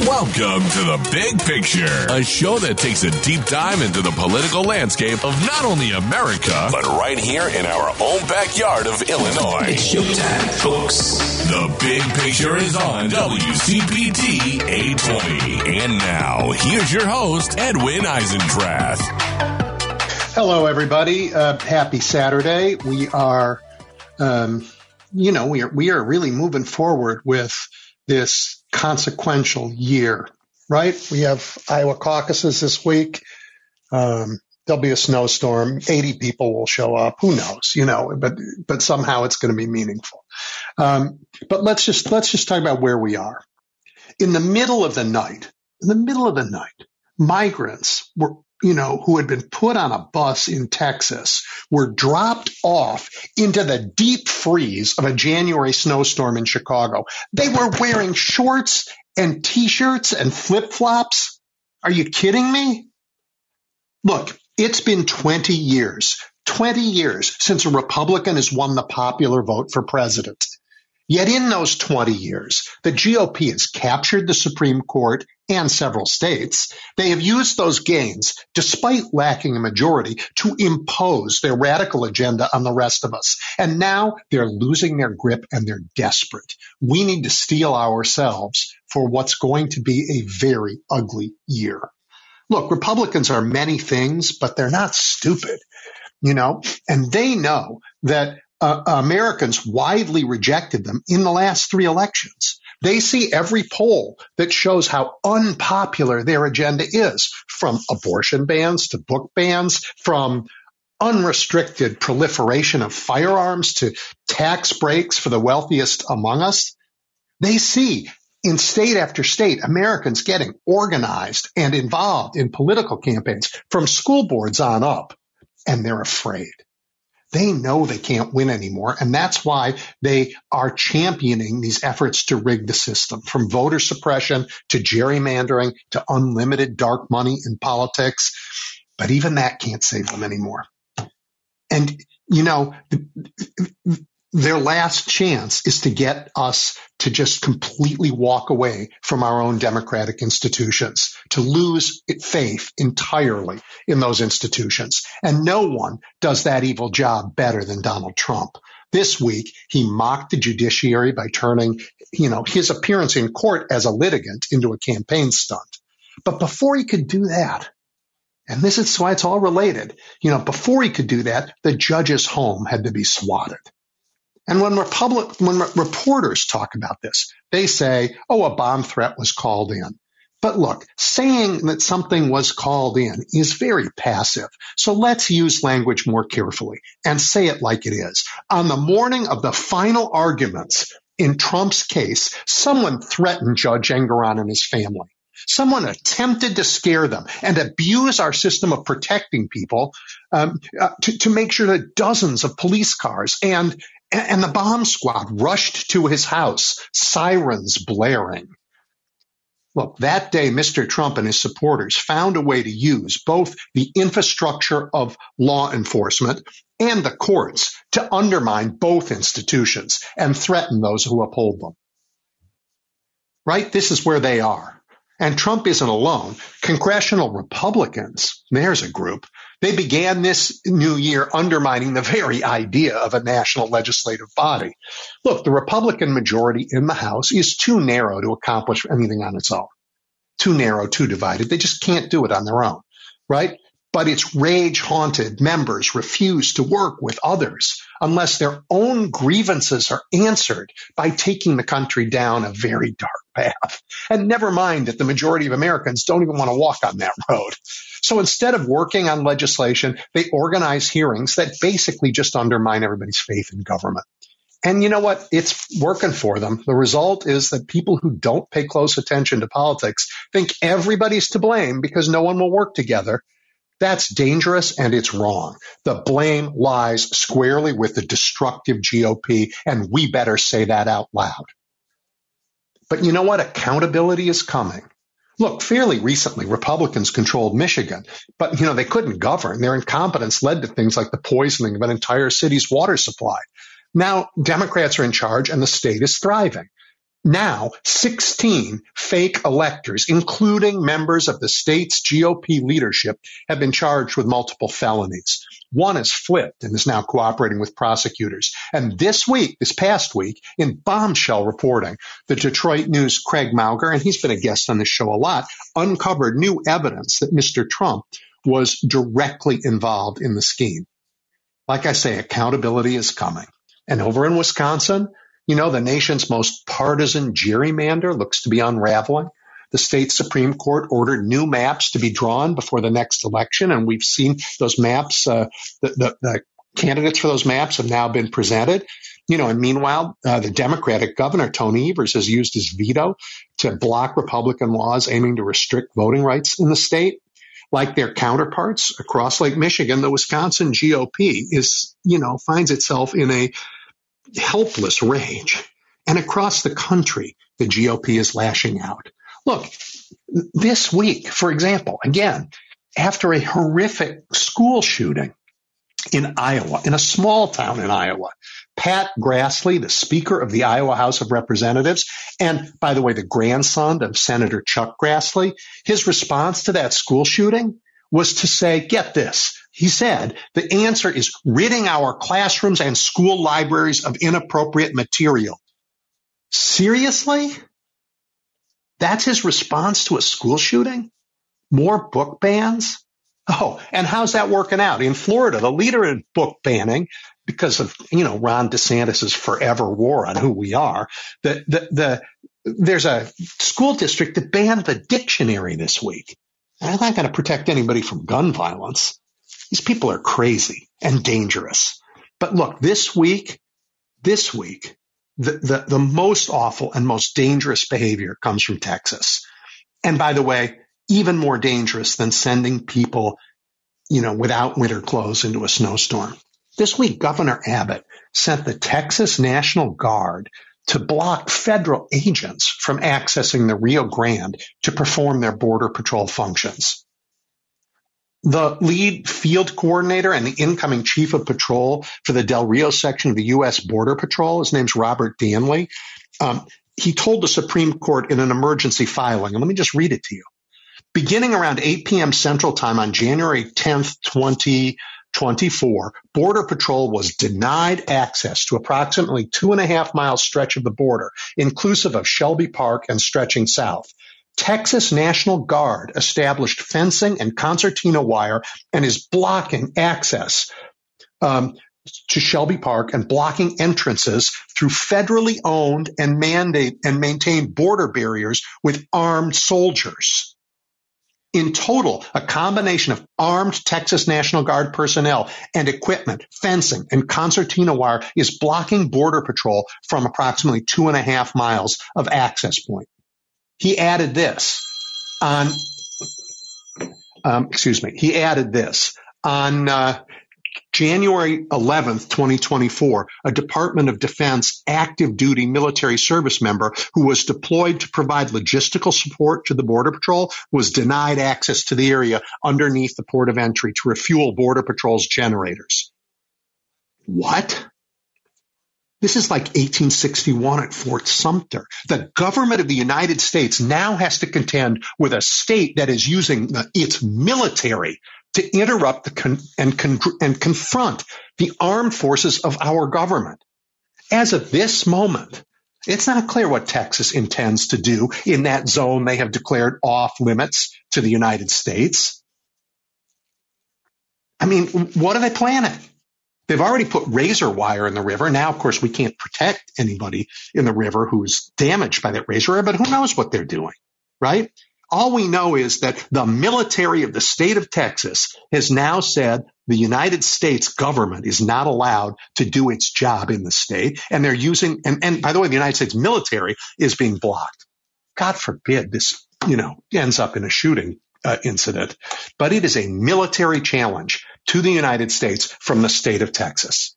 Welcome to The Big Picture, a show that takes a deep dive into the political landscape of not only America, but right here in our own backyard of Illinois. It's showtime, folks. The Big Picture is on WCPT 820. And now, here's your host, Edwin Eisendrath. Hello, everybody. Uh, happy Saturday. We are, um, you know, we are, we are really moving forward with this consequential year, right? We have Iowa caucuses this week. Um, there'll be a snowstorm. 80 people will show up. Who knows, you know, but, but somehow it's going to be meaningful. Um, but let's just, let's just talk about where we are. In the middle of the night, in the middle of the night, migrants were, you know, who had been put on a bus in Texas were dropped off into the deep freeze of a January snowstorm in Chicago. They were wearing shorts and t-shirts and flip-flops. Are you kidding me? Look, it's been 20 years, 20 years since a Republican has won the popular vote for president. Yet in those 20 years, the GOP has captured the Supreme Court and several states. They have used those gains, despite lacking a majority, to impose their radical agenda on the rest of us. And now they're losing their grip and they're desperate. We need to steel ourselves for what's going to be a very ugly year. Look, Republicans are many things, but they're not stupid, you know, and they know that uh, Americans widely rejected them in the last three elections. They see every poll that shows how unpopular their agenda is, from abortion bans to book bans, from unrestricted proliferation of firearms to tax breaks for the wealthiest among us. They see in state after state Americans getting organized and involved in political campaigns from school boards on up, and they're afraid. They know they can't win anymore. And that's why they are championing these efforts to rig the system from voter suppression to gerrymandering to unlimited dark money in politics. But even that can't save them anymore. And, you know, their last chance is to get us to just completely walk away from our own democratic institutions, to lose faith entirely in those institutions. And no one does that evil job better than Donald Trump. This week, he mocked the judiciary by turning, you know, his appearance in court as a litigant into a campaign stunt. But before he could do that, and this is why it's all related, you know, before he could do that, the judge's home had to be swatted. And when Republic, when reporters talk about this, they say, oh, a bomb threat was called in. But look, saying that something was called in is very passive. So let's use language more carefully and say it like it is. On the morning of the final arguments in Trump's case, someone threatened Judge Engoron and his family. Someone attempted to scare them and abuse our system of protecting people um, uh, to, to make sure that dozens of police cars and and the bomb squad rushed to his house, sirens blaring. Look, that day, Mr. Trump and his supporters found a way to use both the infrastructure of law enforcement and the courts to undermine both institutions and threaten those who uphold them. Right? This is where they are. And Trump isn't alone. Congressional Republicans, there's a group, they began this new year undermining the very idea of a national legislative body. Look, the Republican majority in the House is too narrow to accomplish anything on its own. Too narrow, too divided. They just can't do it on their own, right? But its rage haunted members refuse to work with others unless their own grievances are answered by taking the country down a very dark path. And never mind that the majority of Americans don't even want to walk on that road. So instead of working on legislation, they organize hearings that basically just undermine everybody's faith in government. And you know what? It's working for them. The result is that people who don't pay close attention to politics think everybody's to blame because no one will work together. That's dangerous and it's wrong. The blame lies squarely with the destructive GOP, and we better say that out loud. But you know what? Accountability is coming. Look, fairly recently, Republicans controlled Michigan, but you know they couldn't govern. Their incompetence led to things like the poisoning of an entire city's water supply. Now Democrats are in charge, and the state is thriving. Now, 16 fake electors, including members of the state's GOP leadership, have been charged with multiple felonies. One has flipped and is now cooperating with prosecutors. And this week, this past week, in bombshell reporting, the Detroit News' Craig Mauger, and he's been a guest on this show a lot, uncovered new evidence that Mr. Trump was directly involved in the scheme. Like I say, accountability is coming. And over in Wisconsin, you know, the nation's most partisan gerrymander looks to be unraveling. The state Supreme Court ordered new maps to be drawn before the next election, and we've seen those maps. Uh, the, the, the, candidates for those maps have now been presented. You know, and meanwhile, uh, the Democratic governor Tony Evers has used his veto to block Republican laws aiming to restrict voting rights in the state. Like their counterparts across Lake Michigan, the Wisconsin GOP is, you know, finds itself in a helpless rage. And across the country, the GOP is lashing out. Look, this week, for example, again, after a horrific school shooting in Iowa, in a small town in Iowa, Pat Grassley, the Speaker of the Iowa House of Representatives, and by the way, the grandson of Senator Chuck Grassley, his response to that school shooting was to say, get this, he said the answer is ridding our classrooms and school libraries of inappropriate material. Seriously? That's his response to a school shooting? More book bans? Oh, and how's that working out? In Florida, the leader in book banning, because of, you know, Ron DeSantis's forever war on who we are, the, the, the, there's a school district that banned the dictionary this week. I'm not going to protect anybody from gun violence. These people are crazy and dangerous. But look, this week, this week, the, the, the most awful and most dangerous behavior comes from Texas. And by the way, even more dangerous than sending people, you know, without winter clothes into a snowstorm. This week, Governor Abbott sent the Texas National Guard to block federal agents from accessing the Rio Grande to perform their border patrol functions the lead field coordinator and the incoming chief of patrol for the Del Rio section of the U.S. Border Patrol. His name's Robert Danley. Um, he told the Supreme Court in an emergency filing, and let me just read it to you. Beginning around 8 p.m. Central Time on January 10th, 2024, Border Patrol was denied access to approximately two and a half mile stretch of the border, inclusive of Shelby Park and stretching south. Texas National Guard established fencing and concertina wire and is blocking access um, to Shelby Park and blocking entrances through federally owned and mandate and maintained border barriers with armed soldiers. In total, a combination of armed Texas National Guard personnel and equipment, fencing, and concertina wire is blocking Border Patrol from approximately two and a half miles of access point he added this on, um, excuse me, he added this on uh, January 11th, 2024, a Department of Defense active duty military service member who was deployed to provide logistical support to the Border Patrol was denied access to the area underneath the port of entry to refuel Border Patrol's generators. What? This is like 1861 at Fort Sumter. The government of the United States now has to contend with a state that is using its military to interrupt con- and, con- and confront the armed forces of our government. As of this moment, it's not clear what Texas intends to do in that zone they have declared off limits to the United States. I mean, what are they planning? They've already put razor wire in the river. Now, of course, we can't protect anybody in the river who's damaged by that razor wire, but who knows what they're doing, right? All we know is that the military of the state of Texas has now said the United States government is not allowed to do its job in the state. And they're using, and, and by the way, the United States military is being blocked. God forbid this, you know, ends up in a shooting uh, incident, but it is a military challenge to the United States from the state of Texas.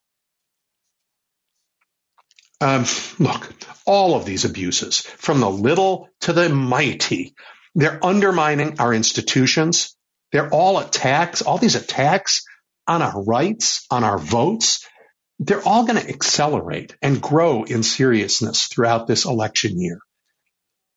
Um, look, all of these abuses, from the little to the mighty, they're undermining our institutions. They're all attacks, all these attacks on our rights, on our votes. they're all going to accelerate and grow in seriousness throughout this election year.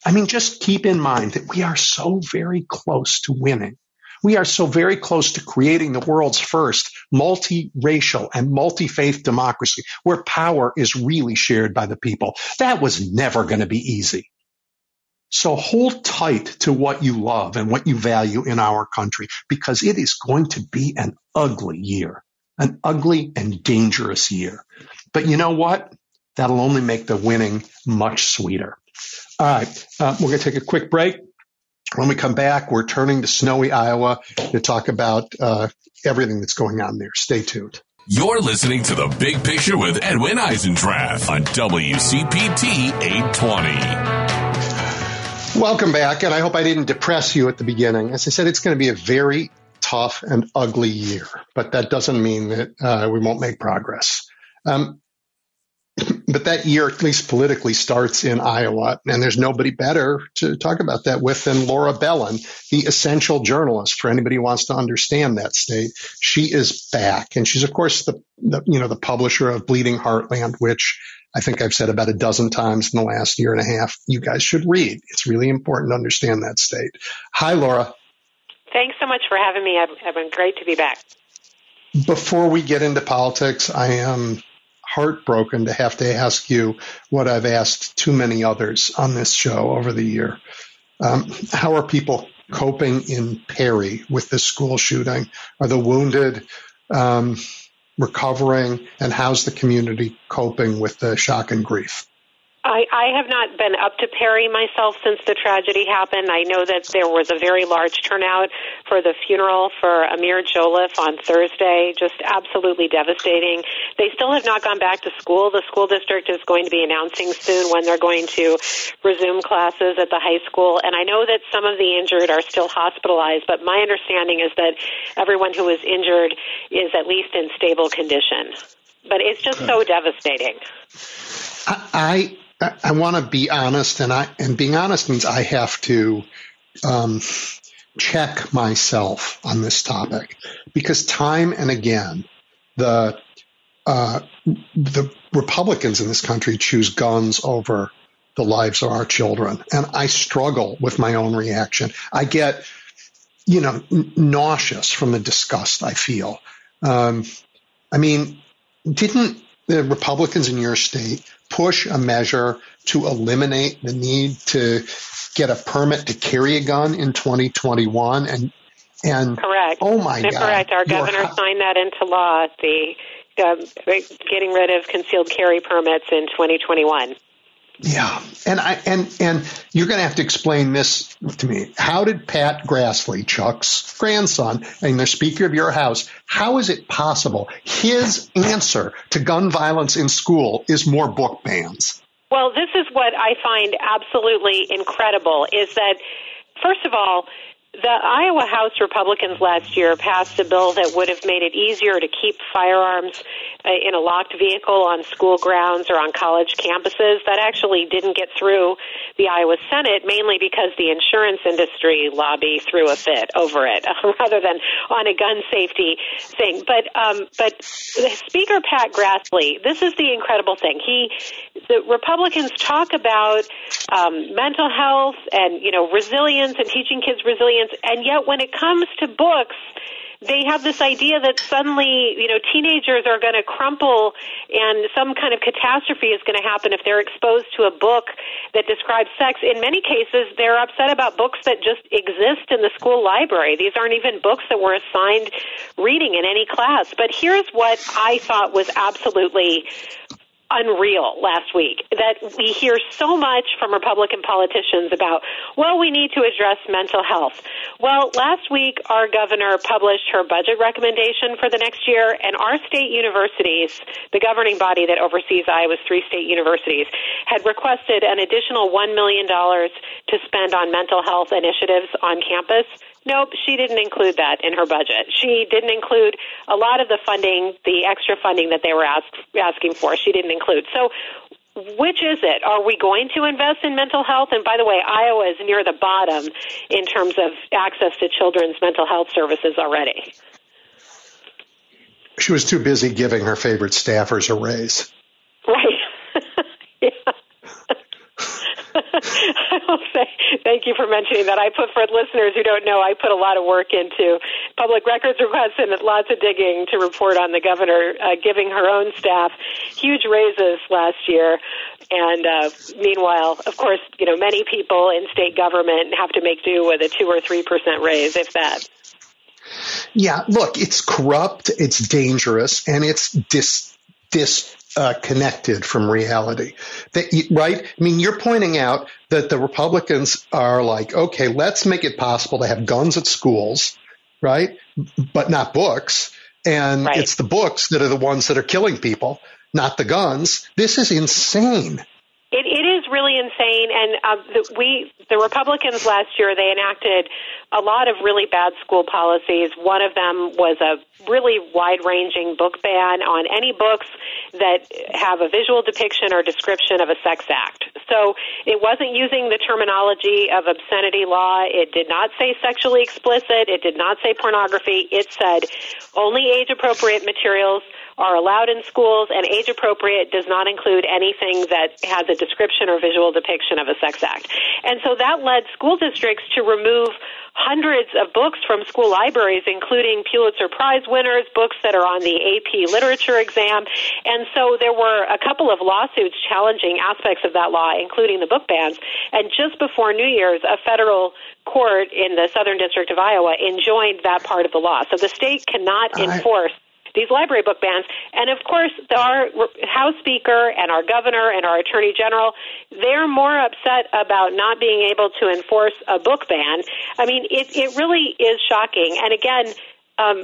I mean, just keep in mind that we are so very close to winning. We are so very close to creating the world's first multiracial and multi-faith democracy where power is really shared by the people. That was never going to be easy. So hold tight to what you love and what you value in our country because it is going to be an ugly year, an ugly and dangerous year. But you know what? That'll only make the winning much sweeter. All right. Uh, we're going to take a quick break. When we come back, we're turning to snowy Iowa to talk about uh, everything that's going on there. Stay tuned. You're listening to The Big Picture with Edwin Eisendrath on WCPT 820. Welcome back, and I hope I didn't depress you at the beginning. As I said, it's going to be a very tough and ugly year, but that doesn't mean that uh, we won't make progress. Um, but that year, at least politically, starts in Iowa, and there's nobody better to talk about that with than Laura Belin, the essential journalist for anybody who wants to understand that state. She is back, and she's of course the, the you know the publisher of Bleeding Heartland, which I think I've said about a dozen times in the last year and a half. You guys should read. It's really important to understand that state. Hi, Laura. Thanks so much for having me. I've been great to be back. Before we get into politics, I am heartbroken to have to ask you what I've asked too many others on this show over the year. Um, how are people coping in Perry with this school shooting? Are the wounded um, recovering, and how's the community coping with the shock and grief? I, I have not been up to Perry myself since the tragedy happened. I know that there was a very large turnout for the funeral for Ahmir Jolliff on Thursday. Just absolutely devastating. They still have not gone back to school. The school district is going to be announcing soon when they're going to resume classes at the high school. And I know that some of the injured are still hospitalized, but my understanding is that everyone who is injured is at least in stable condition. But it's just so devastating. I I, want to be honest, and I and being honest means I have to um, check myself on this topic because time and again the uh, the Republicans in this country choose guns over the lives of our children, and I struggle with my own reaction. I get you know nauseous from the disgust I feel. Um, I mean, didn't the Republicans in your state push a measure to eliminate the need to get a permit to carry a gun in 2021 and and correct. Oh my God! Correct. Our governor signed that into law. The uh, getting rid of concealed carry permits in 2021. Yeah, and I and and you're going to have to explain this to me. How did Pat Grassley, Chuck's grandson, and the Speaker of your House, how is it possible his answer to gun violence in school is more book bans? Well, this is what I find absolutely incredible: is that first of all, the Iowa House Republicans last year passed a bill that would have made it easier to keep firearms in a locked vehicle on school grounds or on college campuses. That actually didn't get through the Iowa Senate, mainly because the insurance industry lobby threw a fit over it, rather than on a gun safety thing. But um, but Speaker Pat Grassley, this is the incredible thing. He, the Republicans talk about um, mental health and you know resilience and teaching kids resilience and yet when it comes to books, they have this idea that suddenly, you know, teenagers are going to crumple and some kind of catastrophe is going to happen if they're exposed to a book that describes sex. In many cases, they're upset about books that just exist in the school library. These aren't even books that were assigned reading in any class. But here's what I thought was absolutely unreal last week that we hear so much from Republican politicians about, well, we need to address mental health. Well, last week our governor published her budget recommendation for the next year, and our state universities, the governing body that oversees Iowa's three state universities, had requested an additional $1 million to spend on mental health initiatives on campus. Nope, she didn't include that in her budget. She didn't include a lot of the funding, the extra funding that they were ask, asking for. She didn't include. So, which is it? Are we going to invest in mental health? And by the way, Iowa is near the bottom in terms of access to children's mental health services already. She was too busy giving her favorite staffers a raise. Right. I will say thank you for mentioning that. I put for listeners who don't know, I put a lot of work into public records requests and lots of digging to report on the governor uh, giving her own staff huge raises last year. And uh, meanwhile, of course, you know many people in state government have to make do with a two or three percent raise, if that. Yeah, look, it's corrupt, it's dangerous, and it's dis disconnected uh, connected from reality. That right? I mean, you're pointing out that the Republicans are like, okay, let's make it possible to have guns at schools, right? But not books. And right. it's the books that are the ones that are killing people, not the guns. This is insane. It, it is really insane, and uh, the, we, the Republicans last year, they enacted a lot of really bad school policies. One of them was a really wide-ranging book ban on any books that have a visual depiction or description of a sex act. So it wasn't using the terminology of obscenity law. It did not say sexually explicit. It did not say pornography. It said only age-appropriate materials are allowed in schools, and age appropriate does not include anything that has a description or visual depiction of a sex act. And so that led school districts to remove hundreds of books from school libraries, including Pulitzer Prize winners, books that are on the AP literature exam. And so there were a couple of lawsuits challenging aspects of that law, including the book bans. And just before New Year's, a federal court in the Southern District of Iowa enjoined that part of the law. So the state cannot enforce these library book bans. And of course, our House Speaker and our governor and our Attorney General, they're more upset about not being able to enforce a book ban. I mean, it, it really is shocking. And again, um,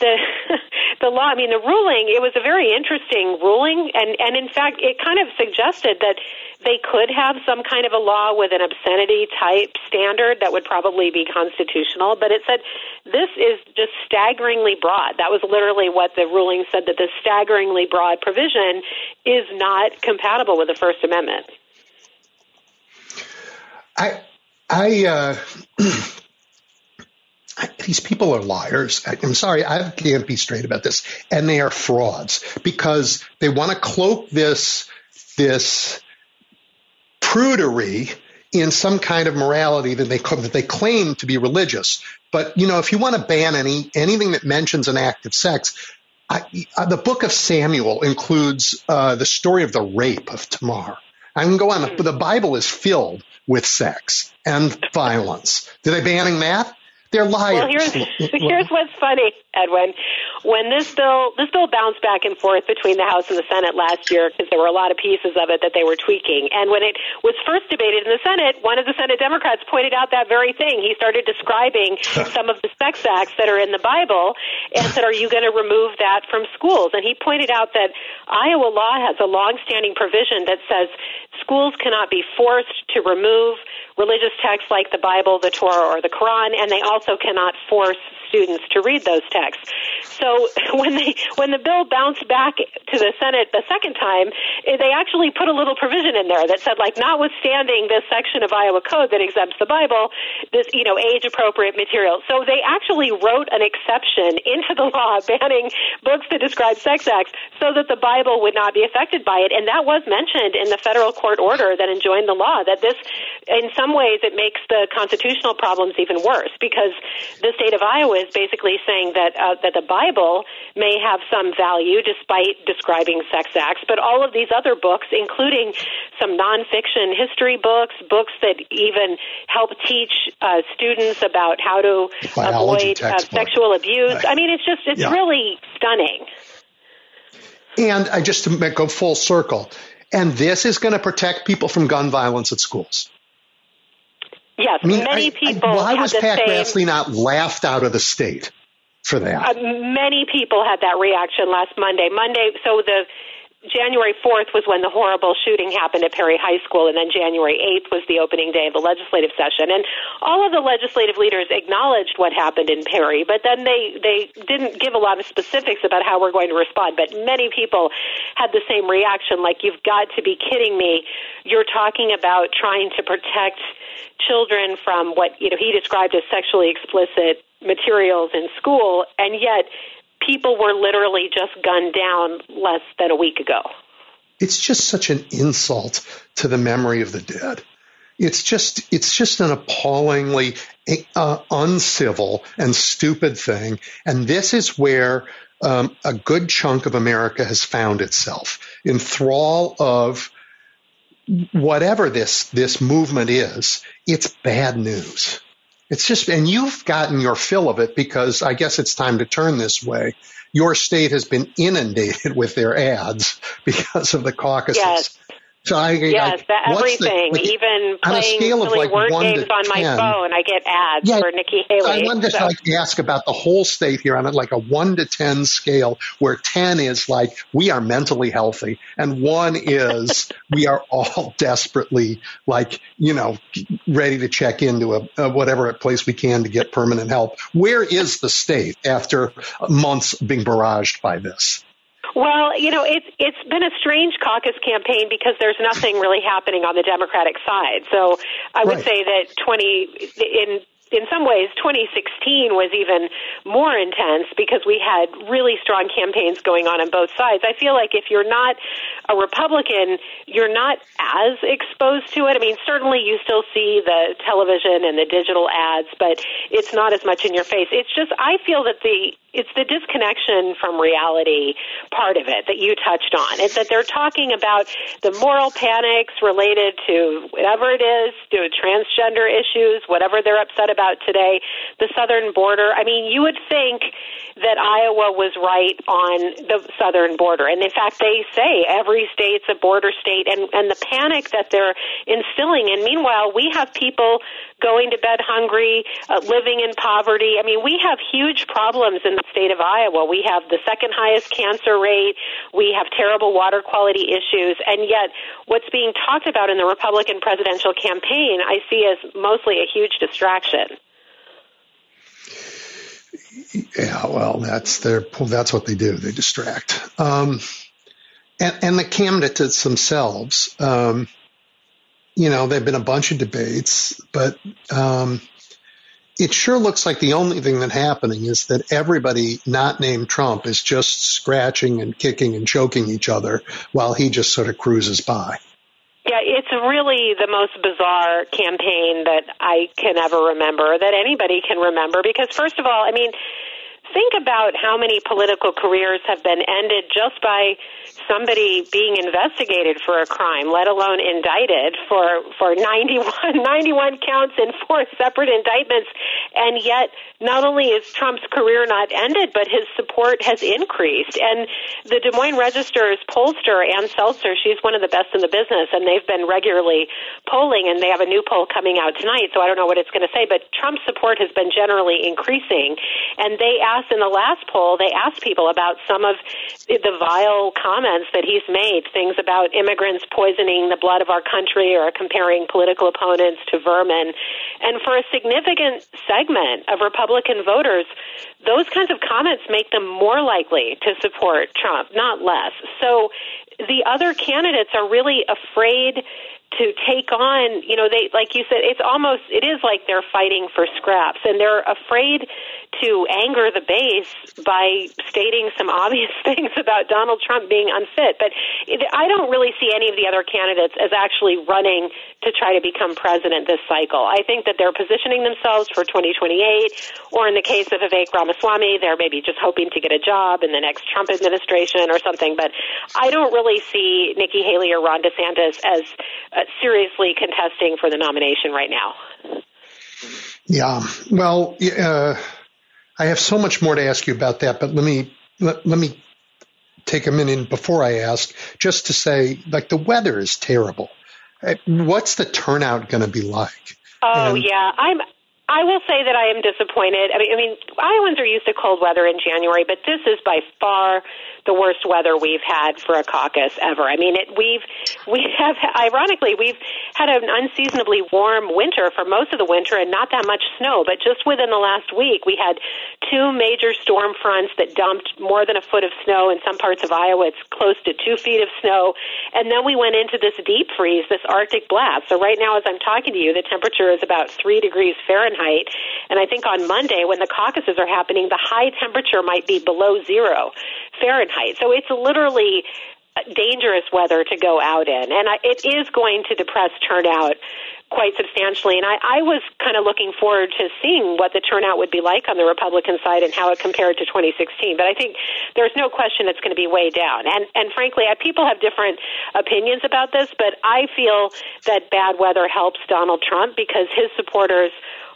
the the law. I mean, the ruling. It was a very interesting ruling, and and in fact, it kind of suggested that they could have some kind of a law with an obscenity type standard that would probably be constitutional. But it said this is just staggeringly broad. That was literally what the ruling said. That this staggeringly broad provision is not compatible with the First Amendment. I I. Uh, these people are liars. I'm sorry, I can't be straight about this. And they are frauds because they want to cloak this, this prudery in some kind of morality that they, that they claim to be religious. But, you know, if you want to ban any, anything that mentions an act of sex, I, uh, the book of Samuel includes uh, the story of the rape of Tamar. I can go on. The, the Bible is filled with sex and violence. Did they banning that? They're liars. Well, here's here's what's funny, Edwin. When this bill this bill bounced back and forth between the House and the Senate last year because there were a lot of pieces of it that they were tweaking. And when it was first debated in the Senate, one of the Senate Democrats pointed out that very thing. He started describing some of the sex acts that are in the Bible and said, "Are you going to remove that from schools?" And he pointed out that Iowa law has a long-standing provision that says schools cannot be forced to remove religious texts like the Bible, the Torah, or the Quran, and they also cannot force students to read those texts. So when they when the bill bounced back to the Senate the second time, eh, they actually put a little provision in there that said like notwithstanding this section of Iowa code that exempts the Bible, this you know age appropriate material. So they actually wrote an exception into the law banning books that describe sex acts so that the Bible would not be affected by it and that was mentioned in the federal court order that enjoined the law that this in some ways it makes the constitutional problems even worse because the state of Iowa is basically saying that uh, that the Bible may have some value despite describing sex acts, but all of these other books, including some nonfiction history books, books that even help teach uh, students about how to Biology avoid uh, sexual abuse. Right. I mean, it's just it's yeah. really stunning. And I just to go full circle, and this is going to protect people from gun violence at schools. Yes, I mean, many I, people. I, why was Pat same, Grassley not laughed out of the state for that? Uh, many people had that reaction last Monday. Monday, so the January 4th was when the horrible shooting happened at Perry High School, and then January 8th was the opening day of the legislative session. And all of the legislative leaders acknowledged what happened in Perry, but then they, they didn't give a lot of specifics about how we're going to respond. But many people had the same reaction like, you've got to be kidding me. You're talking about trying to protect children from what you know he described as sexually explicit materials in school, and yet people were literally just gunned down less than a week ago. It's just such an insult to the memory of the dead. It's just it's just an appallingly uh, uncivil and stupid thing, and this is where um, a good chunk of America has found itself in thrall of whatever this this movement is. It's bad news. It's just, and you've gotten your fill of it because I guess it's time to turn this way. Your state has been inundated with their ads because of the caucuses. Yes. So I, yes, like, everything. The, like, Even playing silly like word games on 10, my phone, I get ads yeah, for Nikki Haley. I wanted so. to like ask about the whole state here on it, like a one to ten scale, where ten is like we are mentally healthy, and one is we are all desperately like you know ready to check into a, a whatever place we can to get permanent help. Where is the state after months being barraged by this? Well, you know, it's it's been a strange caucus campaign because there's nothing really happening on the Democratic side. So I would Right. say that 20 in in some ways 2016 was even more intense because we had really strong campaigns going on on both sides. I feel like if you're not a Republican, you're not as exposed to it. I mean, certainly you still see the television and the digital ads, but it's not as much in your face. It's just I feel that the it's the disconnection from reality part of it that you touched on. It's that they're talking about the moral panics related to whatever it is, to transgender issues, whatever they're upset about today, the southern border. I mean, you would think that Iowa was right on the southern border. And in fact, they say every state's a border state and, and the panic that they're instilling. And meanwhile, we have people going to bed hungry, uh, living in poverty. I mean, we have huge problems in the state of Iowa. We have the second highest cancer rate. We have terrible water quality issues. And yet, what's being talked about in the Republican presidential campaign, I see as mostly a huge distraction. Yeah, well, that's their that's what they do. They distract. Um, and, and the candidates themselves, um, you know, there've been a bunch of debates, but um, it sure looks like the only thing that's happening is that everybody not named Trump is just scratching and kicking and choking each other while he just sort of cruises by. Yeah, it's really the most bizarre campaign that I can ever remember, that anybody can remember. Because, first of all, I mean, think about how many political careers have been ended just by somebody being investigated for a crime, let alone indicted for for 91, 91 counts and four separate indictments. And yet, not only is Trump's career not ended, but his support has increased. And the Des Moines Register's pollster, Ann Selzer, she's one of the best in the business, and they've been regularly polling, and they have a new poll coming out tonight, so I don't know what it's going to say, but Trump's support has been generally increasing. And they asked in the last poll, they asked people about some of the vile comments that he's made, things about immigrants poisoning the blood of our country or comparing political opponents to vermin. And for a significant segment of Republican voters, those kinds of comments make them more likely to support Trump, not less. So the other candidates are really afraid to take on, you know, they like you said, it's almost it is like they're fighting for scraps and they're afraid to anger the base by stating some obvious things about Donald Trump being unfit. But I don't really see any of the other candidates as actually running to try to become president this cycle. I think that they're positioning themselves for 2028, or in the case of Vivek Ramaswamy, they're maybe just hoping to get a job in the next Trump administration or something. But I don't really see Nikki Haley or Ron DeSantis as uh, seriously contesting for the nomination right now. Yeah. Well, uh, I have so much more to ask you about that, but let me let, let me take a minute before I ask, just to say, like the weather is terrible. Uh, What's the turnout going to be like? Oh And- yeah, I'm. I will say that I am disappointed. I mean, I mean, Iowans are used to cold weather in January, but this is by far the worst weather we've had for a caucus ever. I mean, it, we've we have ironically we've had an unseasonably warm winter for most of the winter and not that much snow. But just within the last week, we had two major storm fronts that dumped more than a foot of snow in some parts of Iowa. It's close to two feet of snow, and then we went into this deep freeze, this Arctic blast. So right now, as I'm talking to you, the temperature is about three degrees Fahrenheit. Fahrenheit. And I think on Monday, when the caucuses are happening, the high temperature might be below zero Fahrenheit. So it's literally uh, dangerous weather to go out in, and I, it is going to depress turnout quite substantially. And I, I was kind of looking forward to seeing what the turnout would be like on the Republican side and how it compared to 2016. But I think there's no question it's going to be way down. And and frankly, I, people have different opinions about this, but I feel that bad weather helps Donald Trump because his supporters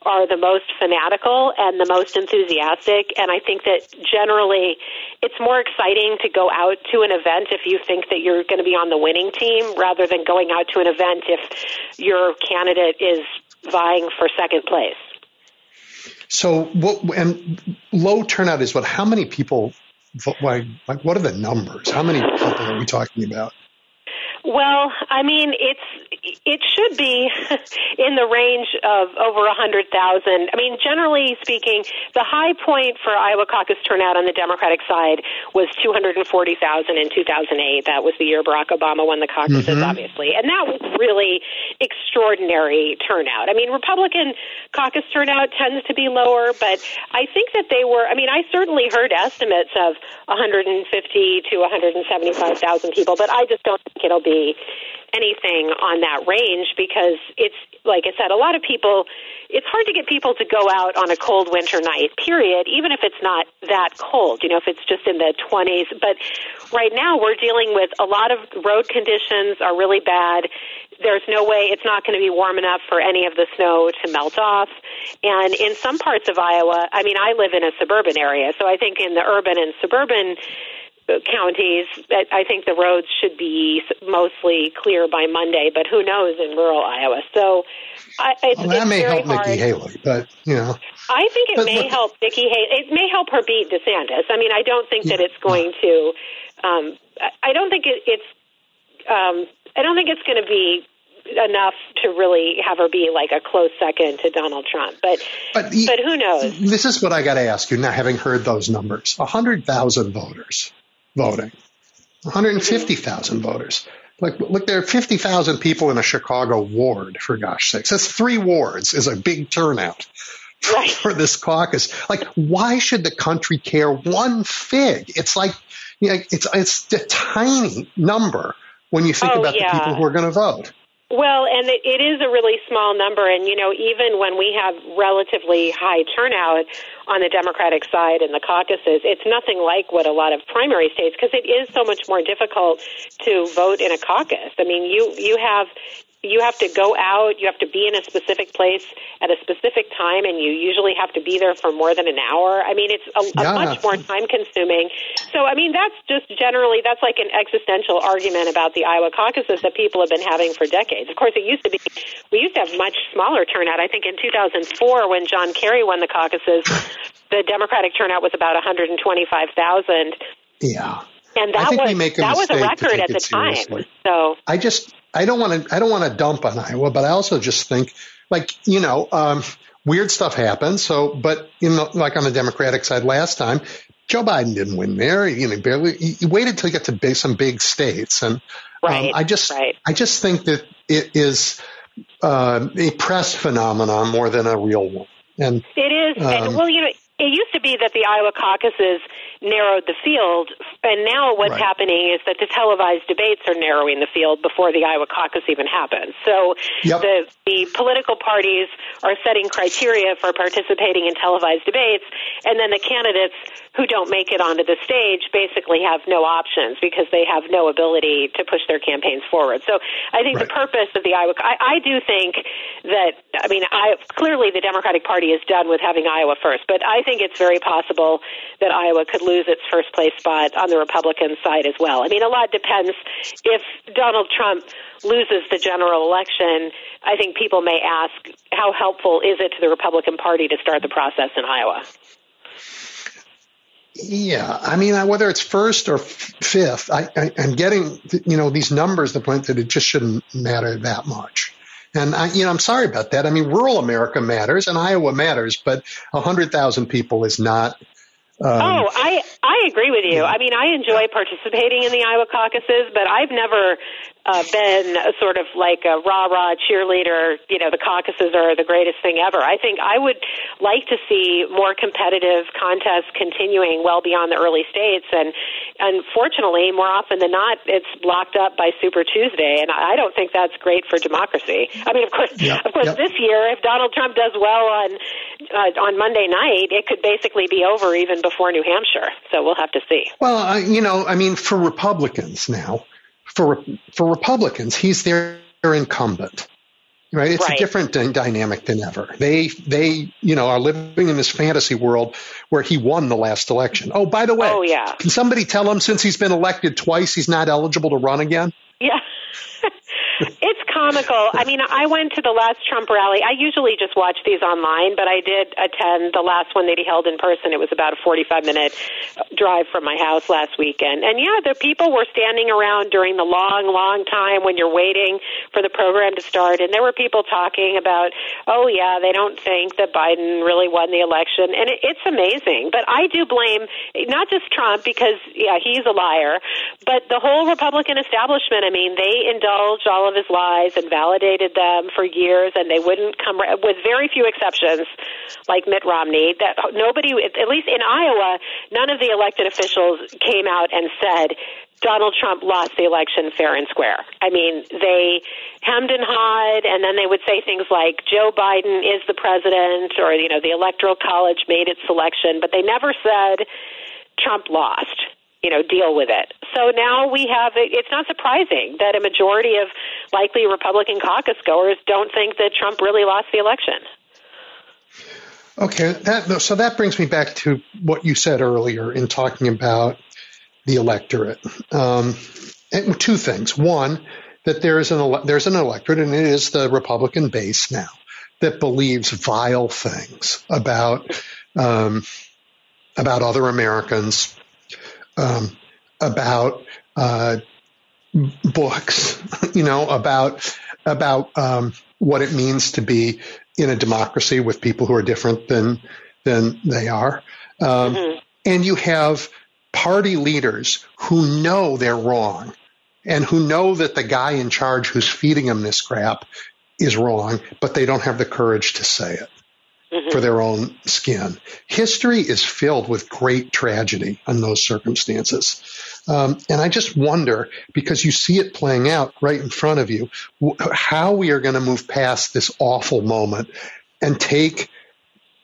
are the most fanatical and the most enthusiastic. And I think that generally it's more exciting to go out to an event if you think that you're going to be on the winning team rather than going out to an event if your candidate is vying for second place. So, what, and low turnout is what? How many people? Like, like, what are the numbers? How many people are we talking about? Well, I mean, it's it should be in the range of over a hundred thousand. I mean, generally speaking, the high point for Iowa caucus turnout on the Democratic side was two hundred and forty thousand in two thousand eight. That was the year Barack Obama won the caucuses, mm-hmm. obviously, and that was really extraordinary turnout. I mean, Republican caucus turnout tends to be lower, but I think that they were. I mean, I certainly heard estimates of one hundred and fifty to one hundred and seventy-five thousand people, but I just don't think it'll be anything on that range because it's like I said, a lot of people. It's hard to get people to go out on a cold winter night. Period. Even if it's not that cold, you know, if it's just in the 20s. But right now, we're dealing with a lot of road conditions are really bad. There's no way it's not going to be warm enough for any of the snow to melt off. And in some parts of Iowa, I mean, I live in a suburban area, so I think in the urban and suburban counties. I think the roads should be mostly clear by Monday, but who knows in rural Iowa? So I, it's, well, that it's may help hard. Nikki Haley, but you know. I think it but, may but, help Nikki Haley. It may help her beat DeSantis. I mean, I don't think that it's going to. Um, I don't think it, it's. Um, I don't think it's going to be enough to really have her be like a close second to Donald Trump. But but, but who knows? This is what I got to ask you now, having heard those numbers: a hundred thousand voters voting, 150,000 voters. Like, look, there are 50,000 people in a Chicago ward, for gosh sakes. That's three wards is a big turnout right. for this caucus. Like, why should the country care one fig? It's like, you know, it's, it's a tiny number when you think oh, about yeah. the people who are going to vote. Well, and it, it is a really small number. And, you know, even when we have relatively high turnout on the Democratic side in the caucuses, it's nothing like what a lot of primary states, because it is so much more difficult to vote in a caucus. I mean, you, you have, you have to go out, you have to be in a specific place at a specific time, and you usually have to be there for more than an hour. I mean, it's a, a Yeah. much more time consuming. So, I mean, that's just generally, that's like an existential argument about the Iowa caucuses that people have been having for decades. Of course, it used to be, we used to have much smaller turnout. I think in 2004, when John Kerry won the caucuses, the Democratic turnout was about 125,000. Yeah. And I that think was we make a that was a record at the time. seriously. So I just I don't want to I don't want to dump on Iowa, but I also just think like you know um, weird stuff happens. So, but in the, like on the Democratic side last time, Joe Biden didn't win there. You know, barely. He, waited till he got to big, some big states, and right, um, I just right. I just think that it is uh, a press phenomenon more than a real one. And It is, and Um, well, you know, it used to be that the Iowa caucuses narrowed the field, and now what's Right. happening is that the televised debates are narrowing the field before the Iowa caucus even happens. So Yep. the the political parties are setting criteria for participating in televised debates, and then the candidates who don't make it onto the stage basically have no options because they have no ability to push their campaigns forward. So I think the purpose of the Iowa, I, I do think that, I mean, I, clearly the Democratic Party is done with having Iowa first, but I think it's very possible that Iowa could lose its first place spot on the Republican side as well. I mean, a lot depends if Donald Trump loses the general election. I think people may ask, how helpful is it to the Republican Party to start the process in Iowa? Yeah, I mean, whether it's first or fifth, I, I'm getting, you know, these numbers, the point that it just shouldn't matter that much. And I, you know, I'm sorry about that. I mean, rural America matters and Iowa matters, but 100,000 people is not Um, oh, I I agree with you. I mean, I enjoy participating in the Iowa caucuses, but I've never uh, been a sort of like a rah rah cheerleader. You know, the caucuses are the greatest thing ever. I think I would like to see more competitive contests continuing well beyond the early states, and unfortunately, more often than not, it's locked up by Super Tuesday, and I don't think that's great for democracy. I mean, of course, yep, of course, yep. this year, if Donald Trump does well on uh, on Monday night, it could basically be over even before New Hampshire. So we'll have to see. Well, uh, you know, I mean, for Republicans now, for for Republicans, he's their incumbent. Right, it's right. a different d- dynamic than ever. They, they, you know, are living in this fantasy world where he won the last election. Oh, by the way, oh yeah, can somebody tell him since he's been elected twice, he's not eligible to run again? Yeah. comical. I mean, I went to the last Trump rally. I usually just watch these online, but I did attend the last one that he held in person. It was about a 45 minute drive from my house last weekend. And yeah, the people were standing around during the long, long time when you're waiting for the program to start. And there were people talking about, oh yeah, they don't think that Biden really won the election. And it, it's amazing. But I do blame not just Trump because, yeah, he's a liar, but the whole Republican establishment. I mean, they indulge all of his lies and validated them for years, and they wouldn't come with very few exceptions, like Mitt Romney. That nobody, at least in Iowa, none of the elected officials came out and said Donald Trump lost the election fair and square. I mean, they hemmed and hawed, and then they would say things like Joe Biden is the president, or you know, the Electoral College made its selection, but they never said Trump lost you know, deal with it. So now we have, it's not surprising that a majority of likely Republican caucus goers don't think that Trump really lost the election. Okay, that, so that brings me back to what you said earlier in talking about the electorate. Um, two things. One, that there is an there's an electorate, and it is the Republican base now that believes vile things about um, about other Americans, um, about uh, books, you know, about about um, what it means to be in a democracy with people who are different than than they are, um, mm-hmm. and you have party leaders who know they're wrong and who know that the guy in charge who's feeding them this crap is wrong, but they don't have the courage to say it mm-hmm. for their own skin. History is filled with great tragedy in those circumstances. Um, and I just wonder, because you see it playing out right in front of you, how we are going to move past this awful moment and take,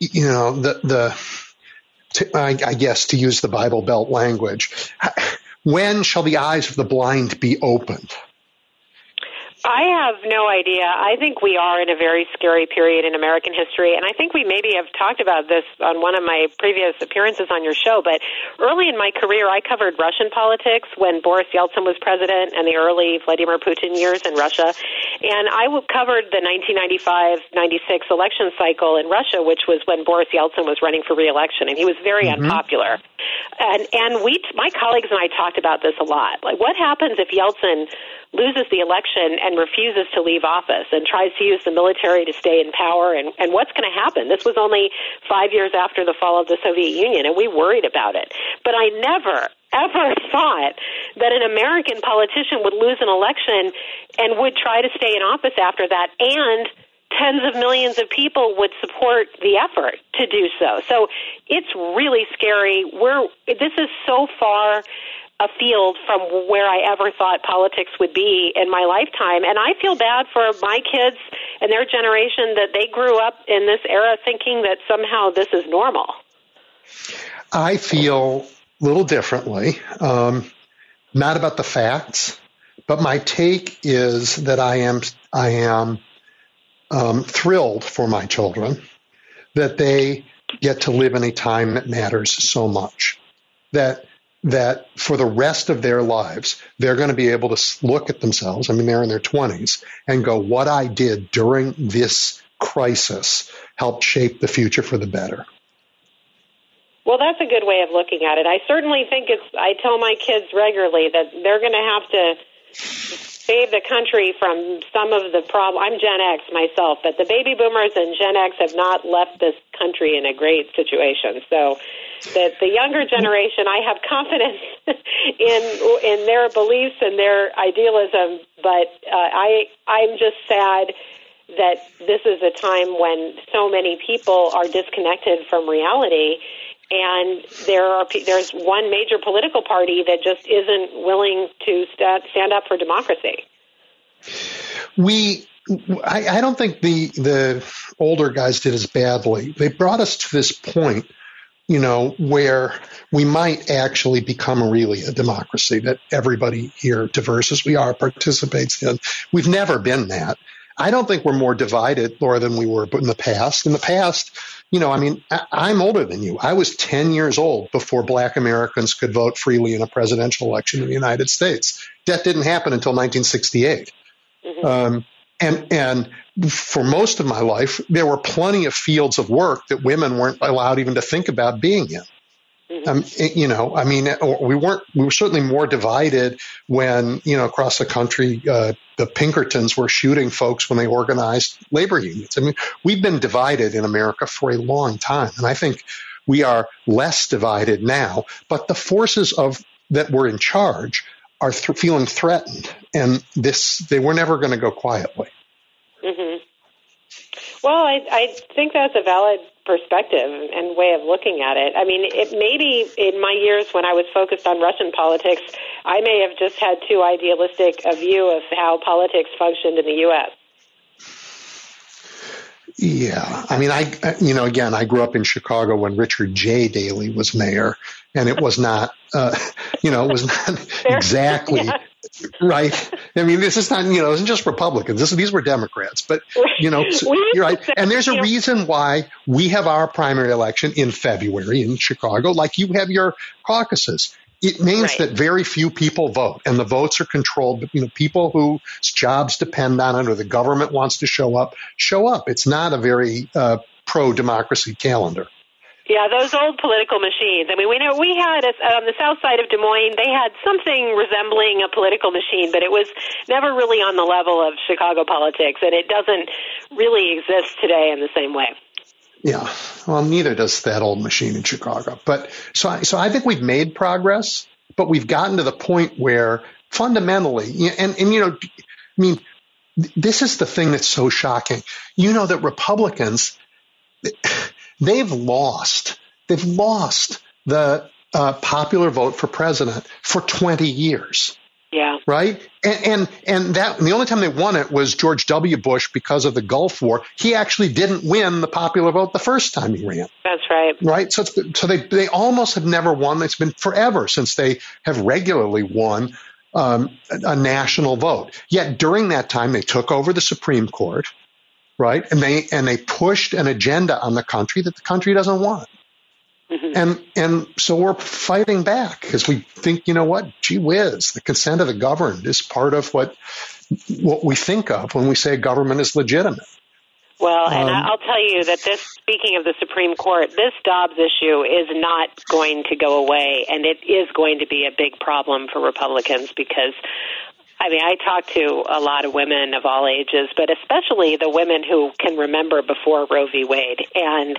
you know, the, the, I guess to use the Bible Belt language, when shall the eyes of the blind be opened? I have no idea. I think we are in a very scary period in American history, and I think we maybe have talked about this on one of my previous appearances on your show. But early in my career, I covered Russian politics when Boris Yeltsin was president and the early Vladimir Putin years in Russia. And I covered the 1995-96 election cycle in Russia, which was when Boris Yeltsin was running for reelection, and he was very mm-hmm. unpopular. And and we, my colleagues and I talked about this a lot. Like, what happens if Yeltsin loses the election and refuses to leave office and tries to use the military to stay in power and, and what's going to happen? This was only five years after the fall of the Soviet Union and we worried about it. But I never, ever thought that an American politician would lose an election and would try to stay in office after that and tens of millions of people would support the effort to do so. So it's really scary. We're this is so far a field from where I ever thought politics would be in my lifetime. And I feel bad for my kids and their generation that they grew up in this era thinking that somehow this is normal. I feel a little differently, um, not about the facts, but my take is that I am I am um, thrilled for my children that they get to live in a time that matters so much. That that for the rest of their lives, they're going to be able to look at themselves. I mean, they're in their 20s and go, what I did during this crisis helped shape the future for the better. Well, that's a good way of looking at it. I certainly think it's, I tell my kids regularly that they're going to have to save the country from some of the problem. I'm Gen X myself, but the baby boomers and Gen X have not left this country in a great situation. So, that the younger generation, I have confidence in in their beliefs and their idealism, but uh, I I'm just sad that this is a time when so many people are disconnected from reality and there are there's one major political party that just isn't willing to stand, stand up for democracy. We, I, I don't think the the older guys did as badly. They brought us to this point, you know, where we might actually become really a democracy that everybody here, diverse as we are, participates in. We've never been that. I don't think we're more divided, Laura, than we were in the past. In the past, you know, I mean, I, am older than you. I was 10 years old before black Americans could vote freely in a presidential election in the United States. That didn't happen until 1968. Mm-hmm. Um, and, and for most of my life, there were plenty of fields of work that women weren't allowed even to think about being in. Mm-hmm. Um, you know, I mean, we weren't, we were certainly more divided when, you know, across the country, uh, the Pinkertons were shooting folks when they organized labor unions. I mean, we've been divided in America for a long time. And I think we are less divided now, but the forces of that were in charge are th- feeling threatened. And this, they were never going to go quietly. Mm-hmm. Well, I, I think that's a valid perspective and way of looking at it. I mean, it maybe in my years when I was focused on Russian politics, I may have just had too idealistic a view of how politics functioned in the U.S. Yeah, I mean, I you know, again, I grew up in Chicago when Richard J. Daley was mayor, and it was not, uh, you know, it was not exactly yeah right. I mean, this is not, you know, it's just Republicans. This, these were Democrats, but, you know, you're right. And there's a reason why we have our primary election in February in Chicago, like you have your caucuses. It means right. that very few people vote and the votes are controlled. But, you know, people whose jobs depend on it or the government wants to show up, show up. It's not a very uh, pro democracy calendar. Yeah, those old political machines. I mean, we know we had a, on the south side of Des Moines, they had something resembling a political machine, but it was never really on the level of Chicago politics, and it doesn't really exist today in the same way. Yeah, well, neither does that old machine in Chicago. But so, I, so I think we've made progress, but we've gotten to the point where fundamentally, and and you know, I mean, this is the thing that's so shocking. You know that Republicans they've lost. They've lost the uh, popular vote for president for 20 years. Yeah. Right. And, and and that the only time they won it was George W. Bush because of the Gulf War. He actually didn't win the popular vote the first time he ran. That's right. Right. So so they they almost have never won. It's been forever since they have regularly won um, a, a national vote. Yet during that time, they took over the Supreme Court right? And they and they pushed an agenda on the country that the country doesn't want. Mm-hmm. And and so we're fighting back because we think, you know what, gee whiz, the consent of the governed is part of what what we think of when we say government is legitimate. Well, and um, I'll tell you that this, speaking of the Supreme Court, this Dobbs issue is not going to go away, and it is going to be a big problem for Republicans because I mean, I talk to a lot of women of all ages, but especially the women who can remember before Roe v. Wade. And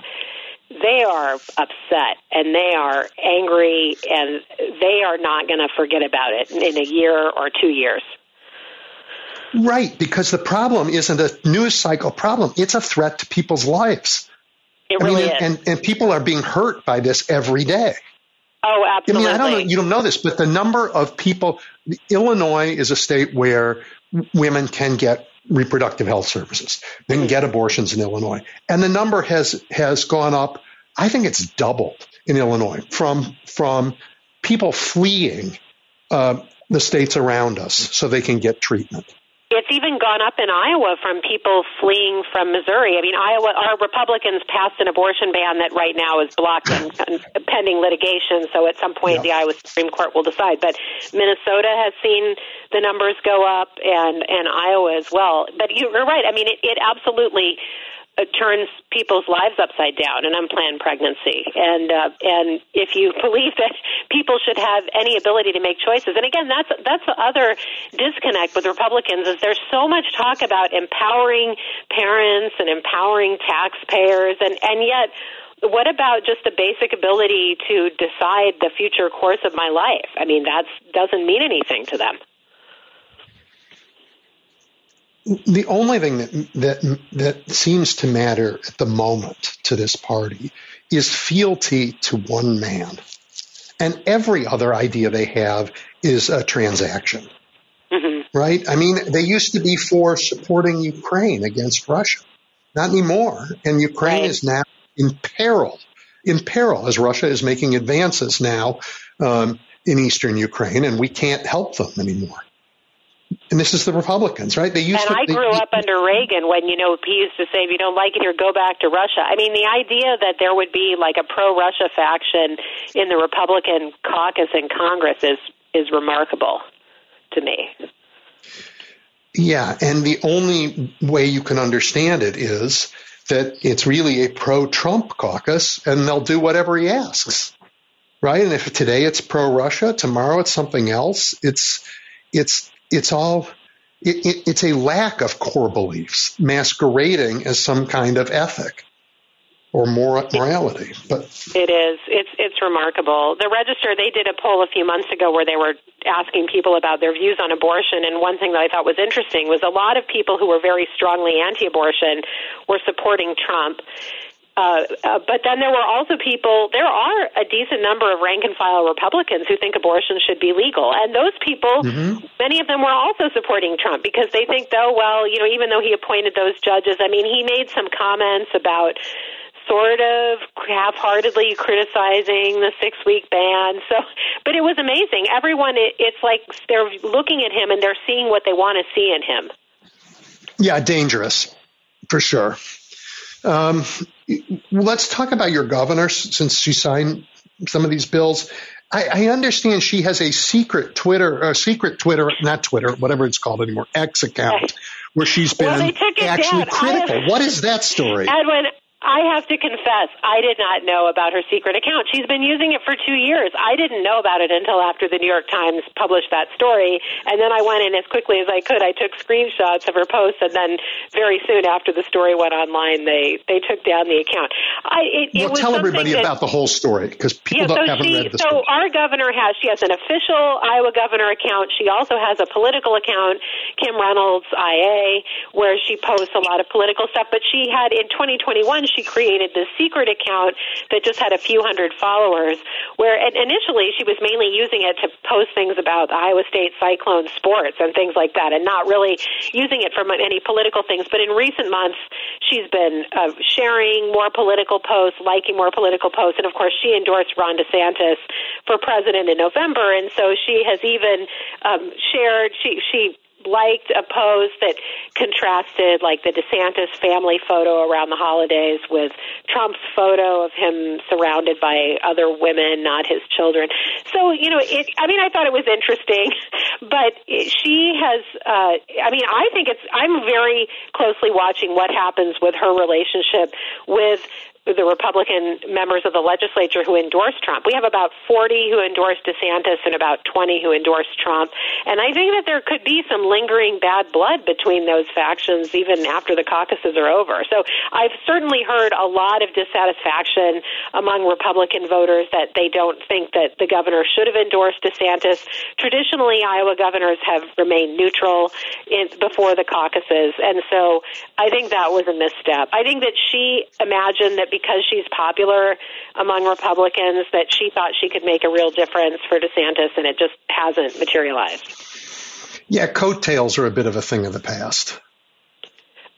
they are upset and they are angry and they are not going to forget about it in a year or two years. Right, because the problem isn't a news cycle problem, it's a threat to people's lives. It really I mean, is. And, and people are being hurt by this every day. Oh, absolutely. I mean, I don't know, you don't know this, but the number of people, Illinois is a state where women can get reproductive health services. They can get abortions in Illinois. And the number has, has gone up. I think it's doubled in Illinois from, from people fleeing, uh, the states around us so they can get treatment. It's even gone up in Iowa from people fleeing from Missouri. I mean, Iowa, our Republicans passed an abortion ban that right now is blocked and pending litigation. So at some point, yeah. the Iowa Supreme Court will decide. But Minnesota has seen the numbers go up, and and Iowa as well. But you're right. I mean, it, it absolutely turns people's lives upside down an unplanned pregnancy. And uh, and if you believe that people should have any ability to make choices and again that's that's the other disconnect with republicans is there's so much talk about empowering parents and empowering taxpayers and and yet what about just the basic ability to decide the future course of my life? I mean that doesn't mean anything to them the only thing that, that that seems to matter at the moment to this party is fealty to one man, and every other idea they have is a transaction. Mm-hmm. Right? I mean, they used to be for supporting Ukraine against Russia, not anymore, and Ukraine right. is now in peril. In peril as Russia is making advances now um, in eastern Ukraine, and we can't help them anymore and this is the Republicans, right? They used and to, I grew they, up under Reagan when you know he used to say, "If you don't like it here, go back to Russia." I mean, the idea that there would be like a pro-Russia faction in the Republican caucus in Congress is is remarkable to me. Yeah, and the only way you can understand it is that it's really a pro-Trump caucus, and they'll do whatever he asks, right? And if today it's pro-Russia, tomorrow it's something else. It's it's it's all it, it, it's a lack of core beliefs masquerading as some kind of ethic or mor- morality. But it is. It's it's remarkable. The Register they did a poll a few months ago where they were asking people about their views on abortion, and one thing that I thought was interesting was a lot of people who were very strongly anti-abortion were supporting Trump. Uh, uh, but then there were also people, there are a decent number of rank and file Republicans who think abortion should be legal. And those people, mm-hmm. many of them were also supporting Trump because they think, though, well, you know, even though he appointed those judges, I mean, he made some comments about sort of half-heartedly criticizing the six-week ban. So, but it was amazing. Everyone, it, it's like they're looking at him and they're seeing what they want to see in him. Yeah, dangerous for sure. Um, let's talk about your governor since she signed some of these bills. I, I understand she has a secret Twitter, a secret Twitter, not Twitter, whatever it's called anymore, X account, where she's been well, actually critical. What is that story? Edwin, I have to confess, I did not know about her secret account. She's been using it for two years. I didn't know about it until after the New York Times published that story. And then I went in as quickly as I could. I took screenshots of her posts, and then very soon after the story went online, they, they took down the account. I, it, well, it tell everybody that, about the whole story because people yeah, so haven't she, read the story. So our governor has, she has an official Iowa governor account. She also has a political account, Kim Reynolds IA, where she posts a lot of political stuff. But she had, in 2021, she created this secret account that just had a few hundred followers, where initially she was mainly using it to post things about Iowa State Cyclone sports and things like that, and not really using it for any political things. But in recent months, she's been uh, sharing more political posts, liking more political posts, and of course, she endorsed Ron DeSantis for president in November, and so she has even um, shared. She she liked a post that contrasted like the DeSantis family photo around the holidays with Trump's photo of him surrounded by other women, not his children. So, you know, it, I mean, I thought it was interesting, but she has, uh, I mean, I think it's, I'm very closely watching what happens with her relationship with the Republican members of the legislature who endorsed Trump. We have about 40 who endorsed DeSantis and about 20 who endorsed Trump. And I think that there could be some lingering bad blood between those factions even after the caucuses are over. So I've certainly heard a lot of dissatisfaction among Republican voters that they don't think that the governor should have endorsed DeSantis. Traditionally, Iowa governors have remained neutral in, before the caucuses. And so I think that was a misstep. I think that she imagined that because she's popular among Republicans that she thought she could make a real difference for DeSantis, and it just hasn't materialized. Yeah, coattails are a bit of a thing of the past.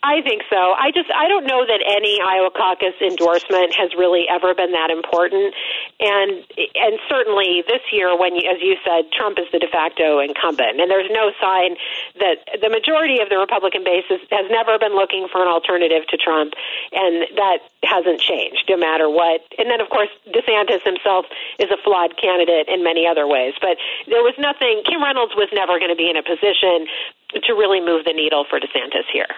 I think so. I just I don't know that any Iowa caucus endorsement has really ever been that important, and and certainly this year, when as you said, Trump is the de facto incumbent, and there's no sign that the majority of the Republican base is, has never been looking for an alternative to Trump, and that hasn't changed no matter what. And then of course DeSantis himself is a flawed candidate in many other ways, but there was nothing. Kim Reynolds was never going to be in a position to really move the needle for DeSantis here.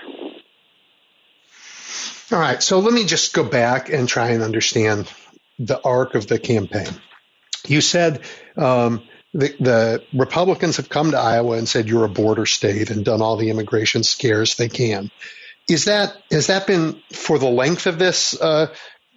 All right, so let me just go back and try and understand the arc of the campaign. You said um, the, the, Republicans have come to Iowa and said you're a border state and done all the immigration scares they can. Is that has that been for the length of this uh,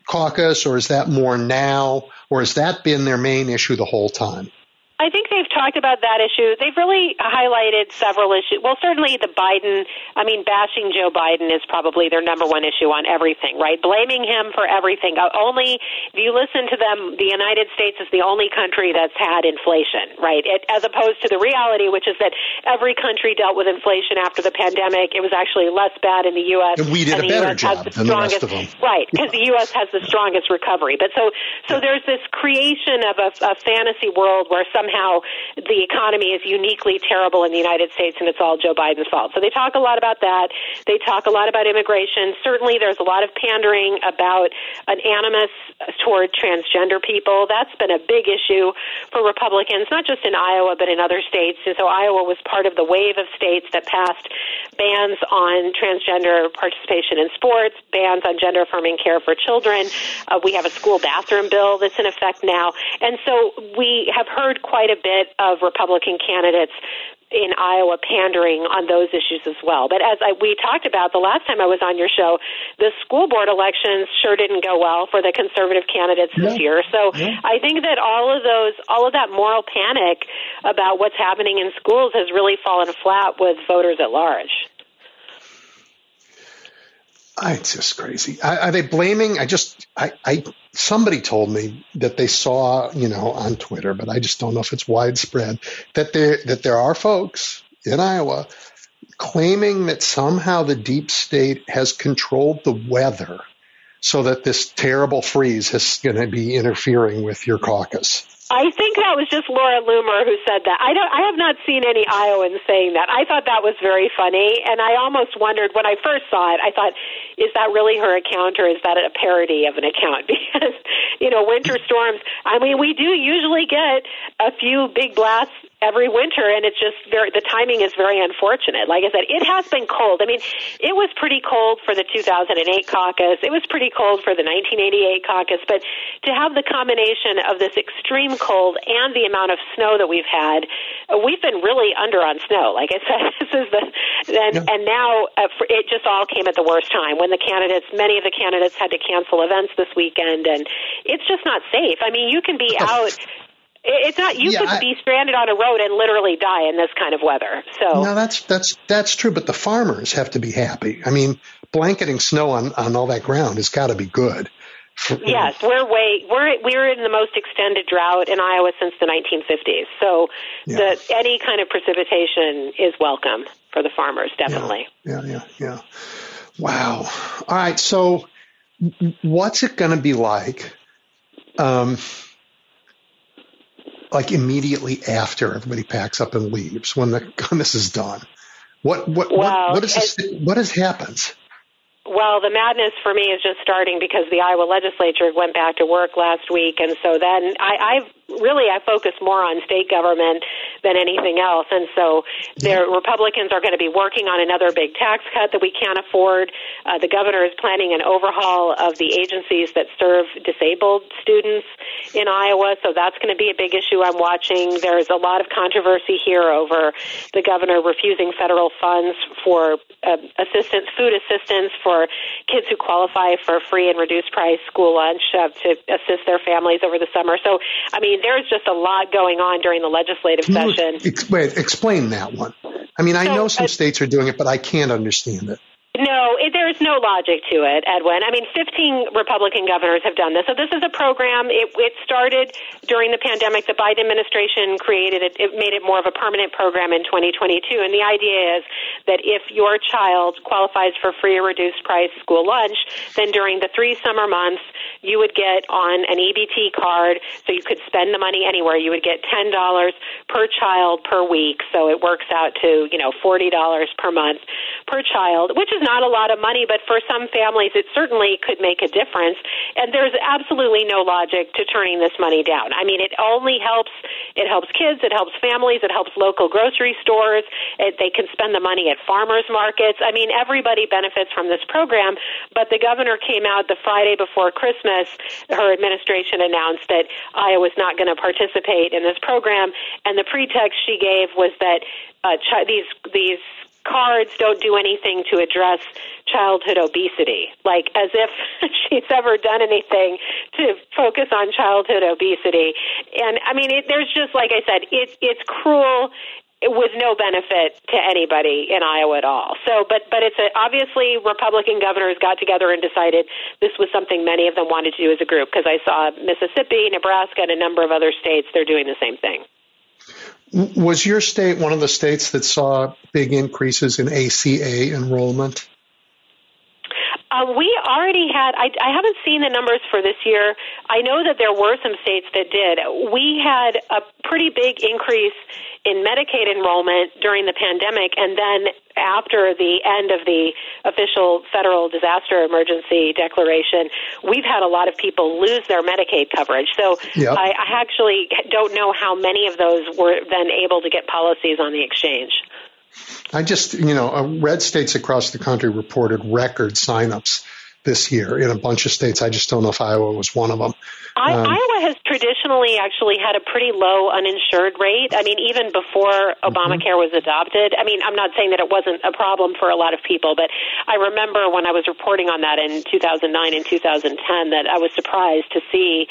caucus, or is that more now, or has that been their main issue the whole time? I think they've talked about that issue. They've really highlighted several issues. Well, certainly the Biden, I mean, bashing Joe Biden is probably their number one issue on everything, right? Blaming him for everything. Uh, only, if you listen to them, the United States is the only country that's had inflation, right? It, as opposed to the reality, which is that every country dealt with inflation after the pandemic. It was actually less bad in the U.S. And we did and a better job the than strongest, the rest of them. Right, because the U.S. has the strongest recovery. But so, so there's this creation of a, a fantasy world where some somehow the economy is uniquely terrible in the United States and it's all Joe Biden's fault. So they talk a lot about that. They talk a lot about immigration. Certainly there's a lot of pandering about an animus toward transgender people. That's been a big issue for Republicans, not just in Iowa, but in other states. And so Iowa was part of the wave of states that passed bans on transgender participation in sports, bans on gender affirming care for children. Uh, we have a school bathroom bill that's in effect now. And so we have heard quite quite a bit of Republican candidates in Iowa pandering on those issues as well. But as I, we talked about the last time I was on your show, the school board elections sure didn't go well for the conservative candidates this year. So yeah. I think that all of those, all of that moral panic about what's happening in schools has really fallen flat with voters at large. It's just crazy. Are they blaming? I just, I, I, somebody told me that they saw, you know, on Twitter, but I just don't know if it's widespread that there that there are folks in Iowa claiming that somehow the deep state has controlled the weather so that this terrible freeze is going to be interfering with your caucus. I think that was just Laura Loomer who said that. I don't. I have not seen any Iowans saying that. I thought that was very funny, and I almost wondered when I first saw it. I thought, is that really her account, or is that a parody of an account? Because you know, winter storms. I mean, we do usually get a few big blasts every winter and it's just very the timing is very unfortunate. Like i said it has been cold. I mean it was pretty cold for the 2008 caucus. It was pretty cold for the 1988 caucus. But to have the combination of this extreme cold and the amount of snow that we've had uh, we've been really under on snow. Like i said this is the and yeah. and now uh, for, it just all came at the worst time when the candidates many of the candidates had to cancel events this weekend and it's just not safe. I mean you can be out it's not. You yeah, could I, be stranded on a road and literally die in this kind of weather. So no, that's that's that's true. But the farmers have to be happy. I mean, blanketing snow on on all that ground has got to be good. Yes, we're way we're we're in the most extended drought in Iowa since the 1950s. So yeah. the any kind of precipitation is welcome for the farmers, definitely. Yeah, yeah, yeah. yeah. Wow. All right. So, what's it going to be like? Um, like immediately after everybody packs up and leaves when the when this is done? What what well, what, what is this, what has happened? Well, the madness for me is just starting because the Iowa legislature went back to work last week, and so then I, I've really I focus more on state government than anything else, and so the Republicans are going to be working on another big tax cut that we can't afford. Uh, the governor is planning an overhaul of the agencies that serve disabled students in Iowa, so that's going to be a big issue I'm watching. There's a lot of controversy here over the governor refusing federal funds for uh, assistance, food assistance for kids who qualify for free and reduced price school lunch uh, to assist their families over the summer. So, I mean, there's just a lot going on during the legislative session. Ex- wait, explain that one. I mean, I so, know some uh, states are doing it, but I can't understand it. No, it, there's no logic to it, Edwin. I mean, 15 Republican governors have done this. So this is a program. It, it started during the pandemic. The Biden administration created it. It made it more of a permanent program in 2022. And the idea is that if your child qualifies for free or reduced price school lunch, then during the three summer months, you would get on an EBT card, so you could spend the money anywhere. You would get $10 per child per week, so it works out to, you know, $40 per month per child, which is not a lot of money, but for some families it certainly could make a difference. And there's absolutely no logic to turning this money down. I mean, it only helps it helps kids, it helps families, it helps local grocery stores. It, they can spend the money at farmers markets. I mean, everybody benefits from this program, but the governor came out the Friday before Christmas, her administration announced that Iowa's not going to participate in this program, and the pretext she gave was that uh, ch- these these cards don't do anything to address childhood obesity, like as if she's ever done anything to focus on childhood obesity. And I mean, it, there's just, like I said, it, it's cruel with no benefit to anybody in Iowa at all. So, but but it's a, obviously Republican governors got together and decided this was something many of them wanted to do as a group. Because I saw Mississippi, Nebraska, and a number of other states they're doing the same thing. Was your state one of the states that saw big increases in ACA enrollment? Uh, we already had, I, I haven't seen the numbers for this year. I know that there were some states that did. We had a pretty big increase in Medicaid enrollment during the pandemic, and then after the end of the official federal disaster emergency declaration, we've had a lot of people lose their Medicaid coverage. So yep. I, I actually don't know how many of those were then able to get policies on the exchange. I just, you know, red states across the country reported record signups this year in a bunch of states. I just don't know if Iowa was one of them. I, um, Iowa has traditionally actually had a pretty low uninsured rate. I mean, even before Obamacare mm-hmm. was adopted. I mean, I'm not saying that it wasn't a problem for a lot of people, but I remember when I was reporting on that in 2009 and 2010 that I was surprised to see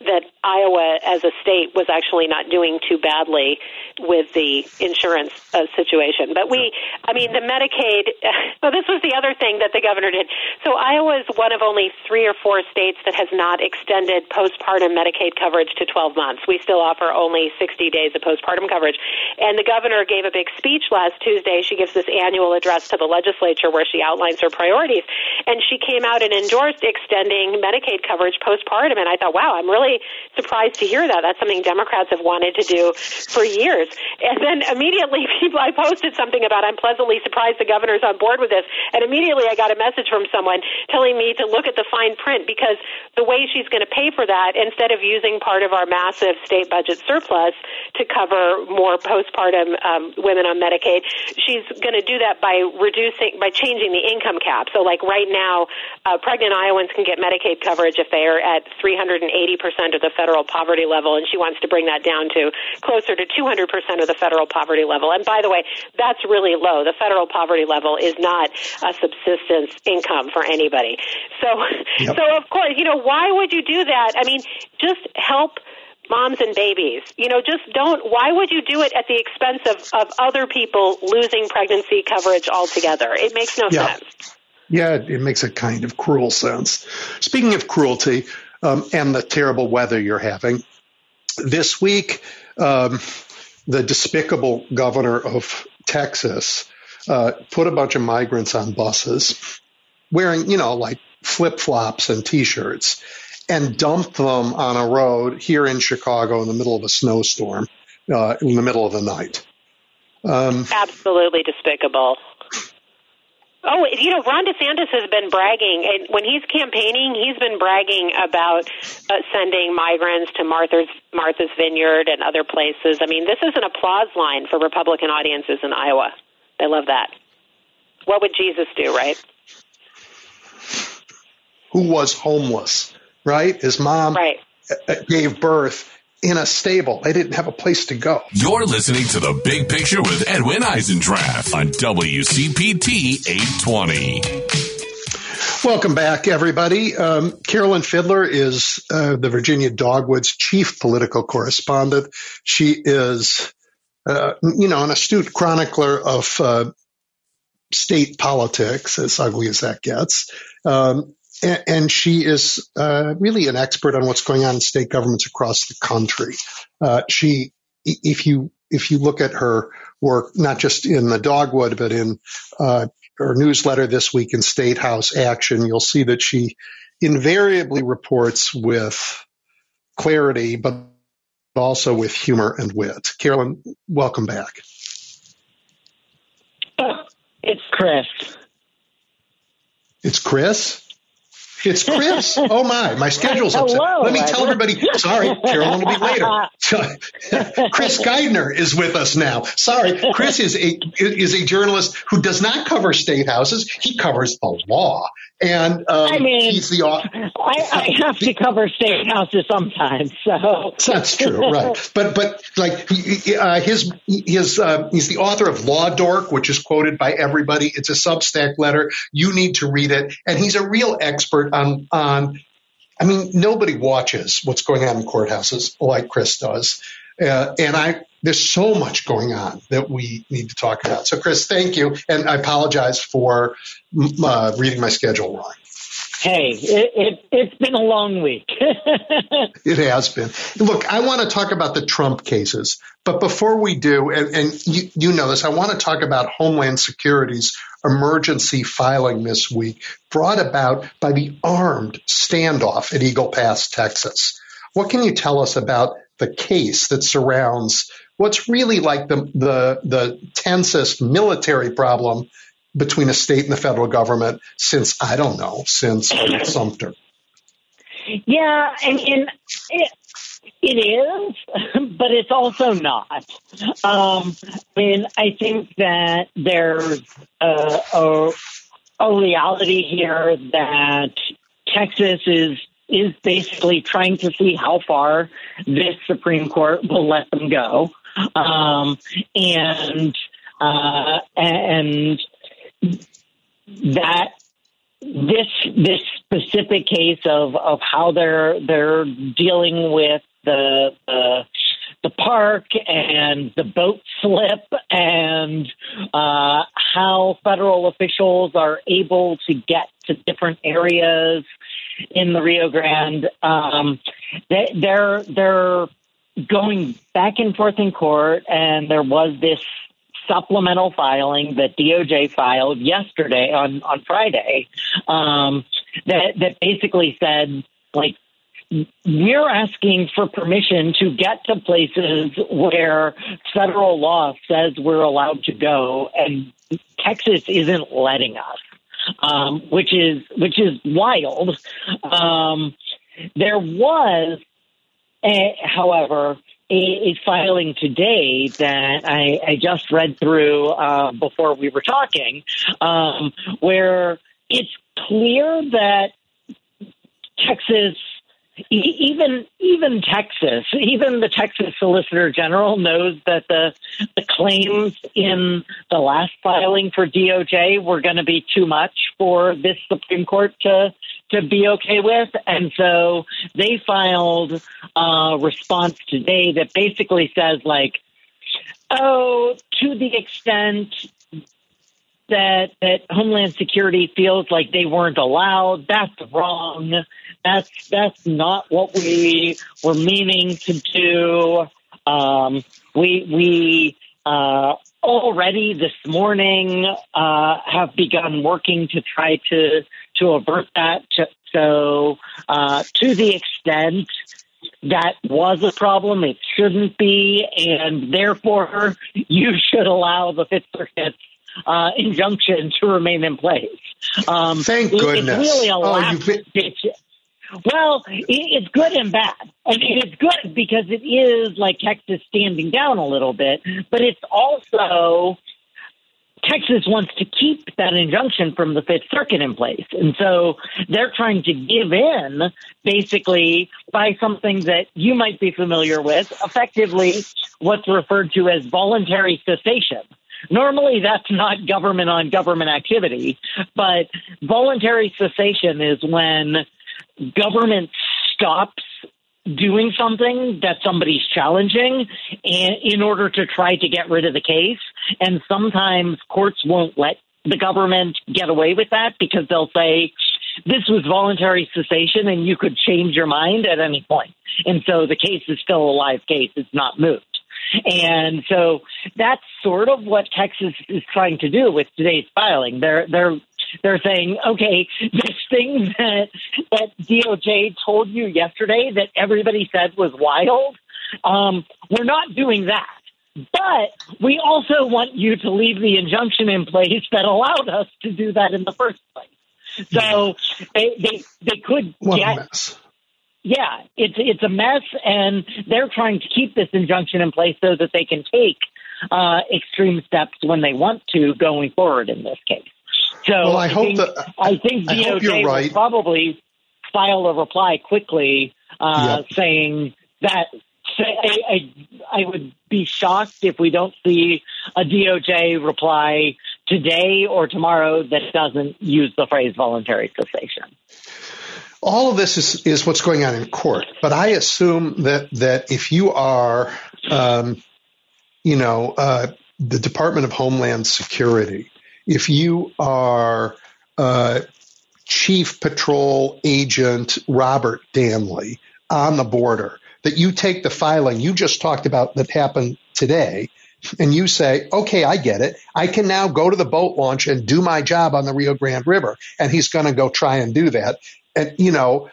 that Iowa as a state was actually not doing too badly with the insurance uh, situation. But we, I mean, the Medicaid, well, this was the other thing that the governor did. So Iowa is one of only three or four states that has not extended postpartum Medicaid coverage to 12 months. We still offer only 60 days of postpartum coverage. And the governor gave a big speech last Tuesday. She gives this annual address to the legislature where she outlines her priorities. And she came out and endorsed extending Medicaid coverage postpartum. And I thought, wow, I'm really surprised to hear that. That's something Democrats have wanted to do for years. And then immediately people, I posted something about I'm pleasantly surprised the governor's on board with this. And immediately I got a message from someone telling me to look at the fine print because the way she's going to pay for that, instead of using part of our massive state budget surplus to cover more postpartum um, women on Medicaid, she's going to do that by reducing, by changing the income cap. So like right now, uh, pregnant Iowans can get Medicaid coverage if they are at 380 percent of the federal poverty level, and she wants to bring that down to closer to 200% of the federal poverty level. And by the way, that's really low. The federal poverty level is not a subsistence income for anybody. So, yep. so of course, you know, why would you do that? I mean, just help moms and babies. You know, just don't, why would you do it at the expense of, of other people losing pregnancy coverage altogether? It makes no yeah. sense. Yeah, it makes a kind of cruel sense. Speaking of cruelty, um, and the terrible weather you're having. This week, um, the despicable governor of Texas uh, put a bunch of migrants on buses wearing, you know, like flip flops and t shirts and dumped them on a road here in Chicago in the middle of a snowstorm uh, in the middle of the night. Um, Absolutely despicable. Oh, you know, Ron DeSantis has been bragging, and when he's campaigning, he's been bragging about uh, sending migrants to Martha's Martha's Vineyard and other places. I mean, this is an applause line for Republican audiences in Iowa. They love that. What would Jesus do, right? Who was homeless, right? His mom right. Gave birth in a stable. They didn't have a place to go. You're listening to The Big Picture with Edwin Eisendrath on WCPT 820. Welcome back, everybody. Um, Carolyn Fiddler is uh, the Virginia Dogwoods chief political correspondent. She is, uh, you know, an astute chronicler of uh, state politics, as ugly as that gets. Um, and, she is uh, really an expert on what's going on in state governments across the country. Uh, she, if you if you look at her work, not just in the Dogwood, but in uh, her newsletter this week in State House Action, you'll see that she invariably reports with clarity, but also with humor and wit. Carolyn, welcome back. It's Chris. It's Chris? It's Chris. Oh my, my schedule's upset. Hello, Let me tell everybody. Sorry, Carolyn will be later. Chris Geidner is with us now. Sorry, Chris is a is a journalist who does not cover state houses. He covers the law, and um, I mean, he's the author. I, I have to cover state houses sometimes, so That's true, right? But but like uh, his his uh, he's the author of Law Dork, which is quoted by everybody. It's a Substack letter. You need to read it, and he's a real expert on on. I mean, nobody watches what's going on in courthouses like Chris does, uh, and I. There's so much going on that we need to talk about. So, Chris, thank you, and I apologize for uh, reading my schedule wrong. hey, it, it it's been a long week. It has been. Look, I want to talk about the Trump cases, but before we do, and, and you, you know this, I want to talk about Homeland Security's emergency filing this week, brought about by the armed standoff at Eagle Pass, Texas. What can you tell us about the case that surrounds what's really like the the, the tensest military problem between a state and the federal government since I don't know since Sumter? yeah, mean, it, it is, but it's also not. Um, I mean, I think that there's a, a, a reality here that Texas is is basically trying to see how far this Supreme Court will let them go, um, and uh, and that this this specific case of of how they're they're dealing with the the the park and the boat slip and uh, how federal officials are able to get to different areas in the Rio Grande. Um, they, they're they're going back and forth in court, and there was this supplemental filing that DOJ filed yesterday on on Friday um, that that basically said like we're asking for permission to get to places where federal law says we're allowed to go, and Texas isn't letting us, um, which is which is wild. Um, there was, a, however, a, a filing today that I, I just read through uh, before we were talking, um, where it's clear that Texas even even Texas, even the Texas Solicitor General knows that the the claims in the last filing for DOJ were going to be too much for this Supreme Court to to be okay with, and so they filed a response today that basically says like, oh, to the extent that that Homeland Security feels like they weren't allowed. That's wrong. That's that's not what we were meaning to do. Um, we we uh, already this morning uh, have begun working to try to to avert that. So uh, to the extent that was a problem, it shouldn't be, and therefore you should allow the Fifth Circuit's uh, injunction to remain in place. Um, Thank goodness. It's really a Oh, last been-. Well, it's good and bad. I mean, it's good because it is like Texas standing down a little bit, but it's also Texas wants to keep that injunction from the Fifth Circuit in place. And so they're trying to give in basically by something that you might be familiar with, effectively what's referred to as voluntary cessation. Normally, that's not government on government activity, but voluntary cessation is when government stops doing something that somebody's challenging in order to try to get rid of the case. And sometimes courts won't let the government get away with that because they'll say, this was voluntary cessation and you could change your mind at any point. And so the case is still a live case. It's not moved. And so that's sort of what Texas is trying to do with today's filing. They're they're they're saying, okay, this thing that that DOJ told you yesterday that everybody said was wild, um, we're not doing that. But we also want you to leave the injunction in place that allowed us to do that in the first place. So they they, they could What get a mess. yeah, it's it's a mess, and they're trying to keep this injunction in place so that they can take uh, extreme steps when they want to going forward in this case. So Well, I hope think, that- I think I DOJ you're right. will probably file a reply quickly uh, Yep. saying that. Say, I, I, I would be shocked if we don't see a DOJ reply today or tomorrow that doesn't use the phrase voluntary cessation. all of this is, is what's going on in court. But I assume that that if you are, um, you know, uh, the Department of Homeland Security, if you are uh, Chief Patrol Agent Robert Danley on the border, that you take the filing you just talked about that happened today. And you say, okay, I get it. I can now go to the boat launch and do my job on the Rio Grande River. And he's going to go try and do that and you know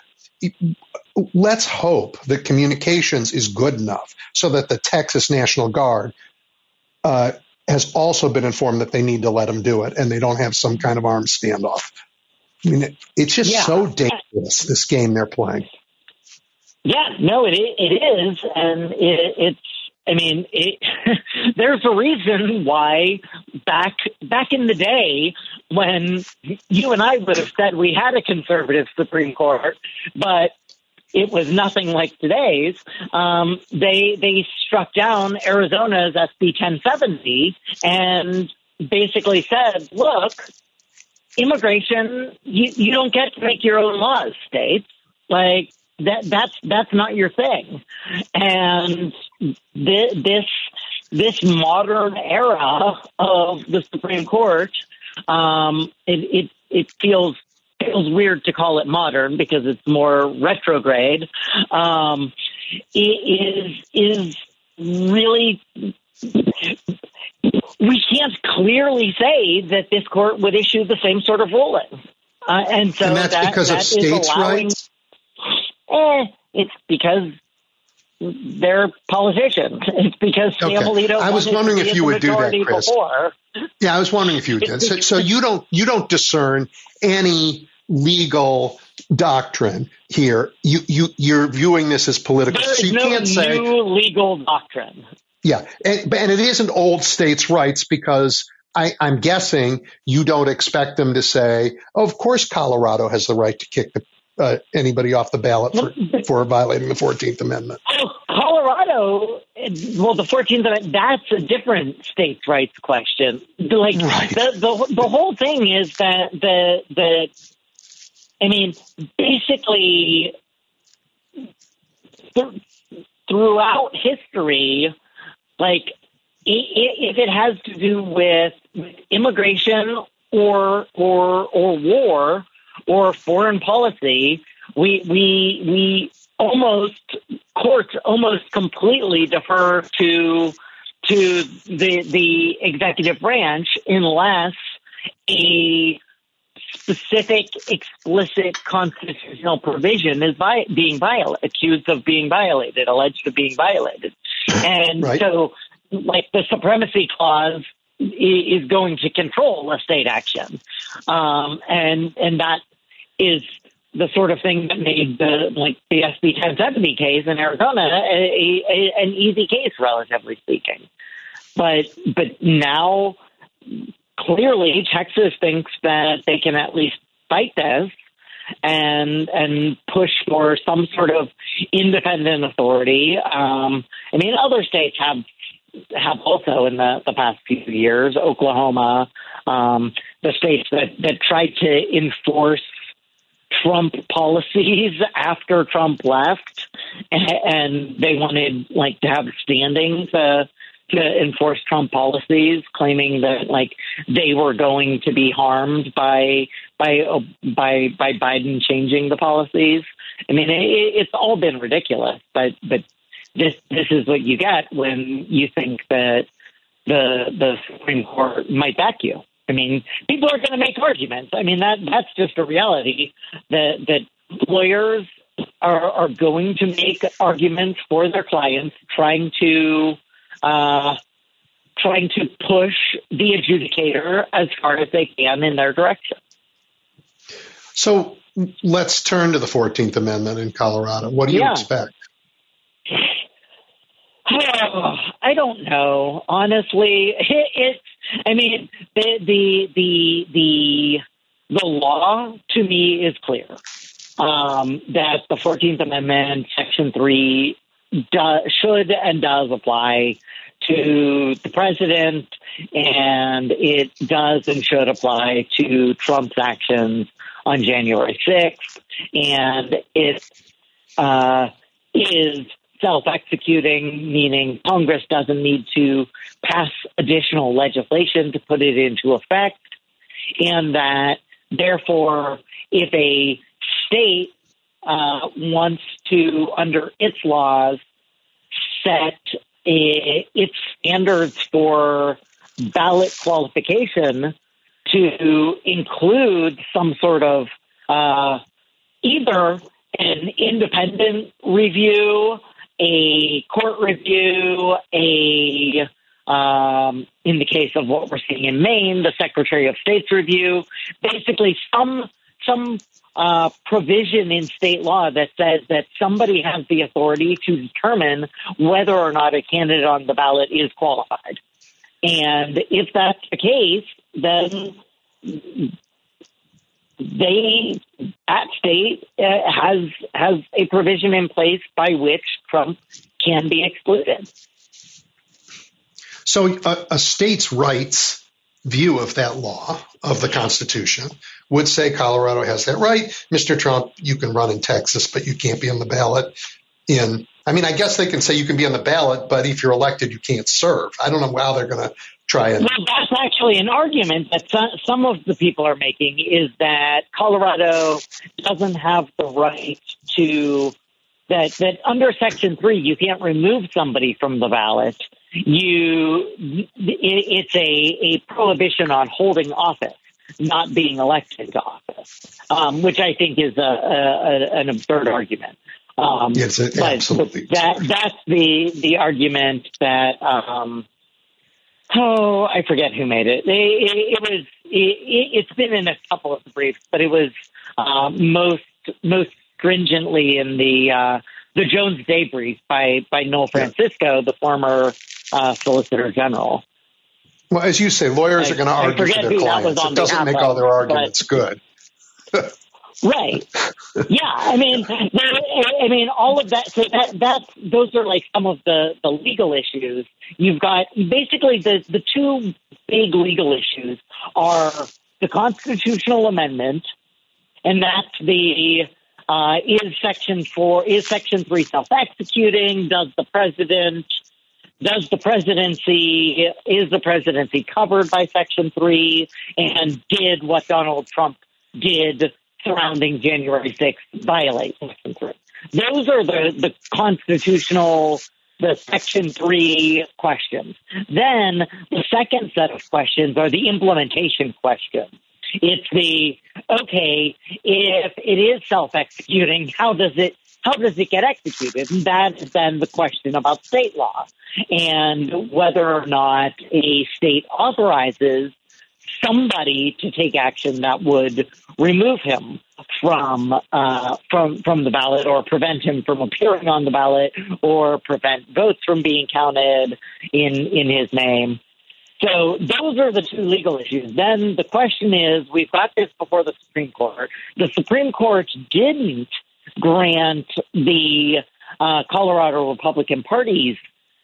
let's hope that communications is good enough so that the texas national guard uh, has also been informed that they need to let him do it and they don't have some kind of armed standoff i mean it, it's just Yeah. so dangerous this game they're playing Yeah, no, it it is, and it, it's. I mean, it, there's a reason why back back in the day when you and I would have said we had a conservative Supreme Court, but it was nothing like today's. Um, they they struck down Arizona's SB 1070 and basically said, look, immigration, you, you don't get to make your own laws, states. Like that, that's that's not your thing. And thi- this this modern era of the Supreme Court, um, it, it it feels feels weird to call it modern because it's more retrograde. Um, it is is really we can't clearly say that this court would issue the same sort of ruling. Uh, and so and that's that, because of that is states' allowing, rights Eh, it's because they're politicians. It's because Okay. I was wondering if you would do that, Chris. Before. yeah i was wondering if you did so, so you don't you don't discern any legal doctrine here you you you're viewing this as political There so you no can't say new legal doctrine. Yeah, and, and it isn't old states' rights because I, I'm guessing you don't expect them to say, oh, of course Colorado has the right to kick the, uh, anybody off the ballot for, for violating the 14th Amendment. Oh, Colorado, well, the 14th Amendment, that's a different states' rights question. Like, Right. the, the, the whole thing is that the, the, I mean, basically, th- throughout history, like, i- i- if it has to do with immigration or, or, or war or foreign policy, we, we, we almost courts almost completely defer to to the the executive branch unless a specific explicit constitutional provision is vi- being violated accused of being violated alleged of being violated and Right. so like the supremacy clause is going to control a state action um, and and that is the sort of thing that made the like the SB 1070 case in Arizona a, a, an easy case, relatively speaking. But but now clearly Texas thinks that they can at least fight this and and push for some sort of independent authority. Um, I mean, other states have have also in the, the past few years, Oklahoma, um, the states that, that tried to enforce Trump policies after Trump left, and, they wanted like to have standing to to enforce Trump policies, claiming that like they were going to be harmed by by by by Biden changing the policies. I mean, it, it's all been ridiculous, but but this this is what you get when you think that the the Supreme Court might back you. I mean, people are going to make arguments. I mean, that that's just a reality that that lawyers are are going to make arguments for their clients, trying to uh, trying to push the adjudicator as far as they can in their direction. So let's turn to the 14th Amendment in Colorado. What do you Yeah. expect? I don't know. Honestly, it, it's. I mean, the the the the the law to me is clear um, that the Fourteenth Amendment, Section Three, do, should and does apply to the president, and it does and should apply to Trump's actions on January sixth, and it uh, is self-executing, meaning Congress doesn't need to pass additional legislation to put it into effect, and that therefore, if a state uh, wants to, under its laws, set a, its standards for ballot qualification to include some sort of uh, either an independent review, a court review, a um, in the case of what we're seeing in Maine, the Secretary of State's review, basically some some uh, provision in state law that says that somebody has the authority to determine whether or not a candidate on the ballot is qualified. And if that's the case, then they that state uh, has has a provision in place by which Trump can be excluded. So a, a state's rights view of that law of the Constitution would say Colorado has that right. Mr. Trump, you can run in Texas, but you can't be on the ballot in. I mean, I guess they can say you can be on the ballot, but if you're elected, you can't serve. I don't know how they're going to try. Well, that's actually an argument that some, some of the people are making is that Colorado doesn't have the right to that that under Section Three you can't remove somebody from the ballot. You it, it's a a prohibition on holding office, not being elected to office, um, which I think is a, a, an absurd argument. Um, Yes, absolutely. That that's the the argument that. Um, Oh, I forget who made it. It, it, it was. It, it's been in a couple of briefs, but it was uh, most most stringently in the uh, the Jones Day brief by by Noel Francisco, the former uh, Solicitor General. Well, as you say, lawyers I- are going to argue for their who that was clients. It doesn't make all their but- arguments good. Right. yeah. I mean, I mean, all of that. So that that those are like some of the the legal issues. You've got basically the the two big legal issues are the constitutional amendment, and that's the uh, is section four is section three self executing? Does the president does the presidency is the presidency covered by section three and did what donald trump did surrounding january 6th violate section three those are the the constitutional the section three questions. Then the second set of questions are the implementation questions. It's the okay if it is self-executing how does it how does it get executed? And that is then the question about state law and whether or not a state authorizes somebody to take action that would remove him from uh, from from the ballot or prevent him from appearing on the ballot or prevent votes from being counted in in his name. So those are the two legal issues. Then the question is, we've got this before the Supreme Court. The Supreme Court didn't grant the uh, Colorado Republican Party's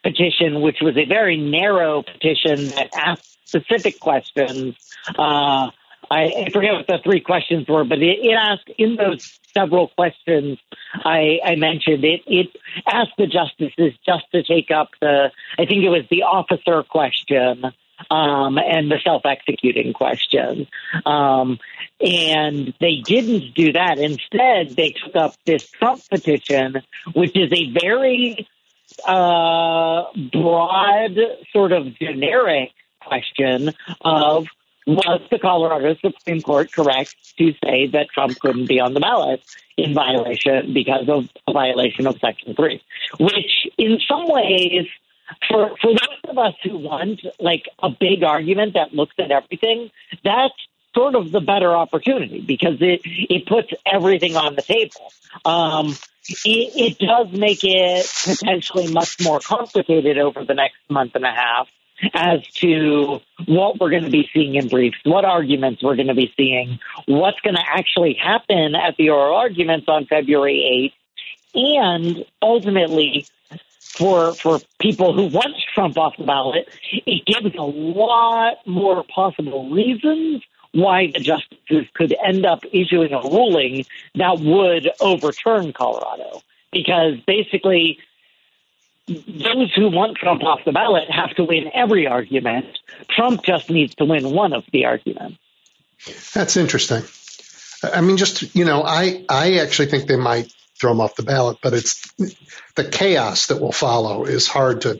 petition, which was a very narrow petition that asked specific questions. Uh, I, forget what the three questions were, but it, it asked in those several questions I, I mentioned, it, it asked the justices just to take up the, I think it was the officer question um, and the self-executing question. Um, and they didn't do that. Instead, they took up this Trump petition, which is a very uh, broad, sort of generic question of was the Colorado Supreme Court correct to say that Trump couldn't be on the ballot in violation because of a violation of Section 3, which in some ways, for, for those of us who want like a big argument that looks at everything, that's sort of the better opportunity because it, it puts everything on the table. Um, it, it does make it potentially much more complicated over the next month and a half as to what we're going to be seeing in briefs, what arguments we're going to be seeing, what's going to actually happen at the oral arguments on February 8th, and ultimately, for for people who want Trump off the ballot, it gives a lot more possible reasons why the justices could end up issuing a ruling that would overturn Colorado. Because basically, those who want Trump off the ballot have to win every argument. Trump just needs to win one of the arguments. That's interesting. I mean, just you know, I I actually think they might throw him off the ballot, but it's the chaos that will follow is hard to.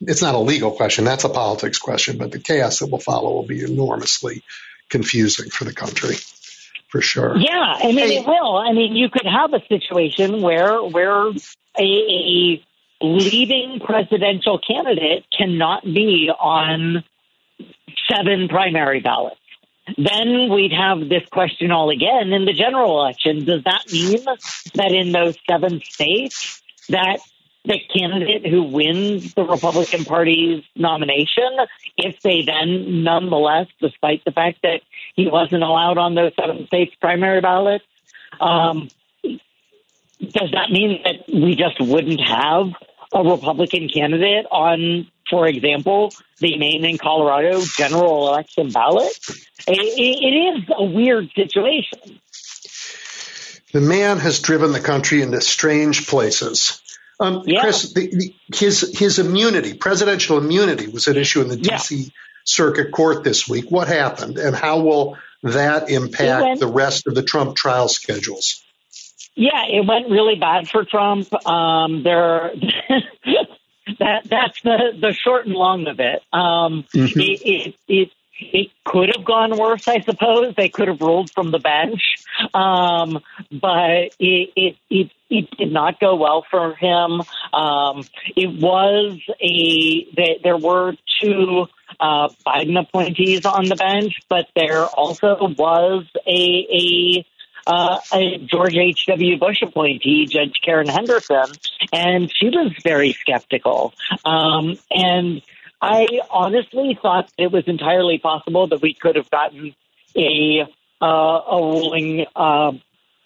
It's not a legal question; that's a politics question. But the chaos that will follow will be enormously confusing for the country, for sure. Yeah, I mean, hey, it will. I mean, you could have a situation where where a, a leading presidential candidate cannot be on seven primary ballots. Then we'd have this question all again in the general election. Does that mean that in those seven states that the candidate who wins the Republican Party's nomination, if they then nonetheless, despite the fact that he wasn't allowed on those seven states primary ballots, um, does that mean that we just wouldn't have a Republican candidate on, for example, the Maine and Colorado general election ballot. it, it is a weird situation. The man has driven the country into strange places. Um, yeah. Chris, the, the, his his immunity, presidential immunity, was at issue in the D.C. Yeah. Circuit Court this week. What happened, and how will that impact went, the rest of the Trump trial schedules? Yeah, it went really bad for Trump. Um, there, that that's the the short and long of it. Um, mm-hmm. it, it, it it could have gone worse, I suppose. They could have ruled from the bench, um, but it, it, it it did not go well for him. Um, it was a they, there were two uh, Biden appointees on the bench, but there also was a a uh, a George H.W. Bush appointee, Judge Karen Henderson, and she was very skeptical. Um, and I honestly thought it was entirely possible that we could have gotten a uh, a ruling uh,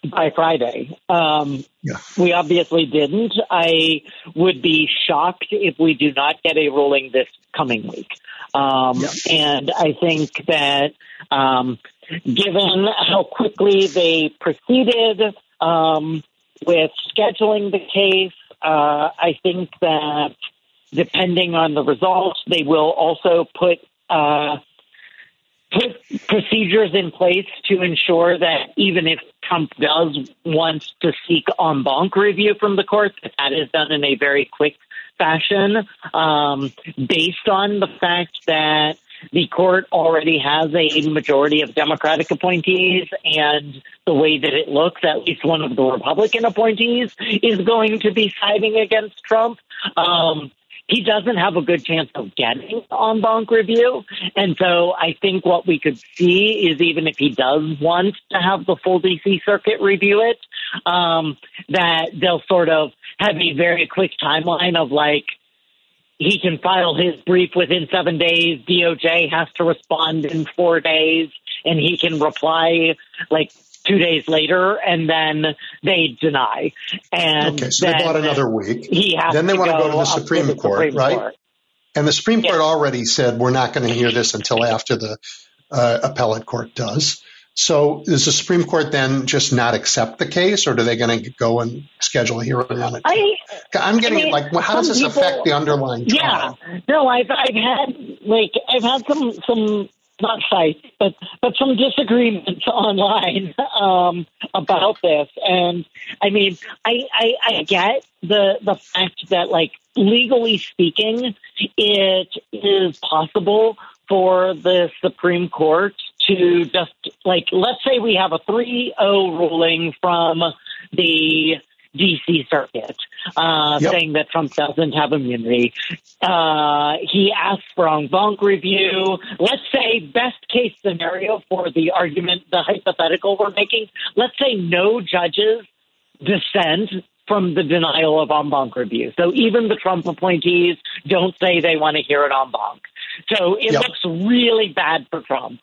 by Friday. Um, yeah. We obviously didn't. I would be shocked if we do not get a ruling this coming week. Um, yeah. And I think that um, given how quickly they proceeded um, with scheduling the case, uh, I think that depending on the results, they will also put uh, put procedures in place to ensure that even if Trump does want to seek en banc review from the court, that that is done in a very quick fashion, um, based on the fact that the court already has a majority of Democratic appointees, and the way that it looks, at least one of the Republican appointees is going to be siding against Trump. Um, he doesn't have a good chance of getting en banc review. And so I think what we could see is even if he does want to have the full DC circuit review it, um, that they'll sort of have a very quick timeline of like, he can file his brief within seven days. DOJ has to respond in four days, and he can reply like two days later, and then they deny. And okay, so they bought another week. He has then they want to go to the Supreme, to the Court, Supreme right? Court. And the Supreme Court already said we're not going to hear this until after the uh, appellate court does. So does the Supreme Court then just not accept the case, or are they going to go and schedule a hearing on it? I, am getting I mean, like, well, how does this people, affect the underlying trial? Yeah, no, I've I've had like I've had some some not fights, but but some disagreements online um, about this. And I mean, I, I I get the the fact that like legally speaking, it is possible for the Supreme Court to just like let's say we have a 3-0 ruling from the DC Circuit uh, yep. saying that Trump doesn't have immunity. Uh, he asked for en banc review. Let's say best case scenario for the argument, the hypothetical we're making. Let's say no judges dissent from the denial of en banc review. So even the Trump appointees don't say they want to hear it en banc. So it yep. looks really bad for Trump.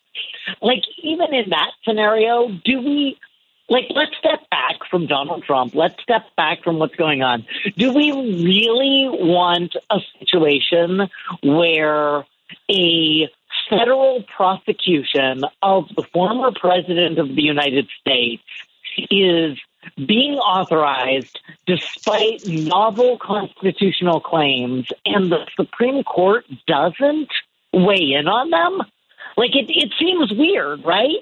Like even in that scenario, do we like let's step back from Donald Trump. Let's step back from what's going on. Do we really want a situation where a federal prosecution of the former president of the United States is being authorized despite novel constitutional claims and the Supreme Court doesn't weigh in on them? Like it, it seems weird, right?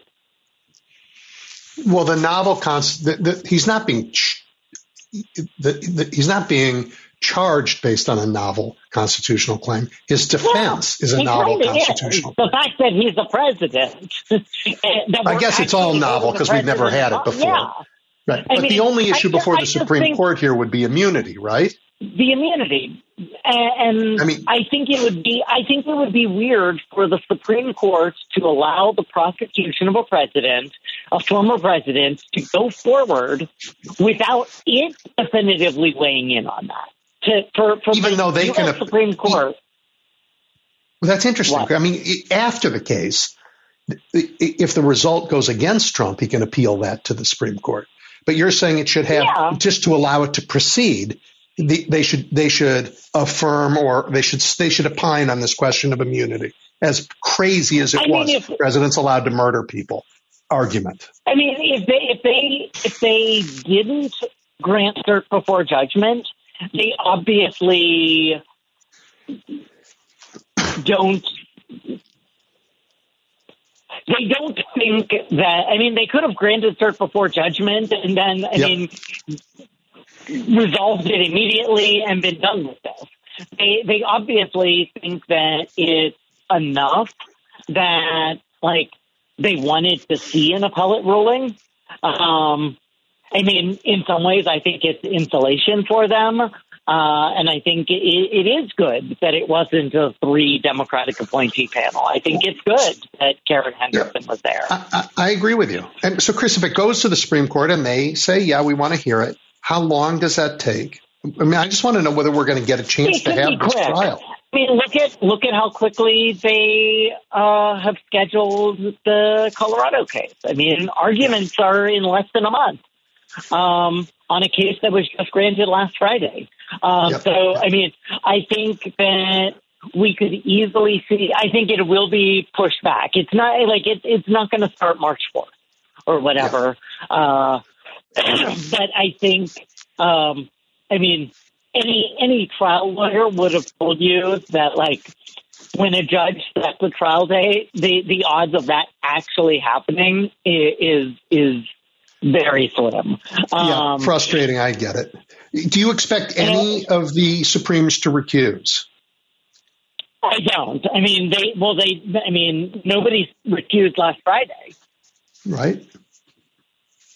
Well, the novel const the, the, he's not being ch- the, he's not being charged based on a novel constitutional claim. His defense yeah, is a novel constitutional. Is. The fact that he's the president. I guess it's all novel because we've never had it before. Yeah. Right. But mean, the only issue I, before I the Supreme Court here would be immunity, right? The immunity. And I mean, I think it would be I think it would be weird for the Supreme Court to allow the prosecution of a president, a former president, to go forward without it definitively weighing in on that. To, for, for even though they US can Supreme Court. Well, that's interesting. What? I mean, after the case, if the result goes against Trump, he can appeal that to the Supreme Court. But you're saying it should have yeah. just to allow it to proceed. The, they should they should affirm or they should they should opine on this question of immunity. As crazy as it I was, mean, if, presidents allowed to murder people. Argument. I mean, if they if they if they didn't grant cert before judgment, they obviously don't they don't think that. I mean, they could have granted cert before judgment, and then I yep. mean, resolved it immediately and been done with this. They they obviously think that it's enough that like they wanted to see an appellate ruling. Um, I mean, in some ways, I think it's insulation for them. Uh, and I think it, it is good that it wasn't a three Democratic appointee panel. I think it's good that Karen Henderson yeah, was there. I, I, agree with you. And so, Chris, if it goes to the Supreme Court and they say, yeah, we want to hear it, how long does that take? I mean, I just want to know whether we're going to get a chance to have this trial. I mean, look at look at how quickly they uh, have scheduled the Colorado case. I mean, arguments are in less than a month um, on a case that was just granted last Friday. Um, yep. So, I mean, I think that we could easily see. I think it will be pushed back. It's not like it, it's not going to start March fourth or whatever. Yep. Uh, but I think, um, I mean, any any trial lawyer would have told you that like when a judge sets a trial date, the the odds of that actually happening is is very slim. Um, yeah, frustrating. I get it. Do you expect any of the Supremes to recuse? I don't. I mean, they, well, they, I mean, nobody recused last Friday. Right.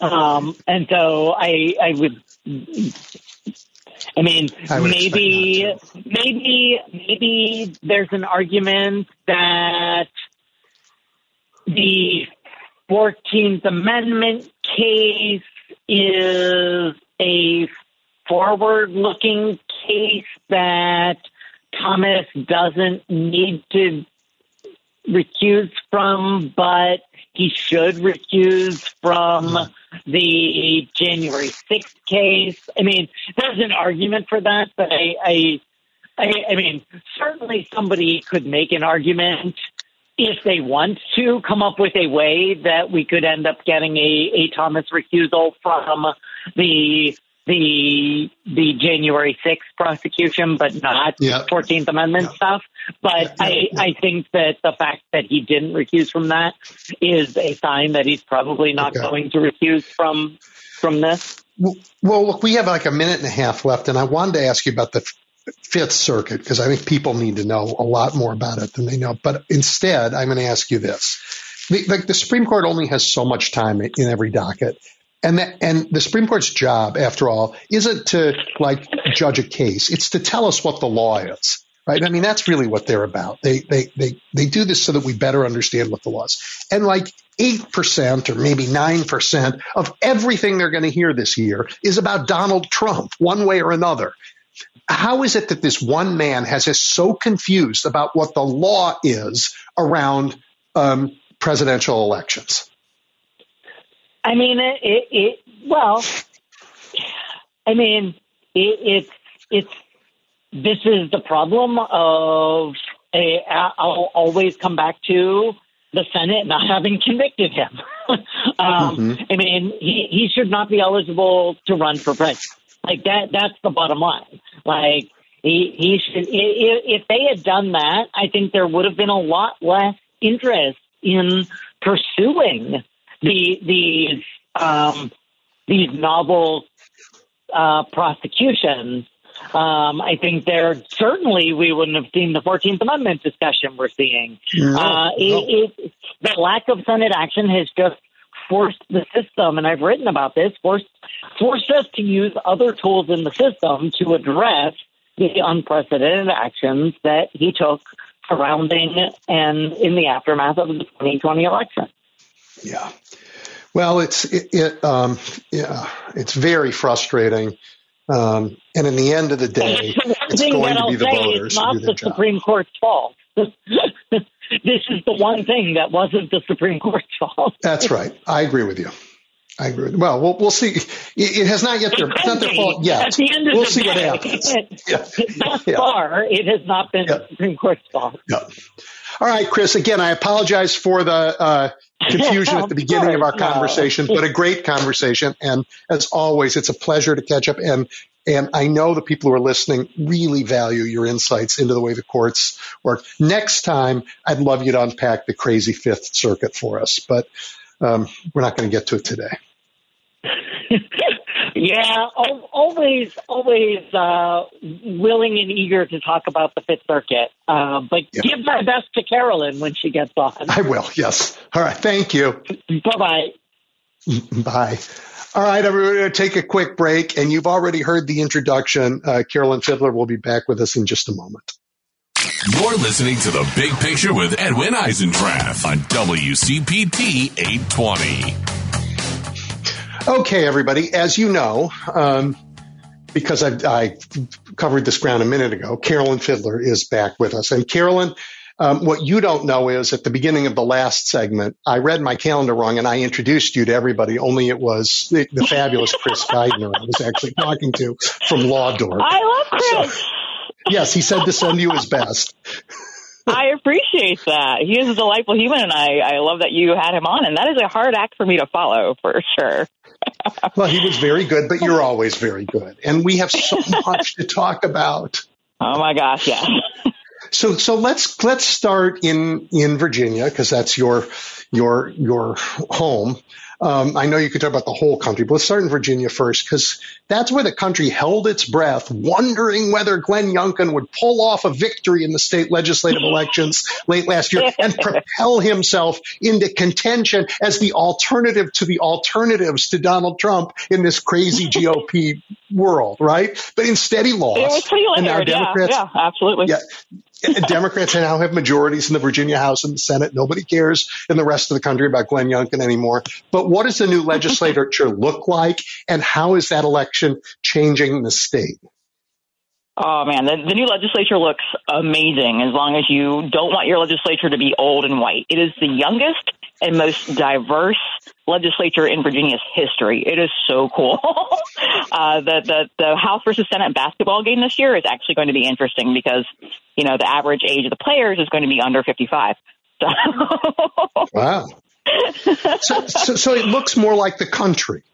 Um, and so I, I would, I mean, I maybe, maybe, maybe there's an argument that the 14th Amendment case is a forward looking case that Thomas doesn't need to recuse from, but he should recuse from the January 6th case. I mean, there's an argument for that, but I, I, I, I mean, certainly somebody could make an argument if they want to come up with a way that we could end up getting a, a Thomas recusal from the the the January 6th prosecution, but not yeah. 14th Amendment yeah. stuff. But yeah. I, I think that the fact that he didn't recuse from that is a sign that he's probably not okay. going to recuse from from this. Well, look, we have like a minute and a half left, and I wanted to ask you about the Fifth Circuit because I think people need to know a lot more about it than they know. But instead, I'm going to ask you this: the, the, the Supreme Court only has so much time in every docket. And that, and the Supreme Court's job, after all, isn't to like judge a case. It's to tell us what the law is, right? I mean, that's really what they're about. They, they, they, they do this so that we better understand what the law is. And like 8% or maybe 9% of everything they're going to hear this year is about Donald Trump, one way or another. How is it that this one man has us so confused about what the law is around um, presidential elections? I mean, it, it, it well, I mean, it, it's it's this is the problem of a, I'll always come back to the Senate not having convicted him. um, mm-hmm. I mean, he, he should not be eligible to run for president. Like that, that's the bottom line. Like he, he should, if they had done that, I think there would have been a lot less interest in pursuing the these um, these novel uh, prosecutions. Um, I think there certainly we wouldn't have seen the Fourteenth Amendment discussion we're seeing. No, uh, no. It, it, the lack of Senate action has just forced the system, and I've written about this, forced forced us to use other tools in the system to address the unprecedented actions that he took surrounding and in the aftermath of the 2020 election. Yeah. Well, it's it, it um, yeah, it's very frustrating. Um, and in the end of the day, it's going to be the voters. It's not the job. Supreme Court's fault. this is the one thing that wasn't the Supreme Court's fault. That's right. I agree with you. I agree. Well, we'll, we'll see. It, it, has not yet. Their, it's not their fault yet. At the end of we'll see day, what happens. yeah. Thus yeah. far, it has not been yeah. the Supreme Court's fault. Yeah. All right, Chris. Again, I apologize for the uh, confusion at the beginning of our conversation, but a great conversation. And as always, it's a pleasure to catch up. And and I know the people who are listening really value your insights into the way the courts work. Next time, I'd love you to unpack the crazy Fifth Circuit for us, but um, we're not going to get to it today. yeah, always, always uh, willing and eager to talk about the Fifth Circuit. Uh, but yeah. give my best to Carolyn when she gets on. I will. Yes. All right. Thank you. Bye bye. Bye. All right, everybody, take a quick break, and you've already heard the introduction. Uh, Carolyn Fiddler will be back with us in just a moment. You're listening to The Big Picture with Edwin Eisendrath on WCPT 820. Okay, everybody, as you know, um, because I, I, covered this ground a minute ago, Carolyn Fiddler is back with us. And Carolyn, um, what you don't know is at the beginning of the last segment, I read my calendar wrong and I introduced you to everybody, only it was the, the fabulous Chris Geidner I was actually talking to from Law Dork. I love Chris. So, yes, he said to send you his best. I appreciate that. He is a delightful human, and I, I love that you had him on. And that is a hard act for me to follow, for sure. well, he was very good, but you're always very good. And we have so much to talk about. Oh, my gosh, yeah. So, so let's let's start in in Virginia because that's your your your home. Um, I know you could talk about the whole country, but let's start in Virginia first because that's where the country held its breath, wondering whether Glenn Youngkin would pull off a victory in the state legislative elections late last year and propel himself into contention as the alternative to the alternatives to Donald Trump in this crazy GOP world, right? But instead he lost. It was pretty and now Democrats, yeah, yeah, absolutely. Yeah, Democrats now have majorities in the Virginia House and the Senate. Nobody cares in the rest of the country about Glenn Youngkin anymore. But what does the new legislature look like, and how is that election changing the state? Oh man, the, the new legislature looks amazing as long as you don't want your legislature to be old and white. It is the youngest and most diverse legislature in Virginia's history. It is so cool. uh, the, the, the House versus Senate basketball game this year is actually going to be interesting because, you know, the average age of the players is going to be under 55. So. wow. So, so, so it looks more like the country.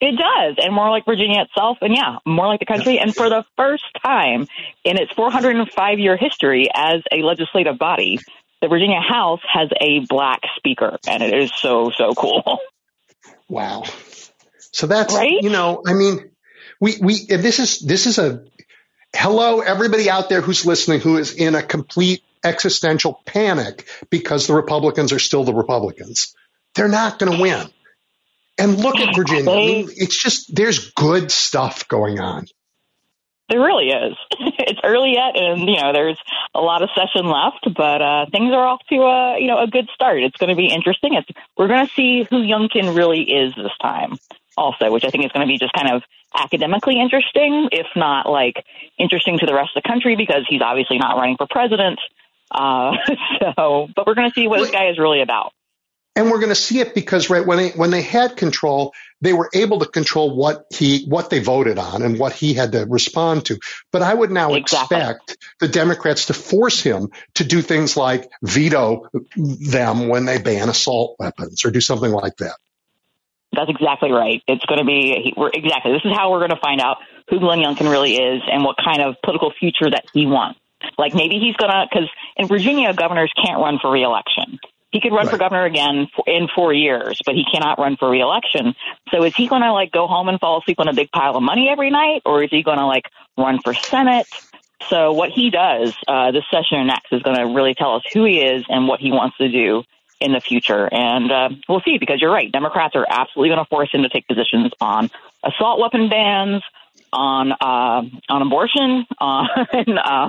It does, and more like Virginia itself, and yeah, more like the country. And for the first time in its 405 year history as a legislative body, the Virginia House has a black speaker, and it is so so cool. Wow. So that's right? you know, I mean, we we this is this is a hello, everybody out there who's listening who is in a complete existential panic because the Republicans are still the Republicans. They're not going to win. And look at Virginia. I mean, it's just, there's good stuff going on. There really is. it's early yet, and you know there's a lot of session left, but uh, things are off to a you know a good start. It's going to be interesting. It's, we're going to see who Youngkin really is this time, also, which I think is going to be just kind of academically interesting, if not like interesting to the rest of the country because he's obviously not running for president. Uh, so, but we're going to see what this guy is really about and we're going to see it because right when they when they had control they were able to control what he what they voted on and what he had to respond to. But i would now exactly. expect the democrats to force him to do things like veto them when they ban assault weapons or do something like that. That's exactly right. It's going to be we're exactly. This is how we're going to find out who glenn youngkin really is and what kind of political future that he wants. Like maybe he's going to because in virginia governors can't run for reelection he could run right. for governor again in four years, but he cannot run for reelection. So is he going to like go home and fall asleep on a big pile of money every night, or is he going to like run for Senate? So what he does uh, this session next is going to really tell us who he is and what he wants to do in the future. And uh, we'll see because you're right. Democrats are absolutely going to force him to take positions on assault weapon bans, on uh, on abortion, on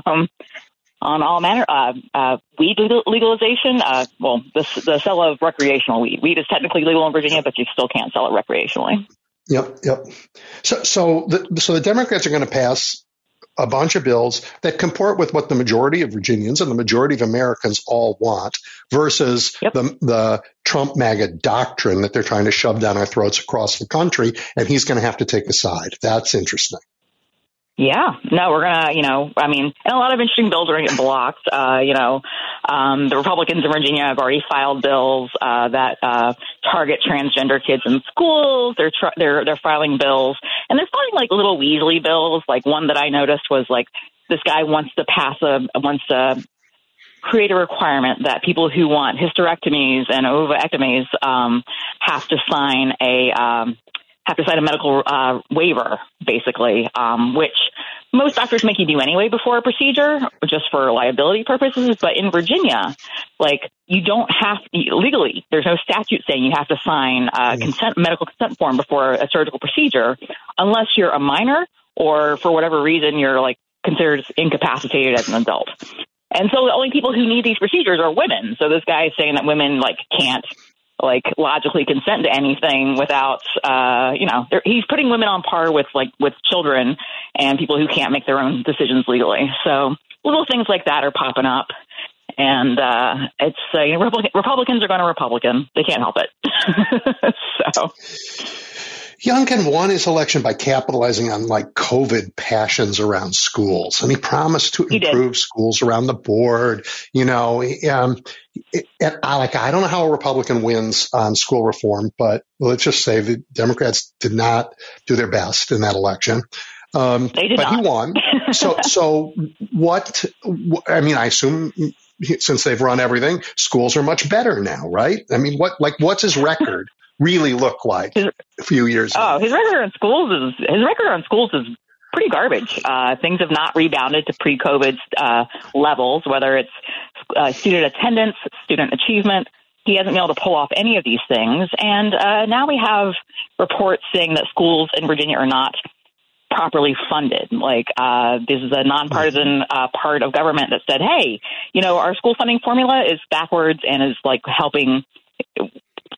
um, on all manner uh, uh, weed legalization. Uh, well, the, the sale of recreational weed. Weed is technically legal in Virginia, but you still can't sell it recreationally. Yep, yep. So, so the so the Democrats are going to pass a bunch of bills that comport with what the majority of Virginians and the majority of Americans all want, versus yep. the the Trump MAGA doctrine that they're trying to shove down our throats across the country, and he's going to have to take a side. That's interesting. Yeah, no, we're gonna, you know, I mean, and a lot of interesting bills are gonna get blocked. Uh, you know, um, the Republicans in Virginia have already filed bills uh, that uh, target transgender kids in schools. They're tr- they're they're filing bills, and they're filing like little Weasley bills. Like one that I noticed was like this guy wants to pass a wants to create a requirement that people who want hysterectomies and ovectomies um, have to sign a um, have to sign a medical uh, waiver, basically, um, which most doctors make you do anyway before a procedure, just for liability purposes. But in Virginia, like you don't have legally, there's no statute saying you have to sign a consent medical consent form before a surgical procedure, unless you're a minor or for whatever reason you're like considered incapacitated as an adult. And so the only people who need these procedures are women. So this guy is saying that women like can't like logically consent to anything without uh you know he's putting women on par with like with children and people who can't make their own decisions legally. So little things like that are popping up. And uh it's uh, you know, republicans are going to republican. They can't help it. So Youngkin won his election by capitalizing on like COVID passions around schools, and he promised to improve schools around the board. You know, um, it, it, I like I don't know how a Republican wins on school reform, but let's just say the Democrats did not do their best in that election. Um, they did but not. he won. so, so what? I mean, I assume since they've run everything, schools are much better now, right? I mean, what like what's his record? Really look like his, a few years oh, ago? his record on schools is his record on schools is pretty garbage. Uh, things have not rebounded to pre-COVID uh, levels, whether it's uh, student attendance, student achievement. He hasn't been able to pull off any of these things, and uh, now we have reports saying that schools in Virginia are not properly funded. Like uh, this is a nonpartisan uh, part of government that said, "Hey, you know, our school funding formula is backwards and is like helping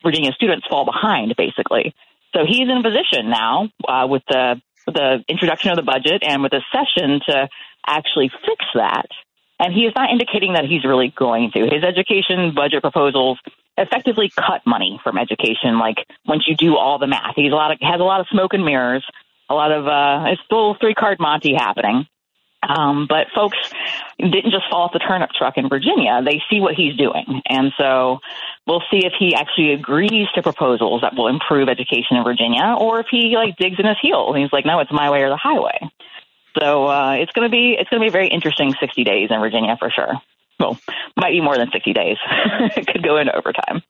Virginia students fall behind, basically. So he's in a position now uh, with the the introduction of the budget and with the session to actually fix that. And he is not indicating that he's really going to. His education budget proposals effectively cut money from education. Like once you do all the math, he's a lot of has a lot of smoke and mirrors, a lot of uh, it's still three card Monte happening. Um, but folks didn't just fall off the turnip truck in Virginia. They see what he's doing. And so we'll see if he actually agrees to proposals that will improve education in Virginia or if he like digs in his heels and he's like, no, it's my way or the highway. So, uh, it's going to be, it's going to be a very interesting 60 days in Virginia for sure. Well, might be more than 60 days. it could go into overtime.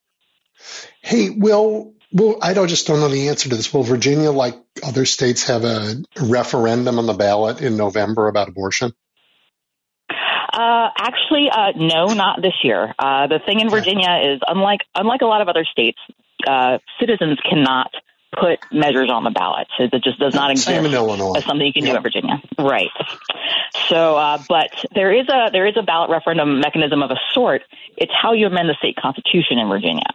Hey, Will, Well, I don't just don't know the answer to this. Will Virginia, like other states, have a referendum on the ballot in November about abortion? Uh, actually, uh, no, not this year. Uh, the thing in Virginia is unlike unlike a lot of other states, uh, citizens cannot put measures on the ballot. So It just does not exist Same in Illinois. as something you can Yeah. do in Virginia. Right. So, uh, but there is a there is a ballot referendum mechanism of a sort. It's how you amend the state constitution in Virginia.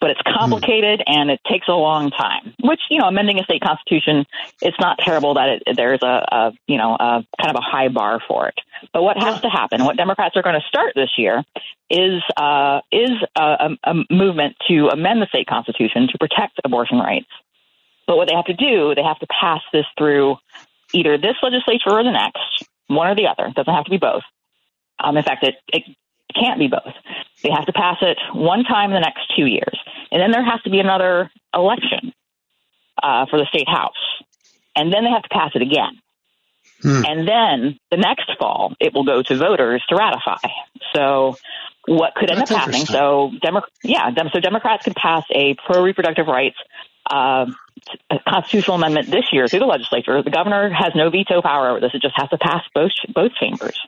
But it's complicated and it takes a long time. Which you know, amending a state constitution, it's not terrible that it, there's a, a you know a kind of a high bar for it. But what has to happen? What Democrats are going to start this year is uh, is a, a, a movement to amend the state constitution to protect abortion rights. But what they have to do, they have to pass this through either this legislature or the next, one or the other. It doesn't have to be both. Um, in fact, it, it can't be both. They have to pass it one time in the next two years. And then there has to be another election uh, for the state house. And then they have to pass it again. Hmm. And then the next fall, it will go to voters to ratify. So, what could end That's up happening? So, Demo- yeah, so Democrats could pass a pro reproductive rights uh, constitutional amendment this year through the legislature. The governor has no veto power over this; it just has to pass both both chambers.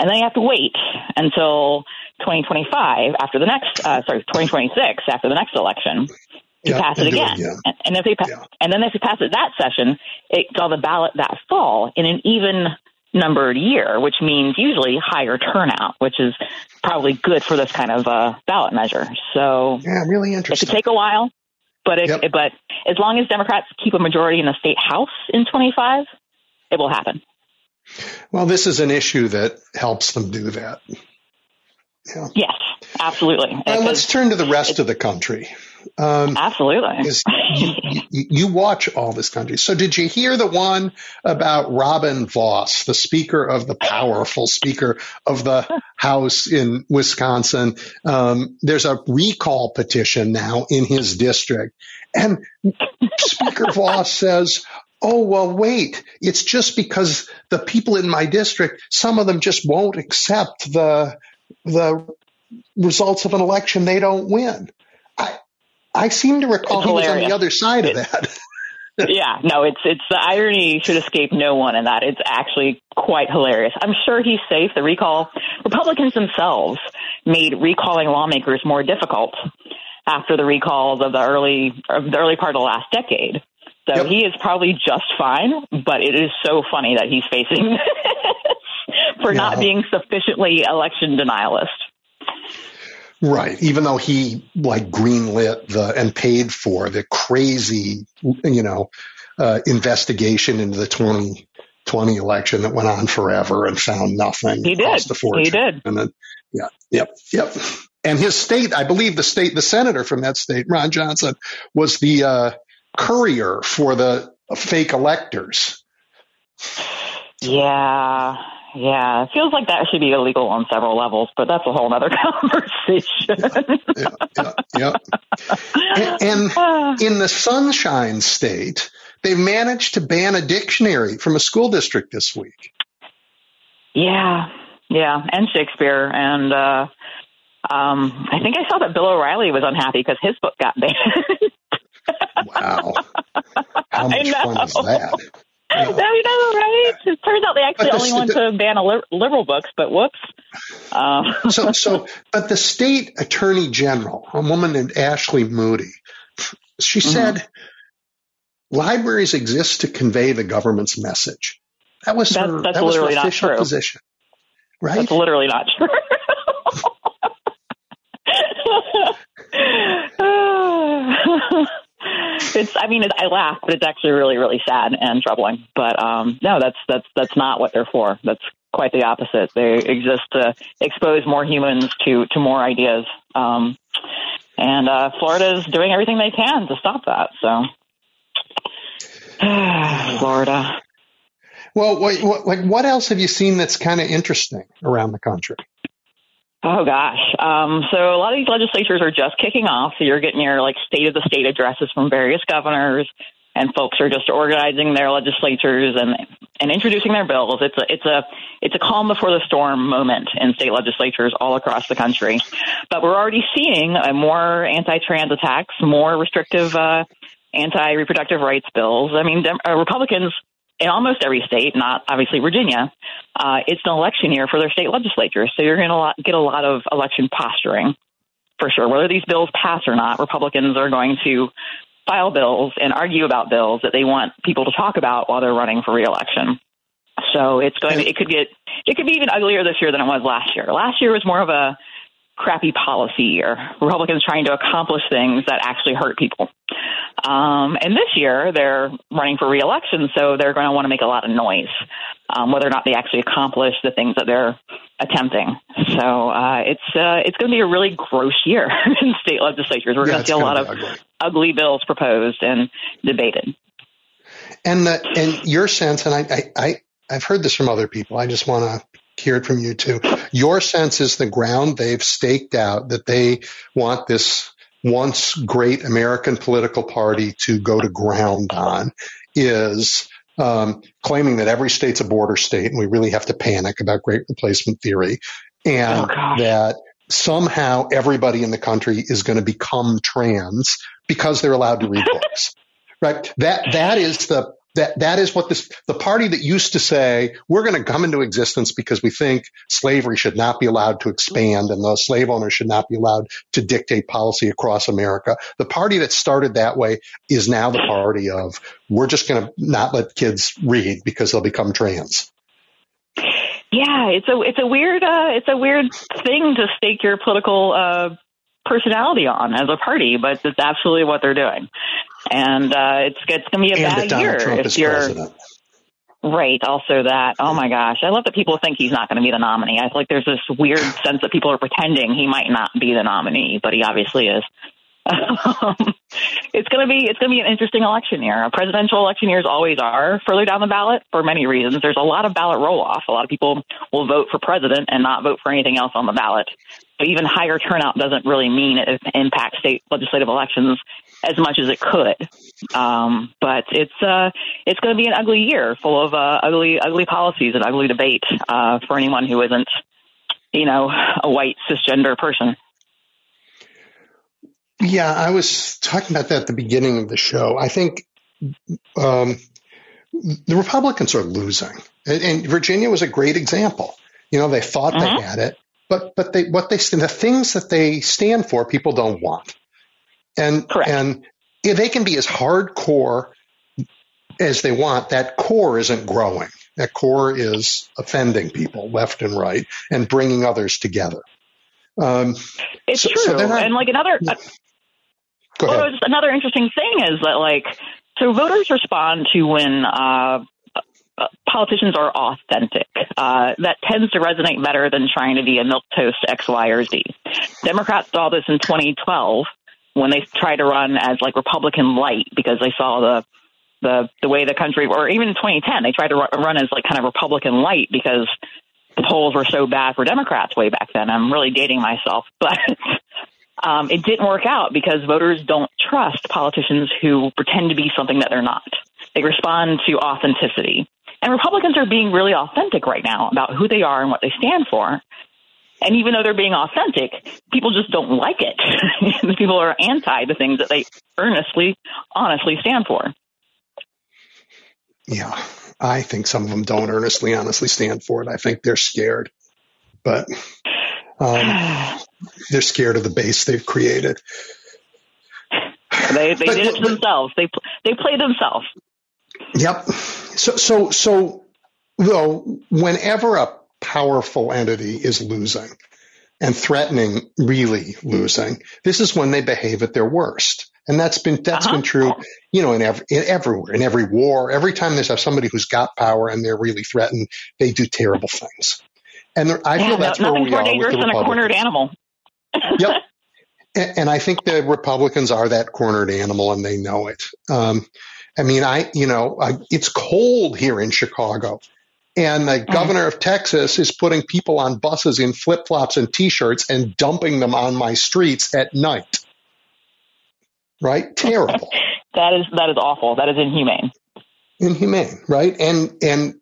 And then you have to wait until 2025 after the next, uh, sorry, 2026 after the next election to Yeah, pass it again. And, and if they pa- Yeah. and then if they pass it that session, it's on the ballot that fall in an even numbered year, which means usually higher turnout, which is probably good for this kind of uh, ballot measure. So Yeah, really interesting. it could take a while, but it, Yep. but as long as Democrats keep a majority in the state house in 25, it will happen. Well, this is an issue that helps them do that. Yeah. Yes, absolutely. Well, let's turn to the rest of the country. Um, absolutely. you, you watch all this country. So did you hear the one about Robin Vos, the speaker of the powerful speaker of the House in Wisconsin? Um, there's a recall petition now in his district. And Speaker Vos says, Oh, well, wait, it's just because the people in my district, some of them just won't accept the, the results of an election they don't win. I, I seem to recall he was on the other side of that. yeah, no, it's it's the irony should escape no one in that. It's actually quite hilarious. I'm sure he's safe. The recall Republicans themselves made recalling lawmakers more difficult after the recalls of the early of the early part of the last decade. So Yep. he is probably just fine, but it is so funny that he's facing for not being sufficiently election denialist. Right. Even though he like greenlit the and paid for the crazy, you know, uh, investigation into the 2020 election that went on forever and found nothing. He did. Fortune. He did. And then, yeah, yep, yep. And his state, I believe the state, the senator from that state, Ron Johnson, was the uh, courier for the fake electors. Yeah, yeah. It feels like that should be illegal on several levels, but that's a whole other conversation. Yeah, yeah, yeah. And, and in the Sunshine State, they've managed to ban a dictionary from a school district this week. yeah, yeah, and Shakespeare, and uh, um, I think I saw that Bill O'Reilly was unhappy because his book got banned. Wow. How I much fun is that? I know, right? It turns out they actually But only the- want to ban li- liberal books, but whoops. Um, So, so, but the state attorney general, a woman named Ashley Moody, she Mm-hmm. said libraries exist to convey the government's message. That was That's- her, that's that was her literally not official true. position. Right? That's literally not true. It's I mean it, I laugh, but it's actually really really sad and troubling. But um no, that's that's that's not what they're for. That's quite the opposite. They exist to expose more humans to to more ideas. Um and uh Florida is doing everything they can to stop that. So Florida. Well, what, what, like, what else have you seen that's kind of interesting around the country? Oh gosh. Um, so a lot of these legislatures are just kicking off. So you're getting your like state of the state addresses from various governors. and folks are just organizing their legislatures and and introducing their bills. It's a it's a it's a calm before the storm moment in state legislatures all across the country. But we're already seeing uh, more anti-trans attacks, more restrictive uh, anti-reproductive rights bills. I mean, Dem- uh, Republicans in almost every state, not obviously Virginia, uh, it's an election year for their state legislatures, so you're going to get a lot of election posturing for sure. Whether these bills pass or not, Republicans are going to file bills and argue about bills that they want people to talk about while they're running for reelection. So it's going to, it could get, it could be even uglier this year than it was last year. Last year was more of a crappy policy year. Republicans trying to accomplish things that actually hurt people. Um, and this year they're running for reelection, so they're going to want to make a lot of noise, um, whether or not they actually accomplish the things that they're attempting. So uh, it's uh, it's going to be a really gross year in state legislatures. We're yeah, going to see a lot of ugly. ugly. bills proposed and debated. And the, and your sense, and I, I, I I've heard this from other people. I just want to hear it from you too. Your sense is the ground they've staked out that they want this once great American political party to go to ground on is um, claiming that every state's a border state and we really have to panic about great replacement theory and oh, that somehow everybody in the country is going to become trans because they're allowed to read books. Right. That, that is the that that is what this the party that used to say we're going to come into existence because we think slavery should not be allowed to expand and the slave owners should not be allowed to dictate policy across America. The party that started that way is now the party of we're just going to not let kids read because they'll become trans. Yeah, it's a it's a weird uh, it's a weird thing to stake your political uh, personality on as a party, but it's absolutely what they're doing and uh, it's it's going to be a and bad year Trump if you're president. right. Also, that oh my gosh, I love that people think he's not going to be the nominee. I feel like there's this weird sense that people are pretending he might not be the nominee, but he obviously is. it's going to be it's going to be an interesting election year. Presidential election years always are further down the ballot for many reasons. There's a lot of ballot roll off. A lot of people will vote for president and not vote for anything else on the ballot. But even higher turnout doesn't really mean it impacts state legislative elections as much as it could. Um, but it's uh, it's going to be an ugly year, full of uh, ugly ugly policies and ugly debate uh, for anyone who isn't, you know, a white cisgender person. Yeah, I was talking about that at the beginning of the show. I think um, the Republicans are losing, and, Virginia was a great example. You know, they thought mm-hmm. they had it, but but they what they the things that they stand for, people don't want. And Correct. and they can be as hardcore as they want. That core isn't growing. That core is offending people left and right and bringing others together. Um, it's so, true. So not, and like another, yeah. well, another interesting thing is that like, so voters respond to when uh, uh, politicians are authentic. Uh, that tends to resonate better than trying to be a milk toast X, Y, or Z. Democrats saw this in 2012 when they tried to run as like Republican light because they saw the the the way the country, or even in 2010, they tried to run as like kind of Republican light because the polls were so bad for Democrats way back then. I'm really dating myself, but um, it didn't work out because voters don't trust politicians who pretend to be something that they're not. They respond to authenticity. And Republicans are being really authentic right now about who they are and what they stand for. And even though they're being authentic, people just don't like it. people are anti the things that they earnestly, honestly stand for. Yeah, I think some of them don't earnestly, honestly stand for it. I think they're scared, but um, they're scared of the base they've created. They they but, did it but, themselves. They they play themselves. Yep. So so so though, whenever a powerful entity is losing and threatening really losing, this is when they behave at their worst. And that's been that's uh-huh. been true, you know, in every in everywhere, in every war. Every time there's somebody who's got power and they're really threatened, they do terrible things. And I yeah, feel that's no, where we are with the than a cornered animal. yep. And, and, I think the Republicans are that cornered animal, and they know it. Um, I mean, I you know, I, it's cold here in Chicago. And the mm. governor of Texas is putting people on buses in flip flops and t shirts and dumping them on my streets at night. Right? Terrible. That is that is awful. That is inhumane. Inhumane, right? And and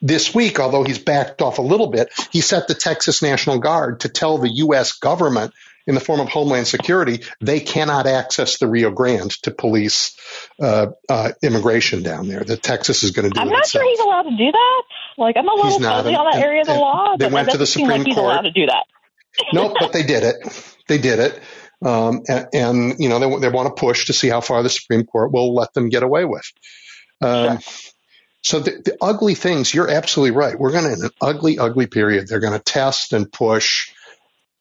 this week, although he's backed off a little bit, he set the Texas National Guard to tell the U.S. government in the form of Homeland Security, they cannot access the Rio Grande to police uh, uh, immigration down there. That Texas is going to do. I'm not itself. sure he's allowed to do that. Like I'm a little fuzzy on that area of the law. they went to the like Supreme he's Court. allowed to do that. no, but they did it. They did it. Um, and, and, you know, they, they want to push to see how far the Supreme Court will let them get away with. Um, So the, the ugly things, you're absolutely right. We're going to in an ugly, ugly period. They're going to test and push.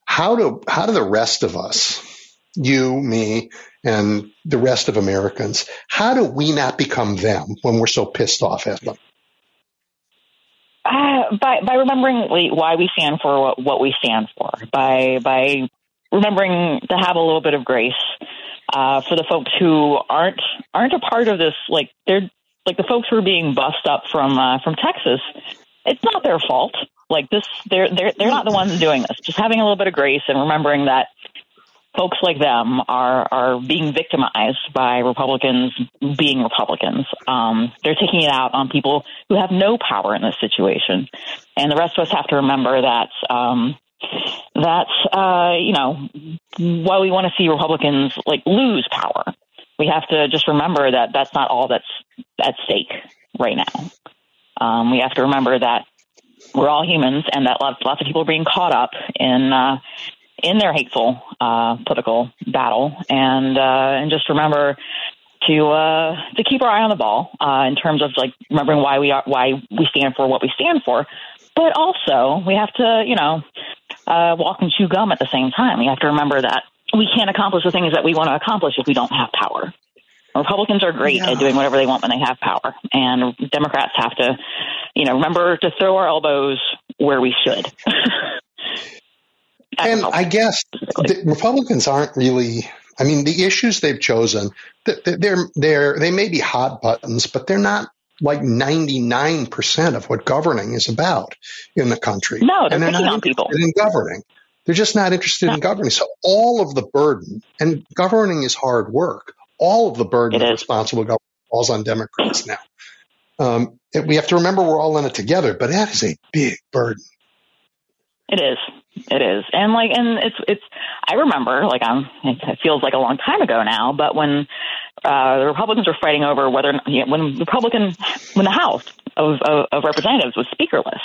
How do how do the rest of us, you, me, and the rest of Americans, how do we not become them when we're so pissed off at them? Uh, by by remembering why we stand for what, we stand for, by by remembering to have a little bit of grace uh, for the folks who aren't aren't a part of this. Like they're like the folks who are being bussed up from uh, from Texas. It's not their fault. Like this, they're they're they're not the ones doing this. Just having a little bit of grace and remembering that folks like them are are being victimized by Republicans being Republicans. Um, they're taking it out on people who have no power in this situation, and the rest of us have to remember that. Um, that uh, you know, while we want to see Republicans like lose power, we have to just remember that that's not all that's at stake right now. Um, we have to remember that we're all humans, and that lots lots of people are being caught up in uh, in their hateful uh, political battle, and uh, and just remember to uh, to keep our eye on the ball uh, in terms of like remembering why we are why we stand for what we stand for, but also we have to you know uh, walk and chew gum at the same time. We have to remember that we can't accomplish the things that we want to accomplish if we don't have power. Republicans are great Yeah. at doing whatever they want when they have power, and Democrats have to, you know, remember to throw our elbows where we should. And I guess the Republicans aren't really. I mean, the issues they've chosen, th- th- they're they're they may be hot buttons, but they're not like ninety nine percent of what governing is about in the country. No, they're and they're not on people. in governing. They're just not interested in governing. So all of the burden, and governing is hard work. All of the burden of responsible government falls on Democrats now. Um, we have to remember we're all in it together, but that is a big burden. It is. It is. And like and it's it's I remember like I'm it it feels like a long time ago now, but when uh the Republicans were fighting over whether you know, when Republican when the House of, of of Representatives was speakerless.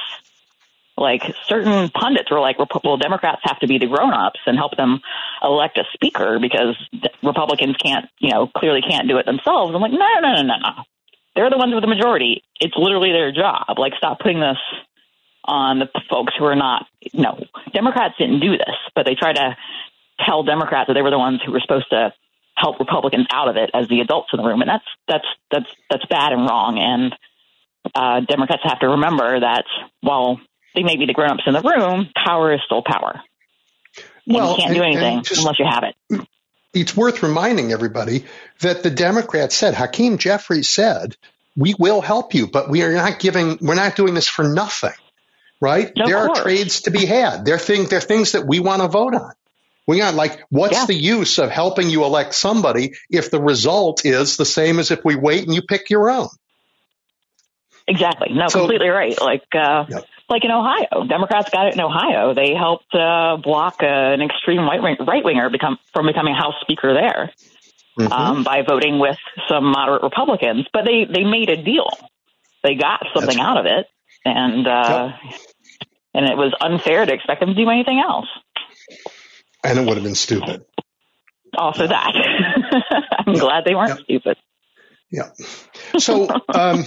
Like certain pundits were like, well, Democrats have to be the grown-ups and help them elect a speaker because Republicans can't, you know, clearly can't do it themselves. I'm like, no, no, no, no, no. They're the ones with the majority. It's literally their job. Like, stop putting this on the folks who are not, no, Democrats didn't do this, but they tried to tell Democrats that they were the ones who were supposed to help Republicans out of it as the adults in the room. And that's, that's, that's, that's bad and wrong. And, uh, Democrats have to remember that while they may be the grown-ups in the room, power is still power. And Well, you can't do and- and anything just- unless you have it. it's worth reminding everybody that the Democrats said, Hakeem Jeffries said, we will help you, but we are not giving, we're not doing this for nothing, right? There are trades to be had. There are things, there are things that we want to vote on. We aren't like, what's Yeah. the use of helping you elect somebody if the result is the same as if we wait and you pick your own? Exactly. No, So- completely right. Like, uh, Yep. Like in Ohio, Democrats got it in Ohio. They helped uh, block uh, an extreme right right winger become from becoming House Speaker there Mhm. um, by voting with some moderate Republicans. But they they made a deal. They got something That's out of it, and uh, and it was unfair to expect them to do anything else. and it would have been stupid. Also, that I'm glad they weren't Yep. stupid. Yeah. So um,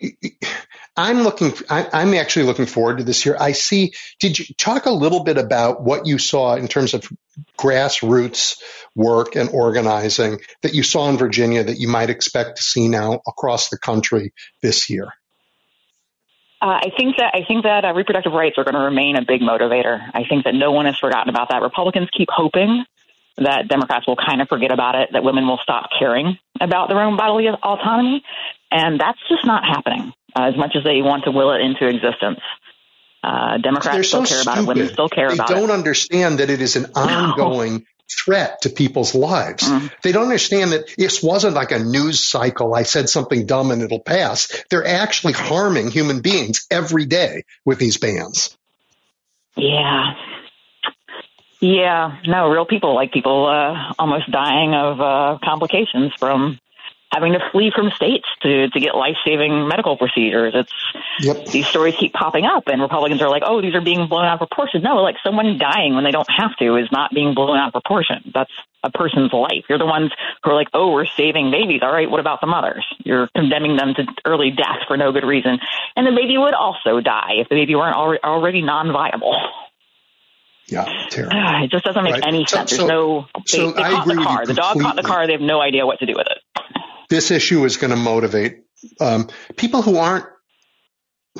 I'm looking. I, I'm actually looking forward to this year. I see. Did you talk a little bit about what you saw in terms of grassroots work and organizing that you saw in Virginia that you might expect to see now across the country this year? Uh, I think that I think that uh, reproductive rights are going to remain a big motivator. I think that no one has forgotten about that. Republicans keep hoping that Democrats will kind of forget about it, that women will stop caring about their own bodily autonomy, and that's just not happening. Uh, as much as they want to will it into existence, uh, Democrats They're still so care about it. Women still care they about don't understand that it is an ongoing threat to people's lives. Mm. They don't understand that this wasn't like a news cycle. I said something dumb and it'll pass. They're actually harming human beings every day with these bans. Yeah. Yeah, no, real people like people uh, almost dying of uh, complications from having to flee from states to, to get life saving medical procedures. It's yep. these stories keep popping up, and Republicans are like, "Oh, these are being blown out of proportion." No, like someone dying when they don't have to is not being blown out of proportion. That's a person's life. You're the ones who are like, "Oh, we're saving babies." All right, what about the mothers? You're condemning them to early death for no good reason, and the baby would also die if the baby weren't already non-viable. Yeah, terrible. it just doesn't make right. any sense. So, There's no. They, so they caught the car. The dog caught the car. They have no idea what to do with it. This issue is going to motivate um, people who aren't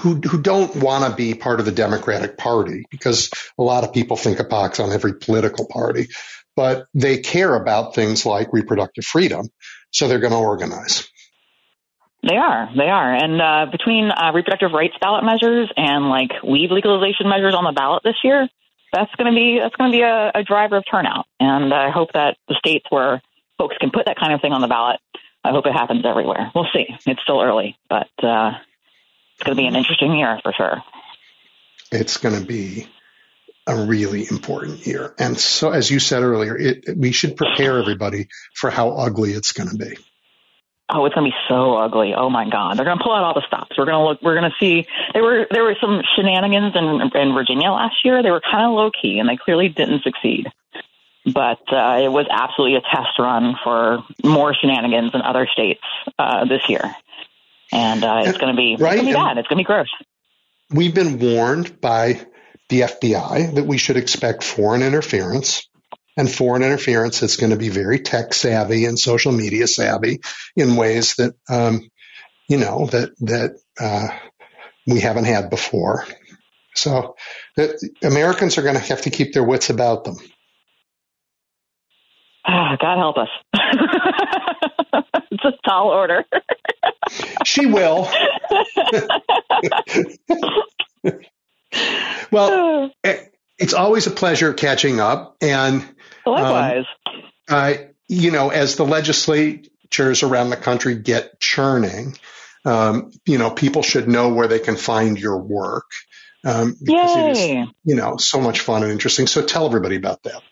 who who don't want to be part of the Democratic Party because a lot of people think a pox on every political party, but they care about things like reproductive freedom, so they're going to organize. They are, they are, and uh, between uh, reproductive rights ballot measures and like weed legalization measures on the ballot this year, that's going to be that's going to be a, a driver of turnout. And I hope that the states where folks can put that kind of thing on the ballot, I hope it happens everywhere. We'll see. It's still early, but uh, it's going to be an interesting year for sure. It's going to be a really important year. And so, as you said earlier, it, we should prepare everybody for how ugly it's going to be. Oh, it's gonna be so ugly. Oh my God, they're gonna pull out all the stops. We're gonna look. We're gonna see. There were there were some shenanigans in in Virginia last year. They were kind of low key, and they clearly didn't succeed. But uh, it was absolutely a test run for more shenanigans in other states uh, this year, and uh, it's going to be right? it's going to be bad. It's going to be gross. We've been warned by the FBI that we should expect foreign interference and foreign interference is going to be very tech savvy and social media savvy in ways that um, you know that that uh, we haven't had before. So that Americans are going to have to keep their wits about them. Ah, God help us. it's a tall order. she will. well, it's always a pleasure catching up. And likewise, um, uh, you know, as the legislatures around the country get churning, um, you know, people should know where they can find your work. Um, because Yay. it is, you know, so much fun and interesting. So tell everybody about that.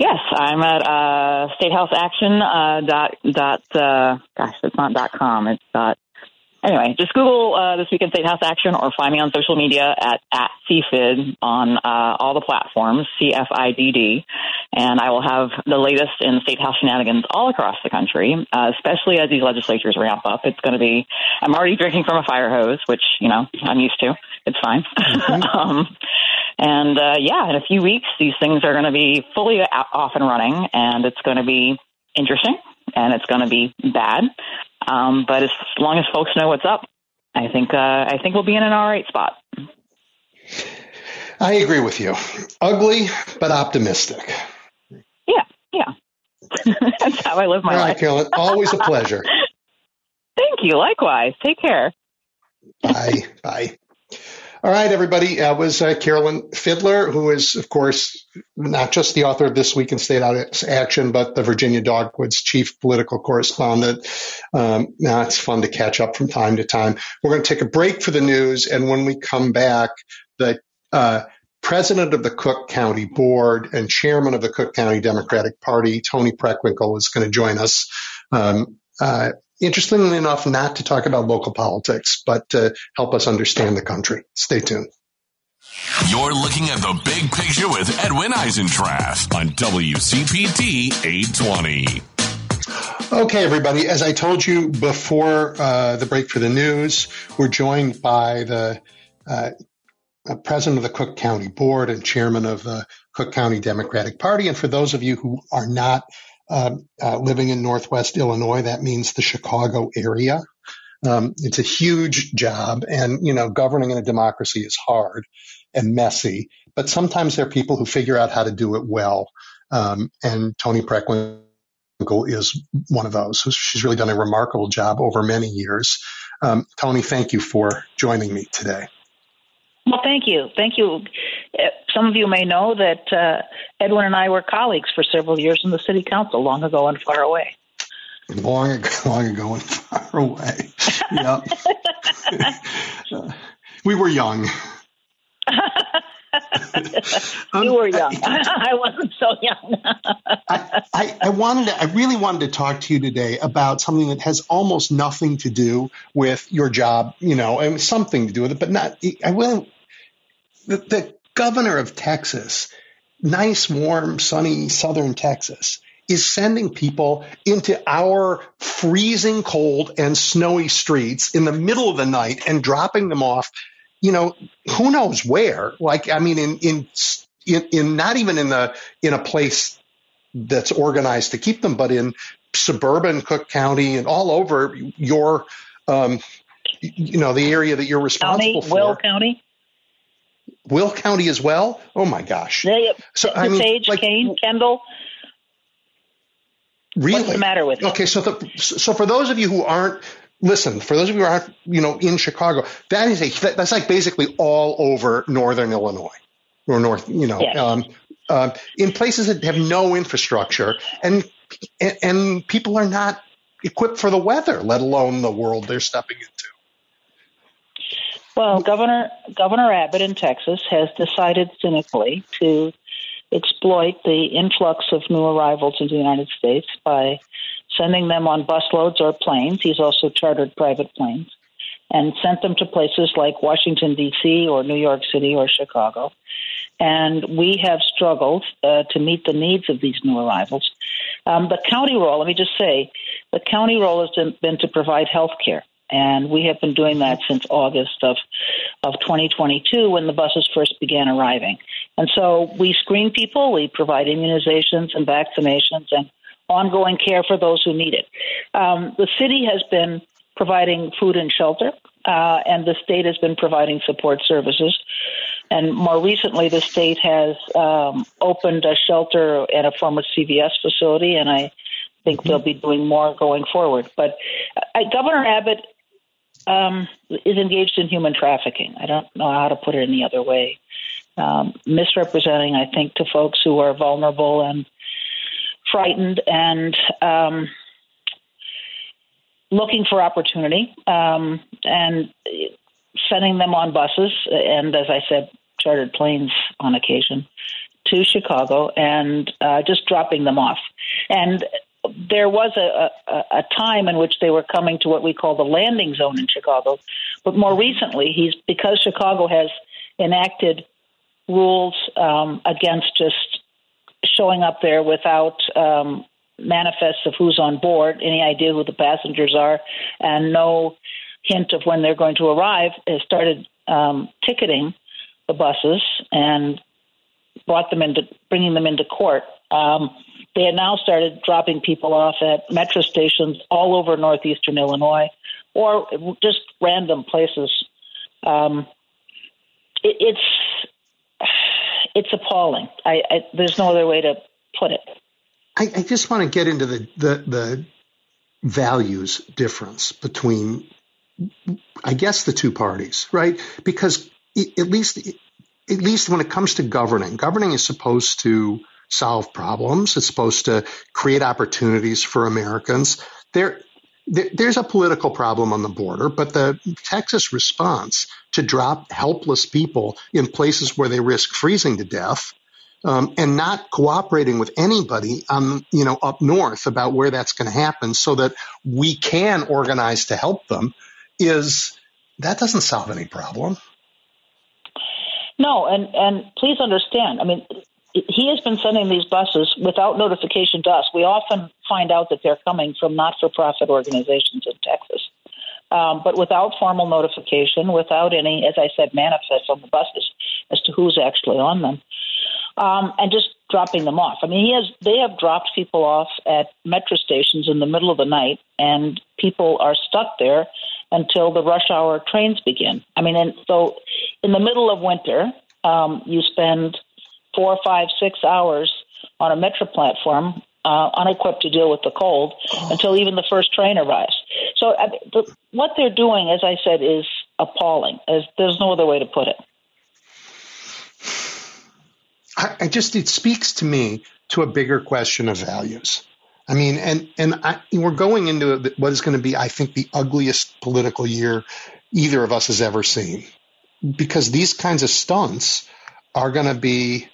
Yes, I'm at uh, State House Action uh, dot dot. Uh, gosh, it's not dot com. It's dot Anyway, just Google uh, this weekend State House Action or find me on social media at, at CFID on uh, all the platforms, CFIDD, and I will have the latest in State House shenanigans all across the country, uh, especially as these legislatures ramp up. It's going to be, I'm already drinking from a fire hose, which, you know, I'm used to. It's fine. Mm-hmm. um, and uh, yeah, in a few weeks, these things are going to be fully off and running, and it's going to be interesting and it's going to be bad. Um, but as long as folks know what's up, I think uh, I think we'll be in an all right spot. I agree with you. Ugly, but optimistic. Yeah, yeah. That's how I live my all right, life. Carolyn, always a pleasure. Thank you. Likewise. Take care. Bye. Bye. All right, everybody. That was uh, Carolyn Fiddler, who is, of course, not just the author of This Week in State Action, but the Virginia Dogwood's chief political correspondent. Um, now it's fun to catch up from time to time. We're going to take a break for the news, and when we come back, the uh, president of the Cook County Board and chairman of the Cook County Democratic Party, Toni Preckwinkle, is going to join us. Um, uh, interestingly enough, not to talk about local politics, but to help us understand the country. Stay tuned. You're looking at the big picture with Edwin Eisendrath on WCPT 820. Okay, everybody. As I told you before uh, the break for the news, we're joined by the uh, president of the Cook County Board and chairman of the Cook County Democratic Party. And for those of you who are not um, uh, living in Northwest Illinois. That means the Chicago area. Um, it's a huge job, and you know, governing in a democracy is hard and messy. But sometimes there are people who figure out how to do it well, um, and Toni Preckwinkle is one of those. She's really done a remarkable job over many years. Um, Toni, thank you for joining me today. Well, thank you. Thank you some of you may know that uh, Edwin and I were colleagues for several years in the city council, long ago and far away. Long ago, long ago and far away. Yep. we were young. Um, you were young. I wasn't so young. I, I, I, wanted to, I really wanted to talk to you today about something that has almost nothing to do with your job, you know, and something to do with it, but not, I will, the, the governor of Texas, nice, warm, sunny southern Texas, is sending people into our freezing cold and snowy streets in the middle of the night and dropping them off you know, who knows where? Like, I mean, in, in, in, in not even in the, in a place that's organized to keep them, but in suburban Cook County and all over your, um, you know, the area that you're responsible County, for. Will County. Will County as well? Oh my gosh. Yeah, so I mean, Sage, like, Kane, Kendall. Really? What's the matter with Okay, so the, so for those of you who aren't listen, for those of you who aren't, you know, in Chicago, that is a that's like basically all over northern Illinois or north, you know, yes. um, uh, in places that have no infrastructure, and and people are not equipped for the weather, let alone the world they're stepping into. Well, Governor Governor Abbott in Texas has decided cynically to exploit the influx of new arrivals into the United States by sending them on busloads or planes. He's also chartered private planes and sent them to places like Washington, D.C., or New York City, or Chicago. And we have struggled uh, to meet the needs of these new arrivals. Um, the county role, let me just say, the county role has been to provide health care. And we have been doing that since August of, of 2022 when the buses first began arriving. And so we screen people, we provide immunizations and vaccinations, and ongoing care for those who need it. Um, the city has been providing food and shelter, uh, and the state has been providing support services. And more recently, the state has um, opened a shelter at a former CVS facility, and I think mm-hmm. they'll be doing more going forward. But uh, Governor Abbott um, is engaged in human trafficking. I don't know how to put it any other way. Um, misrepresenting, I think, to folks who are vulnerable and frightened and um, looking for opportunity um, and sending them on buses and, as I said, chartered planes on occasion to Chicago and uh, just dropping them off. And there was a, a, a time in which they were coming to what we call the landing zone in Chicago, but more recently, he's because Chicago has enacted rules um, against just showing up there without um, manifests of who's on board, any idea who the passengers are, and no hint of when they're going to arrive, has started um, ticketing the buses and brought them into bringing them into court. Um, they had now started dropping people off at Metra stations all over northeastern Illinois, or just random places. Um, it, it's it's appalling. I, I, there's no other way to put it. I, I just want to get into the, the, the values difference between, I guess, the two parties, right? Because at least at least when it comes to governing, governing is supposed to solve problems. It's supposed to create opportunities for Americans. There, there's a political problem on the border, but the Texas response to drop helpless people in places where they risk freezing to death um, and not cooperating with anybody um, you know up north about where that's going to happen so that we can organize to help them is that doesn't solve any problem. No and and please understand i mean he has been sending these buses without notification to us. We often find out that they're coming from not for profit organizations in Texas, um, but without formal notification, without any, as I said, manifest on the buses as to who's actually on them, um, and just dropping them off. I mean, he has they have dropped people off at Metra stations in the middle of the night, and people are stuck there until the rush hour trains begin. I mean, and so in the middle of winter, um, you spend four, five, six hours on a Metra platform, uh, unequipped to deal with the cold, until even the first train arrives. So uh, the, what they're doing, as I said, is appalling. As, there's no other way to put it. I, I just it speaks to me to a bigger question of values. I mean, and and I, we're going into what is going to be, I think, the ugliest political year either of us has ever seen, because these kinds of stunts are going to be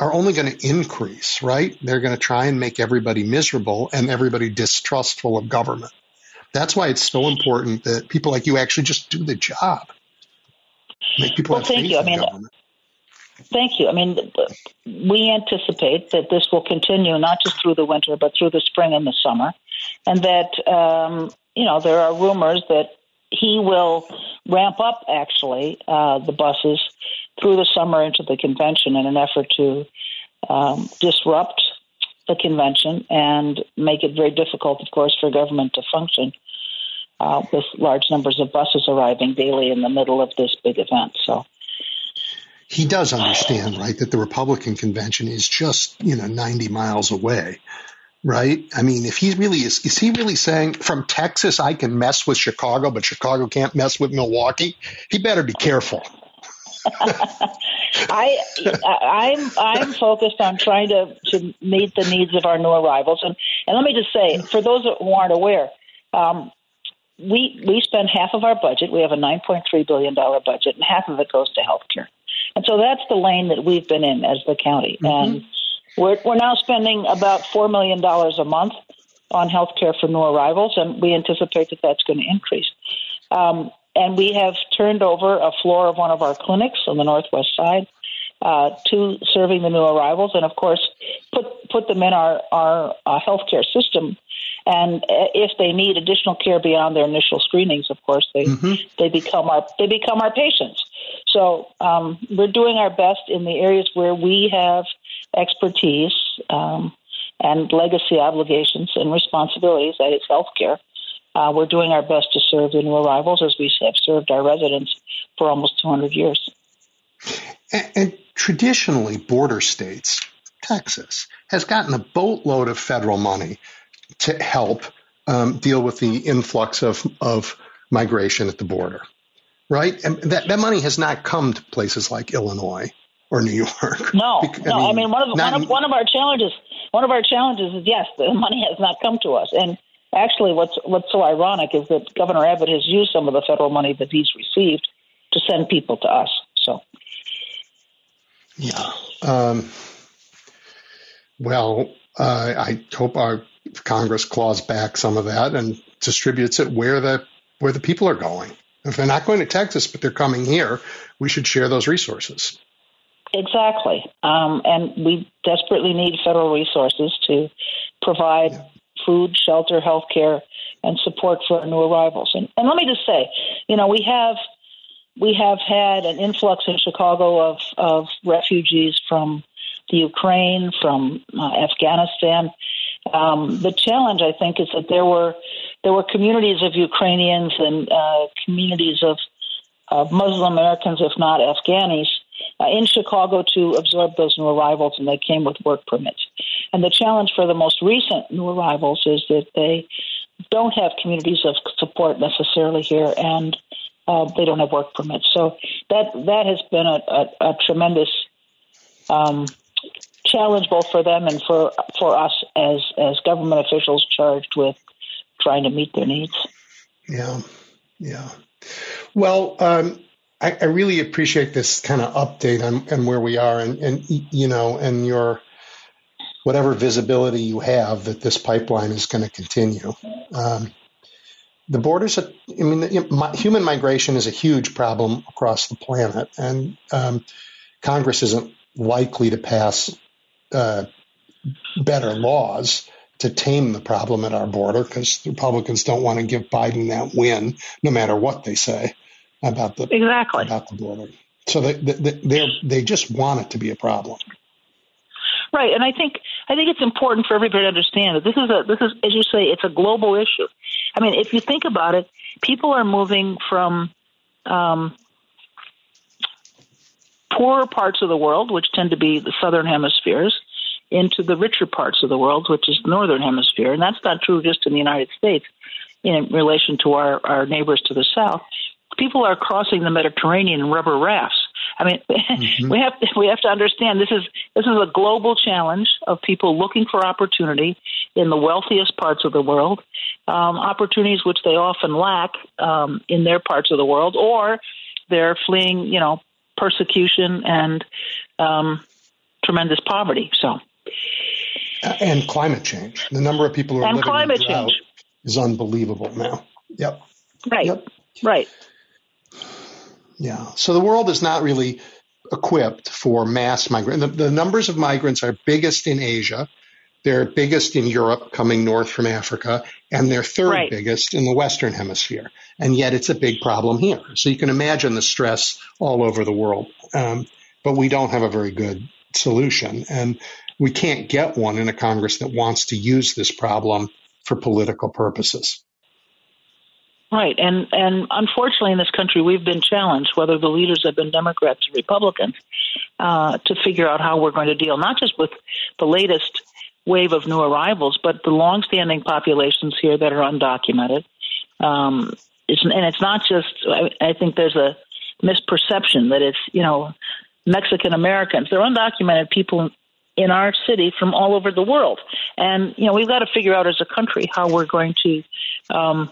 are only going to increase, right? They're going to try and make everybody miserable and everybody distrustful of government. That's why it's so important that people like you actually just do the job. Make people well, thank you. I mean, government. Thank you. I mean, we anticipate that this will continue not just through the winter, but through the spring and the summer, and that um, you know there are rumors that he will ramp up actually uh, the buses through the summer into the convention in an effort to um, disrupt the convention and make it very difficult, of course, for government to function uh, with large numbers of buses arriving daily in the middle of this big event. So he does understand, right, that the Republican convention is just, you know, 90 miles away, right? I mean, if he really is, is he really saying from Texas, I can mess with Chicago, but Chicago can't mess with Milwaukee? He better be careful. I, I'm, I'm focused on trying to, to meet the needs of our new arrivals. And, and let me just say, for those who aren't aware, um, we, we spend half of our budget. We have a $9.3 billion budget, and half of it goes to health care. And so that's the lane that we've been in as the county. Mm-hmm. And we're, we're now spending about $4 million a month on health care for new arrivals, and we anticipate that that's going to increase. Um, and we have turned over a floor of one of our clinics on the northwest side uh, to serving the new arrivals, and of course, put put them in our our uh, healthcare system. And uh, if they need additional care beyond their initial screenings, of course, they mm-hmm. they become our they become our patients. So um, we're doing our best in the areas where we have expertise um, and legacy obligations and responsibilities, that is healthcare. Uh, we're doing our best to serve the new arrivals as we have served our residents for almost 200 years. And, and traditionally, border states, Texas, has gotten a boatload of federal money to help um, deal with the influx of, of migration at the border right? And that, that money has not come to places like Illinois or New York. No, no. I mean, I mean one of one of one of our challenges one of our challenges is yes, the money has not come to us. And actually, what's what's so ironic is that Governor Abbott has used some of the federal money that he's received to send people to us. So, yeah. Um, well, uh, I hope our Congress claws back some of that and distributes it where the where the people are going. If they're not going to Texas, but they're coming here, we should share those resources. Exactly. Um, and we desperately need federal resources to provide yeah. Food, shelter, health care, and support for our new arrivals. And, and let me just say, you know, we have we have had an influx in Chicago of, of refugees from the Ukraine, from uh, Afghanistan. Um, the challenge, I think, is that there were there were communities of Ukrainians and uh, communities of, Muslim Americans, if not Afghanis, uh, in Chicago to absorb those new arrivals, and they came with work permits. And the challenge for the most recent new arrivals is that they don't have communities of support necessarily here, and uh, they don't have work permits. So that that has been a, a, a tremendous um, challenge both for them and for for us as as government officials charged with trying to meet their needs. Yeah, yeah. Well, um, I, I, really appreciate this kind of update on, on where we are, and, and you know, and your whatever visibility you have that this pipeline is going to continue. Um, the borders, I mean, human migration is a huge problem across the planet, and um, Congress isn't likely to pass uh, better laws to tame the problem at our border because Republicans don't want to give Biden that win, no matter what they say about the exactly about the border. So they they they they just want it to be a problem. Right, and I think I think it's important for everybody to understand that this is a this is as you say it's a global issue. I mean, if you think about it, people are moving from um, poorer parts of the world, which tend to be the southern hemispheres, into the richer parts of the world, which is the northern hemisphere. And that's not true just in the United States in relation to our, our neighbors to the south. People are crossing the Mediterranean in rubber rafts. I mean, mm-hmm. we have to, we have to understand this is this is a global challenge of people looking for opportunity in the wealthiest parts of the world, um, opportunities which they often lack um, in their parts of the world, or they're fleeing, you know, persecution and um, tremendous poverty. So, and climate change. The number of people who are and living climate in drought change. is unbelievable now. Yep. Right. Yep. Right. Yeah. So the world is not really equipped for mass migrant. The, the numbers of migrants are biggest in Asia. They're biggest in Europe, coming north from Africa, and they're third Right. biggest in the Western Hemisphere. And yet it's a big problem here. So you can imagine the stress all over the world. Um, but we don't have a very good solution. And we can't get one in a Congress that wants to use this problem for political purposes. Right, and and unfortunately, in this country, we've been challenged, whether the leaders have been Democrats or Republicans, uh, to figure out how we're going to deal not just with the latest wave of new arrivals, but the longstanding populations here that are undocumented. Um, it's, and it's not just. I, I think there's a misperception that it's you know Mexican Americans. They're undocumented people in our city from all over the world, and you know we've got to figure out as a country how we're going to. Um,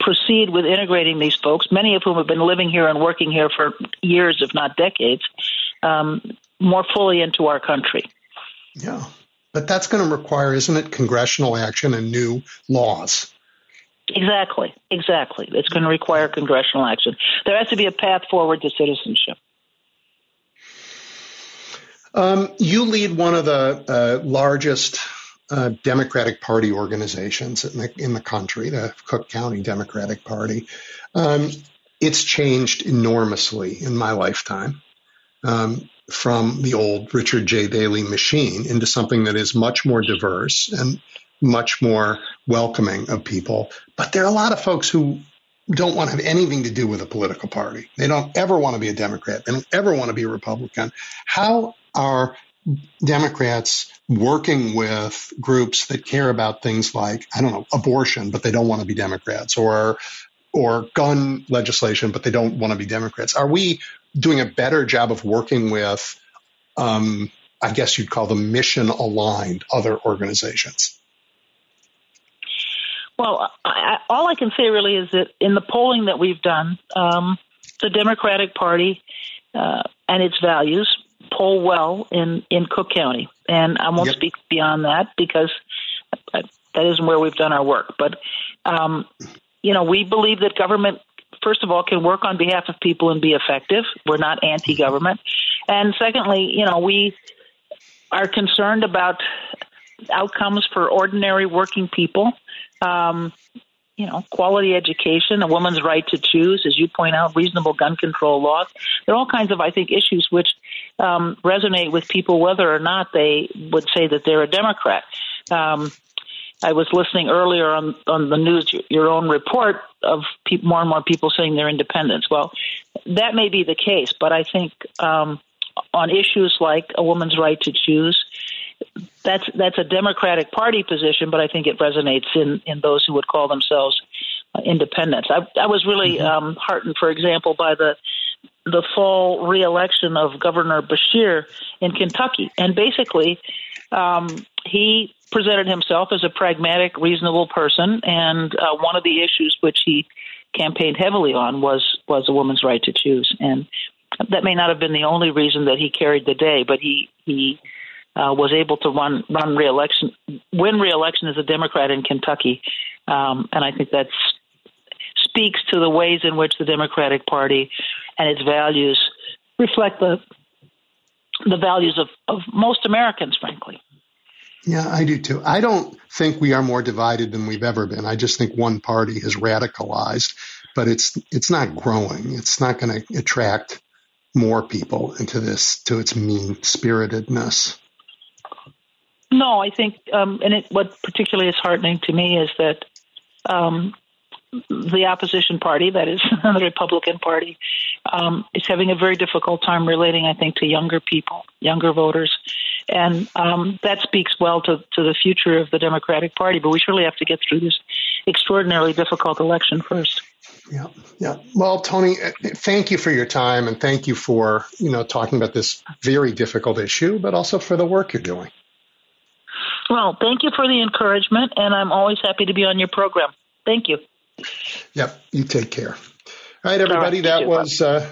proceed with integrating these folks, many of whom have been living here and working here for years, if not decades, um, more fully into our country. Yeah. But that's going to require, isn't it, congressional action and new laws? Exactly, exactly. It's going to require congressional action. There has to be a path forward to citizenship. Um, you lead one of the uh, largest uh, Democratic Party organizations in the, in the country, the Cook County Democratic Party. Um, it's changed enormously in my lifetime um, from the old Richard J. Daley machine into something that is much more diverse and much more welcoming of people. But there are a lot of folks who don't want to have anything to do with a political party. They don't ever want to be a Democrat. They don't ever want to be a Republican. How are Democrats working with groups that care about things like, I don't know, abortion, but they don't want to be Democrats or or gun legislation, but they don't want to be Democrats. Are we doing a better job of working with, um, I guess you'd call them mission aligned other organizations? Well, I, all I can say really is that in the polling that we've done, um, the Democratic Party uh, and its values poll well in, in Cook County. And I won't Yep. speak beyond that because that isn't where we've done our work. But, um, you know, we believe that government, first of all, can work on behalf of people and be effective. We're not anti government. And secondly, you know, we are concerned about outcomes for ordinary working people. Um, you know, quality education, a woman's right to choose, as you point out, reasonable gun control laws. There are all kinds of, I think, issues which um, resonate with people whether or not they would say that they're a Democrat. Um, I was listening earlier on on the news, your own report of peop more and more people saying they're independents. Well, that may be the case, but I think um, on issues like a woman's right to choose, that's that's a Democratic Party position, but I think it resonates in in those who would call themselves uh, independents. I, I was really um, heartened, for example, by the the fall reelection of Governor Beshear in Kentucky, and basically um, he presented himself as a pragmatic, reasonable person, and uh, one of the issues which he campaigned heavily on was was a woman's right to choose, and that may not have been the only reason that he carried the day, but he he uh, was able to run run reelection, win reelection as a Democrat in Kentucky, um, and I think that speaks to the ways in which the Democratic Party and its values reflect the the values of, of most Americans, frankly. Yeah, I do too. I don't think we are more divided than we've ever been. I just think one party has radicalized, but it's it's not growing. It's not going to attract more people into this to its mean spiritedness. No, I think, um, and it, what particularly is heartening to me is that um, the opposition party, that is the Republican Party, um, is having a very difficult time relating, I think, to younger people, younger voters. And um, that speaks well to, to the future of the Democratic Party. But we surely have to get through this extraordinarily difficult election first. Yeah, yeah. Well, Toni, uh, thank you for your time and thank you for you know talking about this very difficult issue, but also for the work you're doing. Well, thank you for the encouragement, and I'm always happy to be on your program. Thank you. Yep. You take care. All right, everybody. All right, that was uh,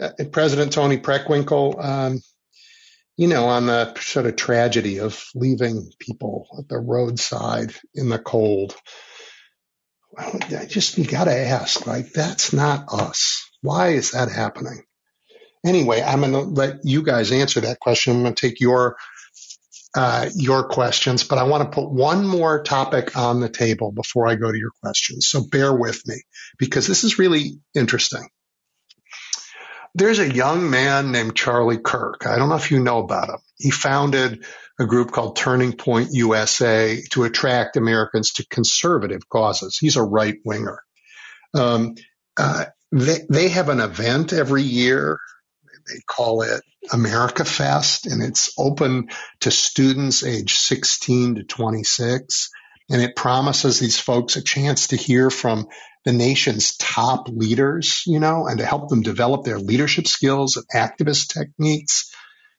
uh, President Toni Preckwinkle. Um, you know, on the sort of tragedy of leaving people at the roadside in the cold. I just, you got to ask, like, that's not us. Why is that happening? Anyway, I'm going to let you guys answer that question. I'm going to take your uh, your questions, but I want to put one more topic on the table before I go to your questions. So bear with me because this is really interesting. There's a young man named Charlie Kirk. I don't know if you know about him. He founded a group called Turning Point USA to attract Americans to conservative causes. He's a right winger. Um, uh, they, they have an event every year. They call it America Fest, and it's open to students age 16 to 26. And it promises these folks a chance to hear from the nation's top leaders, you know, and to help them develop their leadership skills and activist techniques.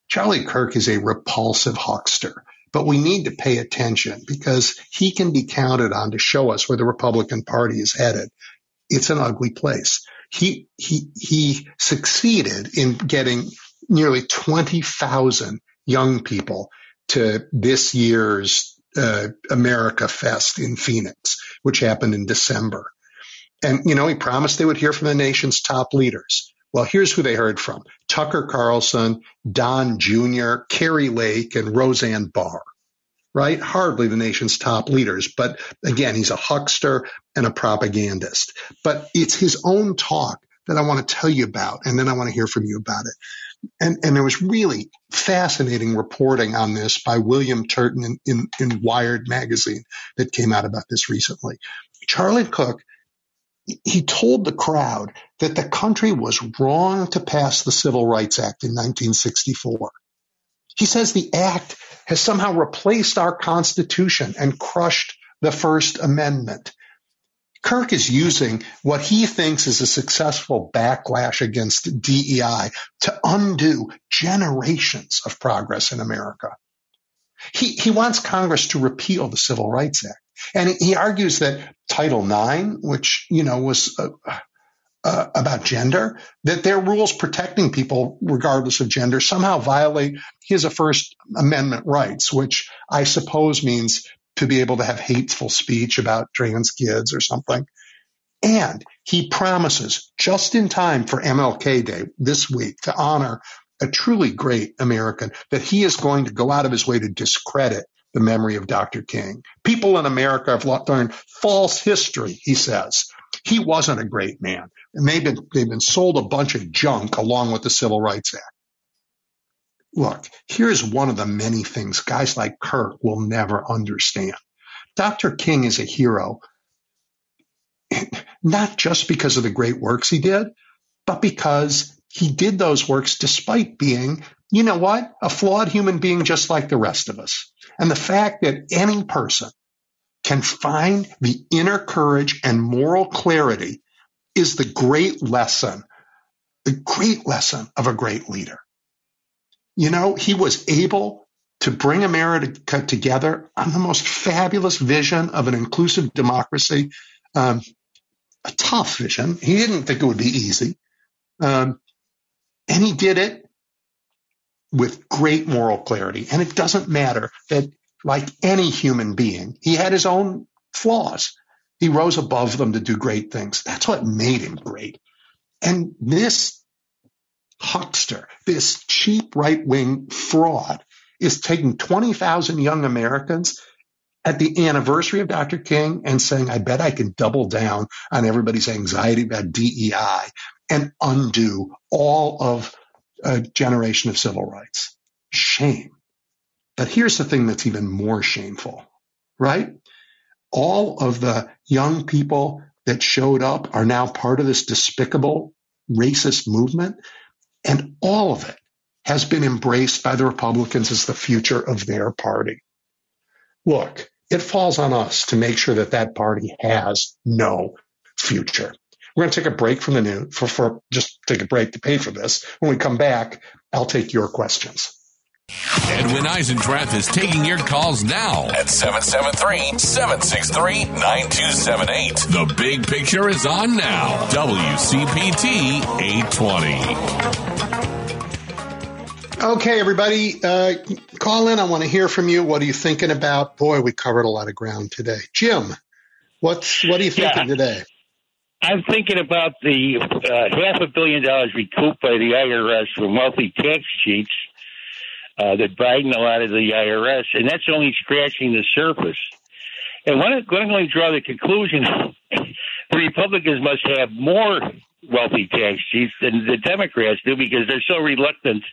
Charlie Kirk is a repulsive huckster, but we need to pay attention because he can be counted on to show us where the Republican Party is headed. It's an ugly place. He, he, he succeeded in getting nearly 20,000 young people to this year's uh, America Fest in Phoenix, which happened in December. And, you know, he promised they would hear from the nation's top leaders. Well, here's who they heard from Tucker Carlson, Don Jr., Kari Lake, and Roseanne Barr, right? Hardly the nation's top leaders. But again, he's a huckster and a propagandist. But it's his own talk that I want to tell you about, and then I want to hear from you about it. And, and there was really fascinating reporting on this by William Turton in, in, in Wired magazine that came out about this recently. Charlie Cook he told the crowd that the country was wrong to pass the Civil Rights Act in 1964. He says the act has somehow replaced our Constitution and crushed the First Amendment. Kirk is using what he thinks is a successful backlash against DEI to undo generations of progress in America. He, he wants Congress to repeal the Civil Rights Act. And he argues that Title IX, which, you know, was uh, uh, about gender, that their rules protecting people regardless of gender somehow violate his First Amendment rights, which I suppose means to be able to have hateful speech about trans kids or something. And he promises just in time for MLK Day this week to honor a truly great American that he is going to go out of his way to discredit the memory of Dr. King. People in America have learned false history, he says. He wasn't a great man. And they've been, they've been sold a bunch of junk along with the Civil Rights Act. Look, here's one of the many things guys like Kirk will never understand. Dr. King is a hero, not just because of the great works he did, but because he did those works despite being, you know what, a flawed human being just like the rest of us. And the fact that any person can find the inner courage and moral clarity is the great lesson, the great lesson of a great leader. You know, he was able to bring America together on the most fabulous vision of an inclusive democracy. Um, a tough vision. He didn't think it would be easy. Um, and he did it with great moral clarity. And it doesn't matter that, like any human being, he had his own flaws. He rose above them to do great things. That's what made him great. And this huckster, this cheap right wing fraud, is taking 20,000 young Americans at the anniversary of Dr. King and saying, I bet I can double down on everybody's anxiety about DEI and undo all of a generation of civil rights. Shame. But here's the thing that's even more shameful, right? All of the young people that showed up are now part of this despicable racist movement. And all of it has been embraced by the Republicans as the future of their party. Look, it falls on us to make sure that that party has no future. We're going to take a break from the news for, for just take a break to pay for this. When we come back, I'll take your questions. Edwin Eisendrath is taking your calls now at 773-763-9278. The big picture is on now. WCPT 820. Okay, everybody, uh, call in. I want to hear from you. What are you thinking about? Boy, we covered a lot of ground today. Jim, what's what are you thinking yeah. today? I'm thinking about the uh, half a billion dollars recouped by the IRS from wealthy tax cheats uh, that Biden allotted the IRS, and that's only scratching the surface. And when I'm going to draw the conclusion, the Republicans must have more wealthy tax cheats than the Democrats do because they're so reluctant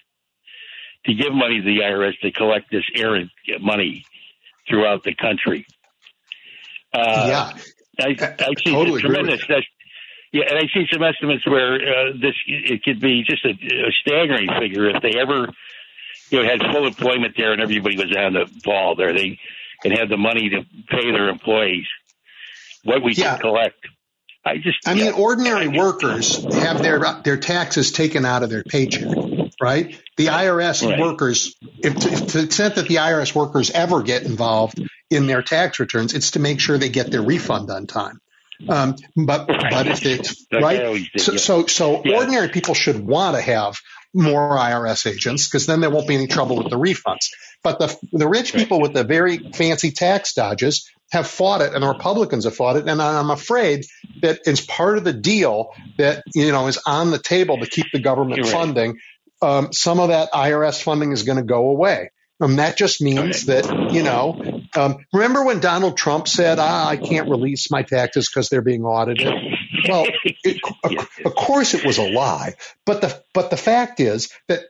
to give money to the IRS to collect this errant money throughout the country. Uh, yeah, I, I, see totally tremendous. Yeah, and I see some estimates where uh, this it could be just a, a staggering figure if they ever you know, had full employment there and everybody was on the ball there. They and had the money to pay their employees. What we yeah. can collect. I just. I yeah. mean, ordinary workers have their their taxes taken out of their paycheck, right? The IRS right. workers, if to, if to the extent that the IRS workers ever get involved in their tax returns, it's to make sure they get their refund on time. Um, but but if it's right, so, so so yeah. ordinary people should want to have more IRS agents because then there won't be any trouble with the refunds. But the the rich people with the very fancy tax dodges have fought it, and the Republicans have fought it. And I'm afraid that it's part of the deal that you know is on the table to keep the government funding. Um, some of that IRS funding is going to go away. And that just means that, you know, um, remember when Donald Trump said, ah, I can't release my taxes because they're being audited? Well, it, of, of course it was a lie. But the, but the fact is that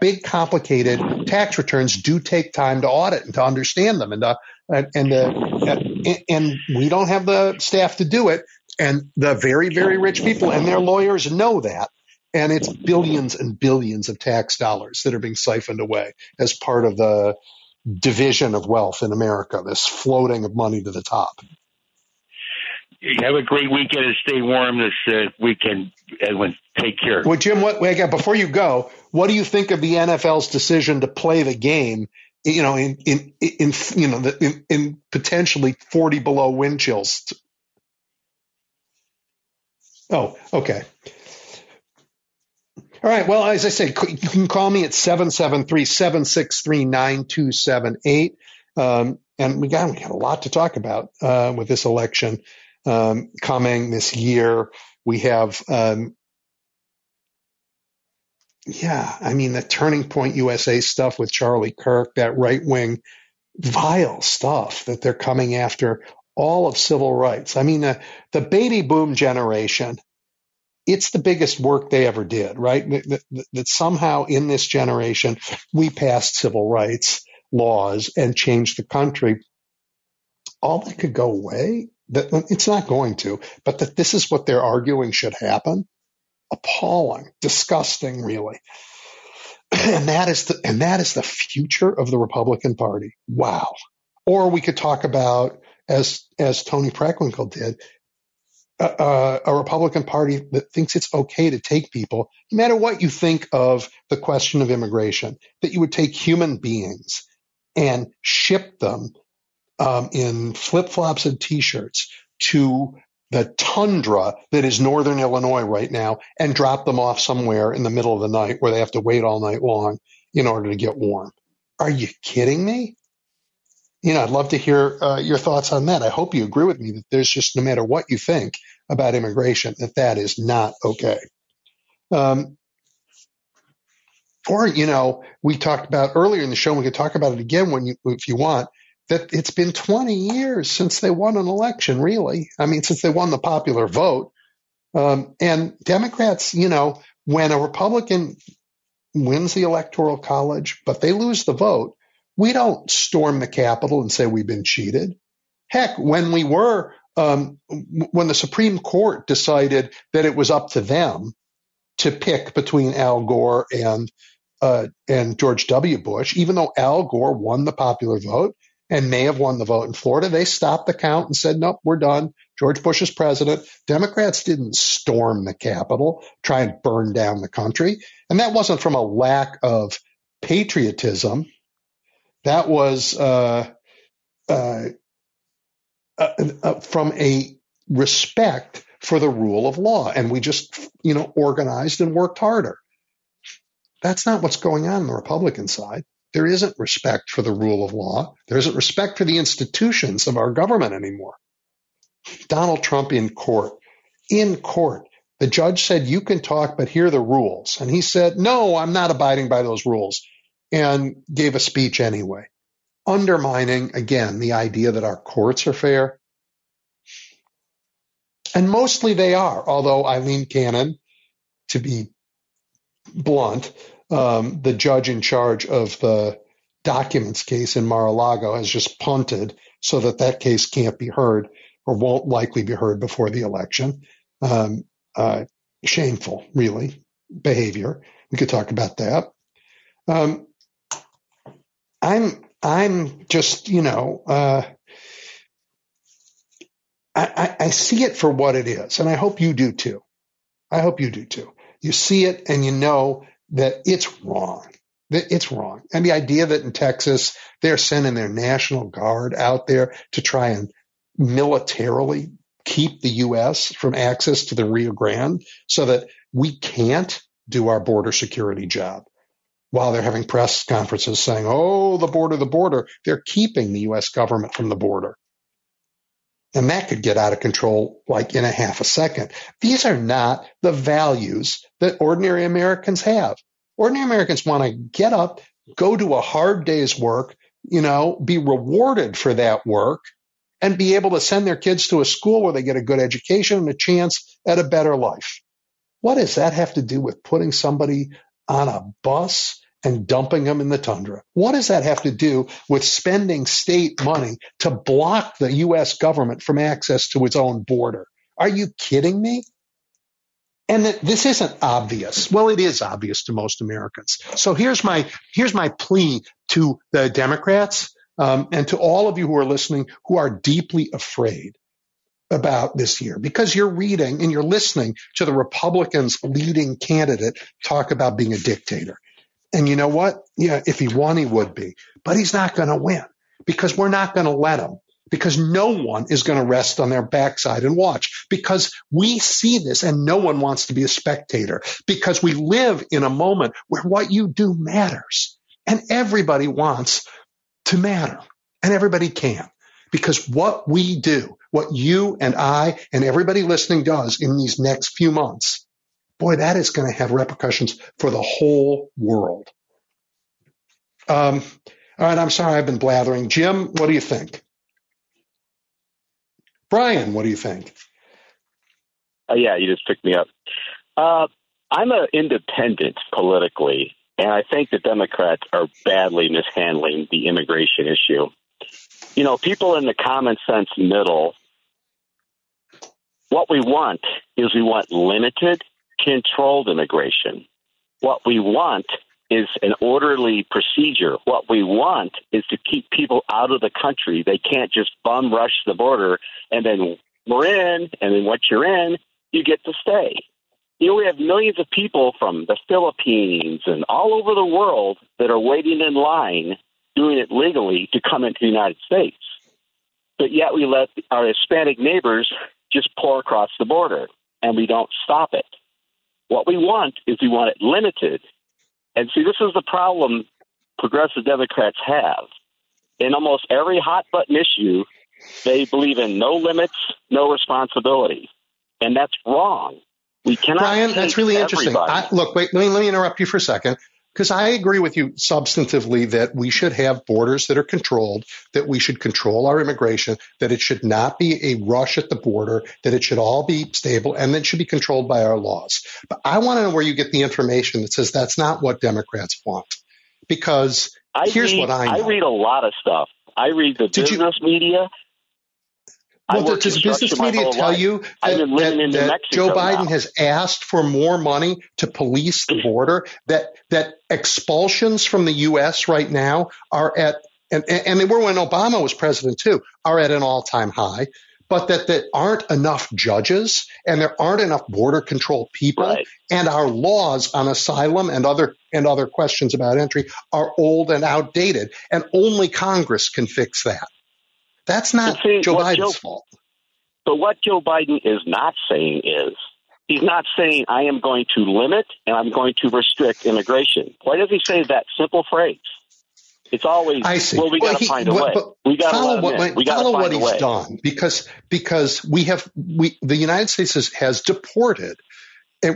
big complicated tax returns do take time to audit and to understand them and to, and and, and, and we don't have the staff to do it and the very very rich people and their lawyers know that and it's billions and billions of tax dollars that are being siphoned away as part of the division of wealth in America, this floating of money to the top. Have a great weekend and stay warm this uh, weekend, Edwin. Take care. Well, Jim, what, before you go, what do you think of the NFL's decision to play the game? You know, in in in you know, in, in potentially forty below wind chills. Oh, okay. All right. Well, as I said, you can call me at 773-763-9278. Um, and we got, we got a lot to talk about, uh, with this election, um, coming this year. We have, um, yeah, I mean, the turning point USA stuff with Charlie Kirk, that right wing vile stuff that they're coming after all of civil rights. I mean, uh, the baby boom generation it's the biggest work they ever did, right? That, that, that, somehow in this generation we passed civil rights laws and changed the country. All that could go away. That it's not going to, but that this is what they're arguing should happen. Appalling, disgusting, really. And that is the and that is the future of the Republican Party. Wow. Or we could talk about as as Toni Preckwinkle did, a, a, Republican Party that thinks it's okay to take people, no matter what you think of the question of immigration, that you would take human beings and ship them um, in flip flops and t shirts to the tundra that is northern Illinois right now and drop them off somewhere in the middle of the night where they have to wait all night long in order to get warm. Are you kidding me? You know, I'd love to hear uh, your thoughts on that. I hope you agree with me that there's just no matter what you think about immigration, that that is not okay. Um, or, you know, we talked about earlier in the show, we could talk about it again when you, if you want, that it's been 20 years since they won an election, really. I mean, since they won the popular vote. Um, and Democrats, you know, when a Republican wins the electoral college, but they lose the vote, we don't storm the Capitol and say we've been cheated. Heck, when we were, um, when the Supreme Court decided that it was up to them to pick between Al Gore and uh, and George W. Bush, even though Al Gore won the popular vote and may have won the vote in Florida, they stopped the count and said, "Nope, we're done. George Bush is president. Democrats didn't storm the Capitol, try and burn down the country. And that wasn't from a lack of patriotism. That was uh, uh, uh, uh from a respect for the rule of law. And we just, you know, organized and worked harder. That's not what's going on on the Republican side. There isn't respect for the rule of law. There isn't respect for the institutions of our government anymore. Donald Trump in court, in court, the judge said, You can talk, but here are the rules. And he said, No, I'm not abiding by those rules, and gave a speech anyway, undermining, again, the idea that our courts are fair. And mostly they are, although Aileen Cannon, to be blunt, um, the judge in charge of the documents case in Mar-a-Lago has just punted so that that case can't be heard or won't likely be heard before the election. Um, uh, shameful, really, behavior. We could talk about that. Um, I'm I'm just you know uh, I, I I see it for what it is, and I hope you do too. I hope you do too. You see it and you know that it's wrong. That it's wrong. And the idea that in Texas they're sending their National Guard out there to try and militarily keep the U.S. from access to the Rio Grande so that we can't do our border security job while they're having press conferences saying, oh, the border, the border. They're keeping the U.S. government from the border. And that could get out of control like in a half a second. These are not the values that ordinary Americans have. Ordinary Americans want to get up, go to a hard day's work, you know, be rewarded for that work and be able to send their kids to a school where they get a good education and a chance at a better life. What does that have to do with putting somebody on a bus and dumping them in the tundra? What does that have to do with spending state money to block the U.S. government from access to its own border? Are you kidding me? And that this isn't obvious. Well, it is obvious to most Americans. So here's my here's my plea to the Democrats um, and to all of you who are listening who are deeply afraid about this year because you're reading and you're listening to the Republicans' leading candidate talk about being a dictator. And you know what? Yeah, if he won, he would be, but he's not going to win because we're not going to let him because no one is going to rest on their backside and watch because we see this and no one wants to be a spectator because we live in a moment where what you do matters and everybody wants to matter. And everybody can. Because what we do, what you and I and everybody listening does in these next few months, boy, that is going to have repercussions for the whole world. Um, all right, I'm sorry I've been blathering. Jim, what do you think? Brian, what do you think? Uh, yeah, you just picked me up. Uh, I'm an independent politically, and I think the Democrats are badly mishandling the immigration issue. You know, people in the common sense middle, what we want is we want limited, controlled immigration. What we want is an orderly procedure. What we want is to keep people out of the country. They can't just bum rush the border and then we're in, and then once you're in, you get to stay you know, we have millions of people from the Philippines and all over the world that are waiting in line, doing it legally to come into the United States. But yet we let our Hispanic neighbors just pour across the border and we don't stop it. What we want is we want it limited. And see, this is the problem progressive Democrats have. In almost every hot button issue, they believe in no limits, no responsibility. And that's wrong. We cannot. Brian, that's really interesting. I, look, wait, let me, let me interrupt you for a second because I agree with you substantively that we should have borders that are controlled, that we should control our immigration, that it should not be a rush at the border, that it should all be stable, and that it should be controlled by our laws. But I want to know where you get the information that says that's not what Democrats want. Because I here's read, what I know. I read a lot of stuff. I read the Did business you, media. Well, does business media tell life. you that, that, that Joe Biden now. has asked for more money to police the border? That that expulsions from the U.S. right now are at and and they were when Obama was president too are at an all time high. but that there aren't enough judges and there aren't enough border control people Right. and our laws on asylum and other and other questions about entry are old and outdated and only Congress can fix that. That's not see, Joe Biden's Joe- fault. But what Joe Biden is not saying is he's not saying I am going to limit and I'm going to restrict immigration. Why does he say that simple phrase? It's always I see. well we Well, got to find a way. We got to follow what, in. We got follow to what find a he's way. done because because we have we the United States has, has deported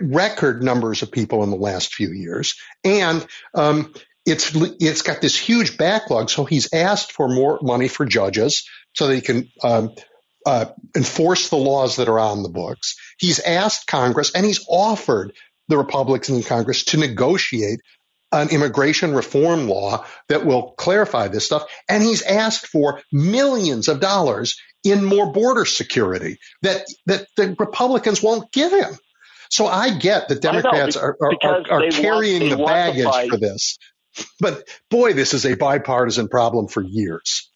record numbers of people in the last few years, and um, it's it's got this huge backlog. So he's asked for more money for judges so that he can. Um, uh, enforce the laws that are on the books. He's asked Congress and he's offered the Republicans in Congress to negotiate an immigration reform law that will clarify this stuff. And he's asked for millions of dollars in more border security that, that the Republicans won't give him. So I get that I know, Democrats are, are, are, are they want- carrying the baggage fight. for this. But boy, this is a bipartisan problem for years.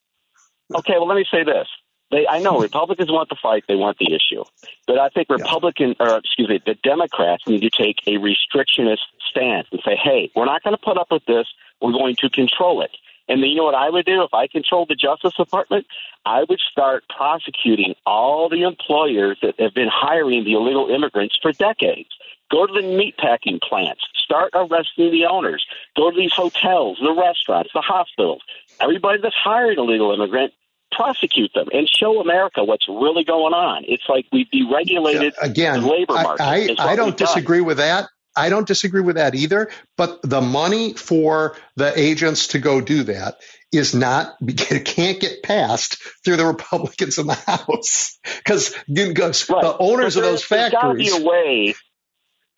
Okay, well, let me say this. They, I know Republicans want the fight; they want the issue, but I think Republican, or excuse me, the Democrats need to take a restrictionist stance and say, "Hey, we're not going to put up with this. We're going to control it." And then you know what I would do if I controlled the Justice Department? I would start prosecuting all the employers that have been hiring the illegal immigrants for decades. Go to the meatpacking plants. Start arresting the owners. Go to these hotels, the restaurants, the hospitals. Everybody that's hired a illegal immigrant, prosecute them and show America what's really going on. It's like we deregulated again, the labor I- market. I, what I don't we've done. disagree with that. I don't disagree with that either. But the money for the agents to go do that is not it can't get passed through the Republicans in the House because the owners of those factories. There's got to be a way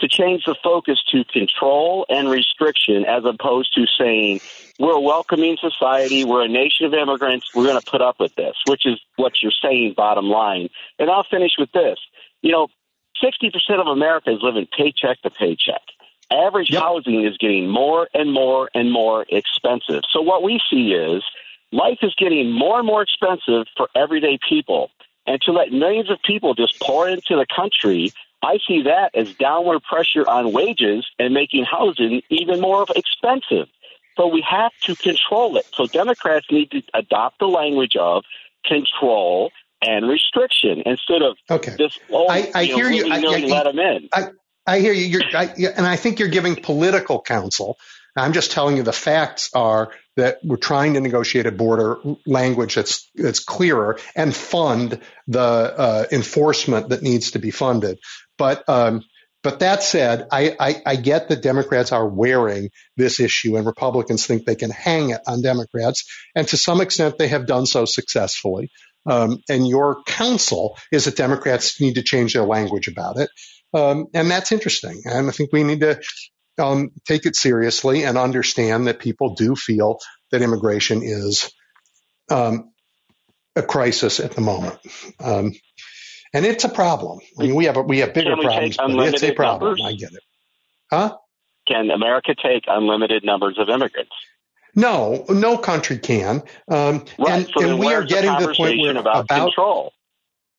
to change the focus to control and restriction as opposed to saying we're a welcoming society, we're a nation of immigrants, we're going to put up with this, which is what you're saying, bottom line. And I'll finish with this. You know, 60% of America is living paycheck to paycheck. Average housing is getting more and more and more expensive. So what we see is life is getting more and more expensive for everyday people. And to let millions of people just pour into the country, I see that as downward pressure on wages and making housing even more expensive. So we have to control it. So Democrats need to adopt the language of control and restriction instead of Okay. this. Oh, I, I you know, hear you. I, willy-nilly I- let 'em in. I, I hear you. You're, I, and I think you're giving political counsel. I'm just telling you the facts are that we're trying to negotiate a border language that's that's clearer and fund the uh, enforcement that needs to be funded. But um, but that said, I, I, I get that Democrats are wearing this issue and Republicans think they can hang it on Democrats, and to some extent they have done so successfully. Um, and your counsel is that Democrats need to change their language about it. Um, and that's interesting. And I think we need to um, take it seriously and understand that people do feel that immigration is um, a crisis at the moment. And it's a problem. I mean, we have a, we have bigger we problems, but it's a problem. numbers? I get it. Huh? Can America take unlimited numbers of immigrants? No, no country can. Um, Right. and, so and we are getting to the point where about, control.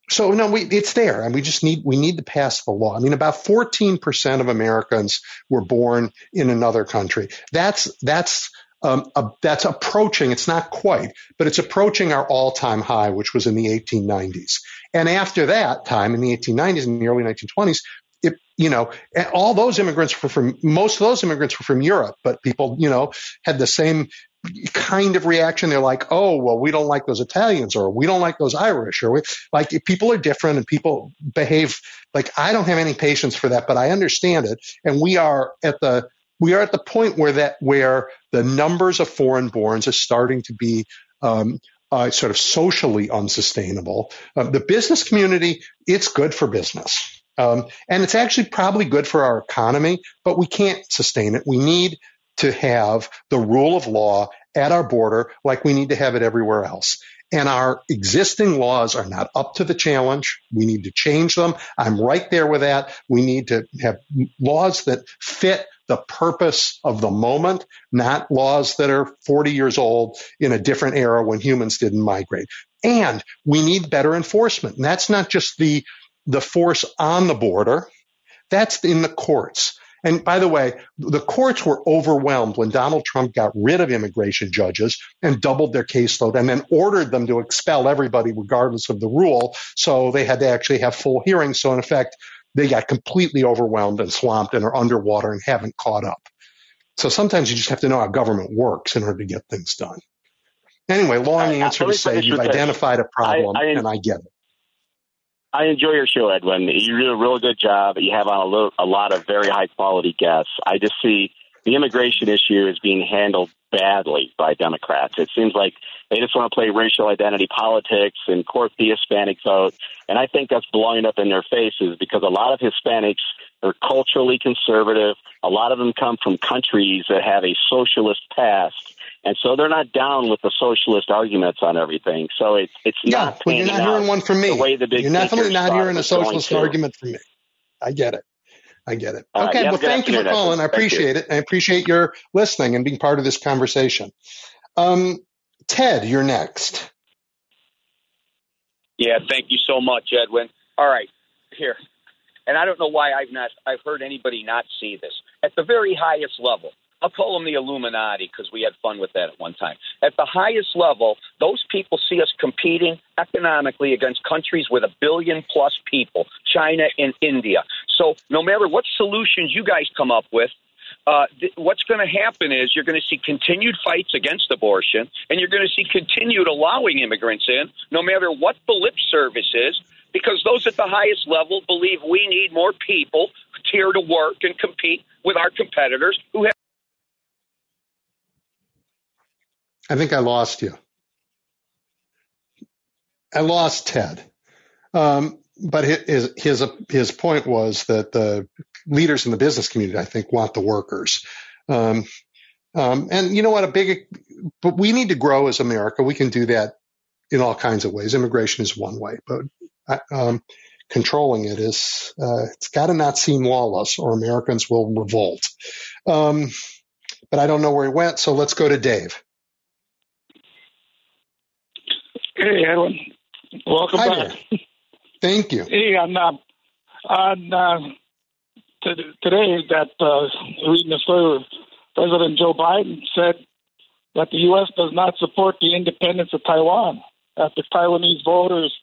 So no, we, it's there, and we just need we need to pass the law. I mean, about 14 percent of Americans were born in another country. That's that's um, a, that's approaching. It's not quite, but it's approaching our all-time high, which was in the 1890s. And after that time, in the 1890s and the early 1920s, it, you know, all those immigrants were from most of those immigrants were from Europe, but people, you know, had the same kind of reaction. They're like, oh, well, we don't like those Italians or we don't like those Irish or we like people are different and people behave like I don't have any patience for that, but I understand it. And we are at the we are at the point where that where the numbers of foreign borns is starting to be um, uh, sort of socially unsustainable. Um, the business community, it's good for business. Um, and it's actually probably good for our economy, but we can't sustain it. We need to have the rule of law at our border like we need to have it everywhere else. And our existing laws are not up to the challenge. We need to change them. I'm right there with that. We need to have laws that fit the purpose of the moment, not laws that are 40 years old in a different era when humans didn't migrate. And we need better enforcement. And that's not just the, the force on the border. That's in the courts. And by the way, the courts were overwhelmed when Donald Trump got rid of immigration judges and doubled their caseload and then ordered them to expel everybody regardless of the rule. So they had to actually have full hearings. So in effect, they got completely overwhelmed and swamped and are underwater and haven't caught up. So sometimes you just have to know how government works in order to get things done. Anyway, long answer to say you've identified a problem, I, and I get it. I enjoy your show, Edwin. You do a real good job. You have on a, little, a lot of very high quality guests. I just see the immigration issue is being handled badly by Democrats. It seems like they just want to play racial identity politics and court the Hispanic vote. And I think that's blowing up in their faces because a lot of Hispanics are culturally conservative. A lot of them come from countries that have a socialist past. And so they're not down with the socialist arguments on everything. So it's it's yeah, not. Well, you're not hearing one from me. The way the big you're definitely not hearing a socialist argument from me. I get it. I get it. okay. well, thank you for calling. I appreciate it. I appreciate your listening and being part of this conversation. Um, Ted, you're next. Yeah, thank you so much, Edwin. All right, here, and I don't know why I've not I've heard anybody not see this at the very highest level. I'll call them the Illuminati because we had fun with that at one time. At the highest level, those people see us competing economically against countries with a billion plus people, China and India. So no matter what solutions you guys come up with, uh, th- what's going to happen is you're going to see continued fights against abortion, and you're going to see continued allowing immigrants in, no matter what the lip service is, because those at the highest level believe we need more people here to work and compete with our competitors who have. I think I lost you. I lost Ted. Um, but his, his, his point was that the leaders in the business community, I think, want the workers. Um, um, and you know what? A big, but we need to grow as America. We can do that in all kinds of ways. Immigration is one way, but um, controlling it is, uh, it's got to not seem lawless or Americans will revolt. Um, but I don't know where he went, so let's go to Dave. Hey, Edwin. Welcome Hi back. There. Thank you. Hey, on, uh, on uh, today that uh, reading the story, President Joe Biden said that the U.S. does not support the independence of Taiwan after Taiwanese voters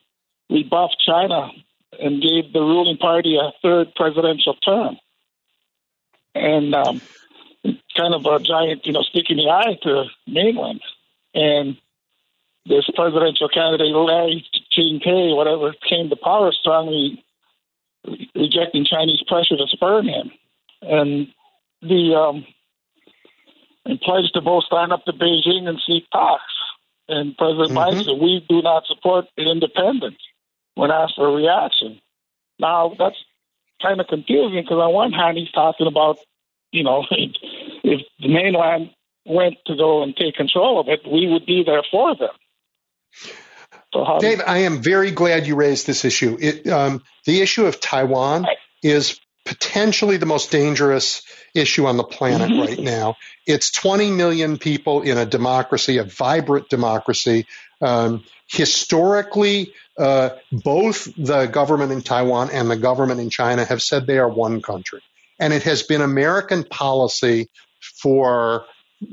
rebuffed China and gave the ruling party a third presidential term. And um, kind of a giant, you know, stick in the eye to mainland. And this presidential candidate, Larry Ching-te, whatever, came to power strongly rejecting Chinese pressure to spurn him. And the um, and pledged to both stand up to Beijing and seek talks. And President mm-hmm. Biden said, we do not support independence when asked for a reaction. Now, that's kind of confusing because on one hand, he's talking about, you know, if the mainland went to go and take control of it, we would be there for them. So Dave, I am very glad you raised this issue. It, um, the issue of Taiwan is potentially the most dangerous issue on the planet mm-hmm. right now. It's 20 million people in a democracy, a vibrant democracy. Um, historically, uh, both the government in Taiwan and the government in China have said they are one country. And it has been American policy for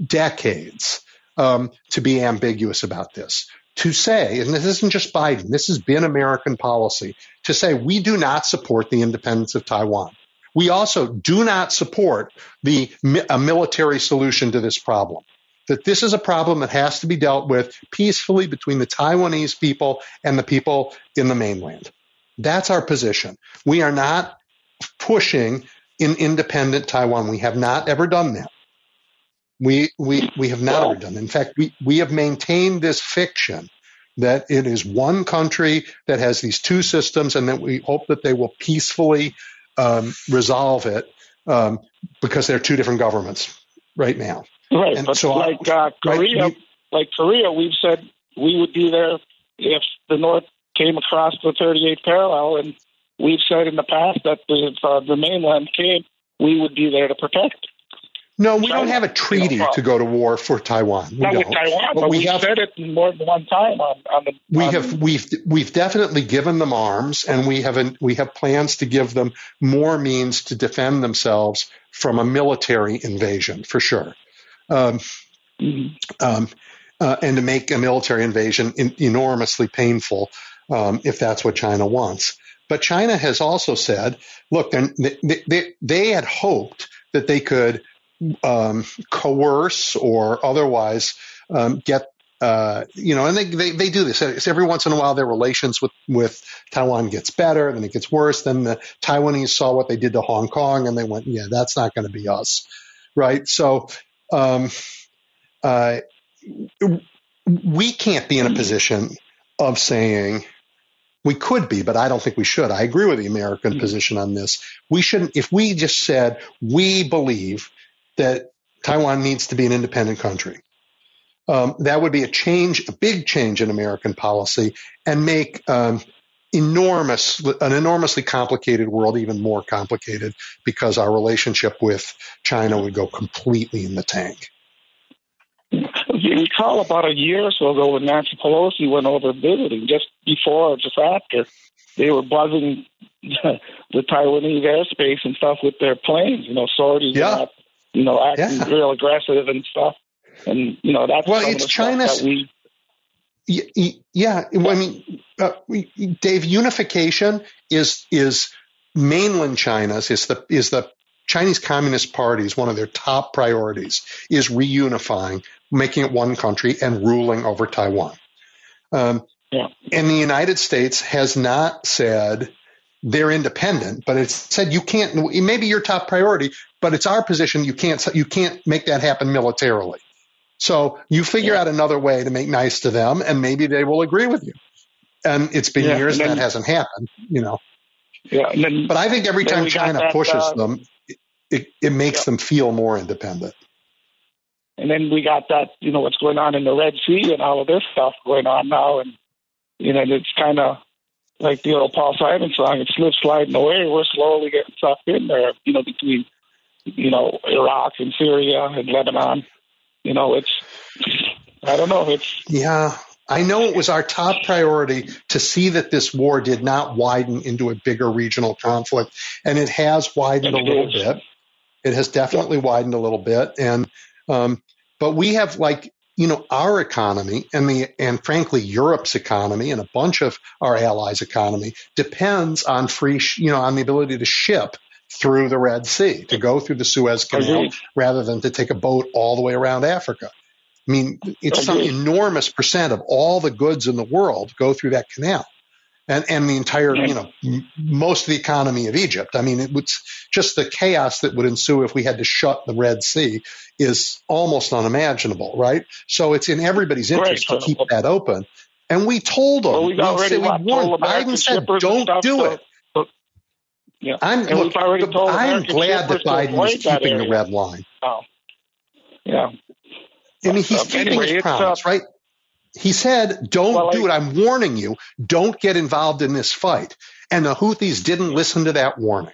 decades um, to be ambiguous about this to say, and this isn't just Biden, this has been American policy, to say we do not support the independence of Taiwan. We also do not support the a military solution to this problem. That this is a problem that has to be dealt with peacefully between the Taiwanese people and the people in the mainland. That's our position. We are not pushing in independent Taiwan. We have not ever done that. We, we, we have not ever done. In fact, we, we have maintained this fiction that it is one country that has these two systems and that we hope that they will peacefully um, resolve it um, because they're two different governments right now. Right. And but so like uh, Korea, right, we, like Korea, we've said we would be there if the North came across the 38th parallel, and we've said in the past that if uh, the mainland came, we would be there to protect. No, we don't have a treaty You know, to go to war for Taiwan. We not don't. with Taiwan, but, we, have said it more than one time on, on the. we on- have we've we've definitely given them arms, and we have an, we have plans to give them more means to defend themselves from a military invasion for sure, um, um, uh, and to make a military invasion in, enormously painful um, if that's what China wants. But China has also said, look, they, they, they had hoped that they could um, coerce or otherwise um, get uh, you know, and they, they, they do this. It's every once in a while, their relations with, with Taiwan gets better, then it gets worse. Then the Taiwanese saw what they did to Hong Kong and they went, yeah, that's not going to be us. Right. So, um, uh, we can't be in a position of saying, we could be, but I don't think we should. I agree with the American position on this. We shouldn't, if we just said, we believe that Taiwan needs to be an independent country um, that would be a change, a big change in American policy, and make um, enormous, an enormously complicated world even more complicated because our relationship with China would go completely in the tank. You recall about a year or so ago when Nancy Pelosi went over visiting, just before or just after, they were buzzing the Taiwanese airspace and stuff with their planes, you know, sorties, Yeah. You know, acting Yeah. real aggressive and stuff. And, you know, that's Well, it's China's- we Y- y- Yeah, I mean, uh, Dave, unification is is mainland China's is the is the Chinese Communist Party is one of their top priorities is reunifying, making it one country and ruling over Taiwan. Um, Yeah. And the United States has not said they're independent, but it's said you can't. It may be your top priority, but it's our position. You can't. You can't make that happen militarily. So you figure out another way to make nice to them, and maybe they will agree with you. And it's been Yeah, years then- that hasn't happened, you know. Yeah, then, But I think every time China that, pushes uh, them, it, it, it makes them feel more independent. And then we got that, you know, what's going on in the Red Sea and all of this stuff going on now. And, you know, it's kind of like the old Paul Simon song, it's slip sliding away. We're slowly getting sucked in there, you know, between, you know, Iraq and Syria and Lebanon. You know, it's, I don't know, it's, Yeah. I know it was our top priority to see that this war did not widen into a bigger regional conflict, and it has widened a little is. bit. It has definitely widened a little bit, and um, but we have like you know our economy and the and frankly Europe's economy and a bunch of our allies' economy depends on free sh- you know on the ability to ship through the Red Sea to go through the Suez Canal Agreed. rather than to take a boat all the way around Africa. I mean, it's some enormous percent of all the goods in the world go through that canal. And, and the entire, you know, m- most of the economy of Egypt. I mean, it would just the chaos that would ensue if we had to shut the Red Sea is almost unimaginable, right? So it's in everybody's interest to so- keep that open. And we told them, well, we, already said, we warned, Biden said, don't do to- it. to- yeah. I'm, And look, told I'm glad that Biden is keeping the red line. Oh. Yeah. I mean, he's Uh, keeping anyway, his promise, uh, right? He said, don't Well, do I- it. I'm warning you. Don't get involved in this fight. And the Houthis didn't listen to that warning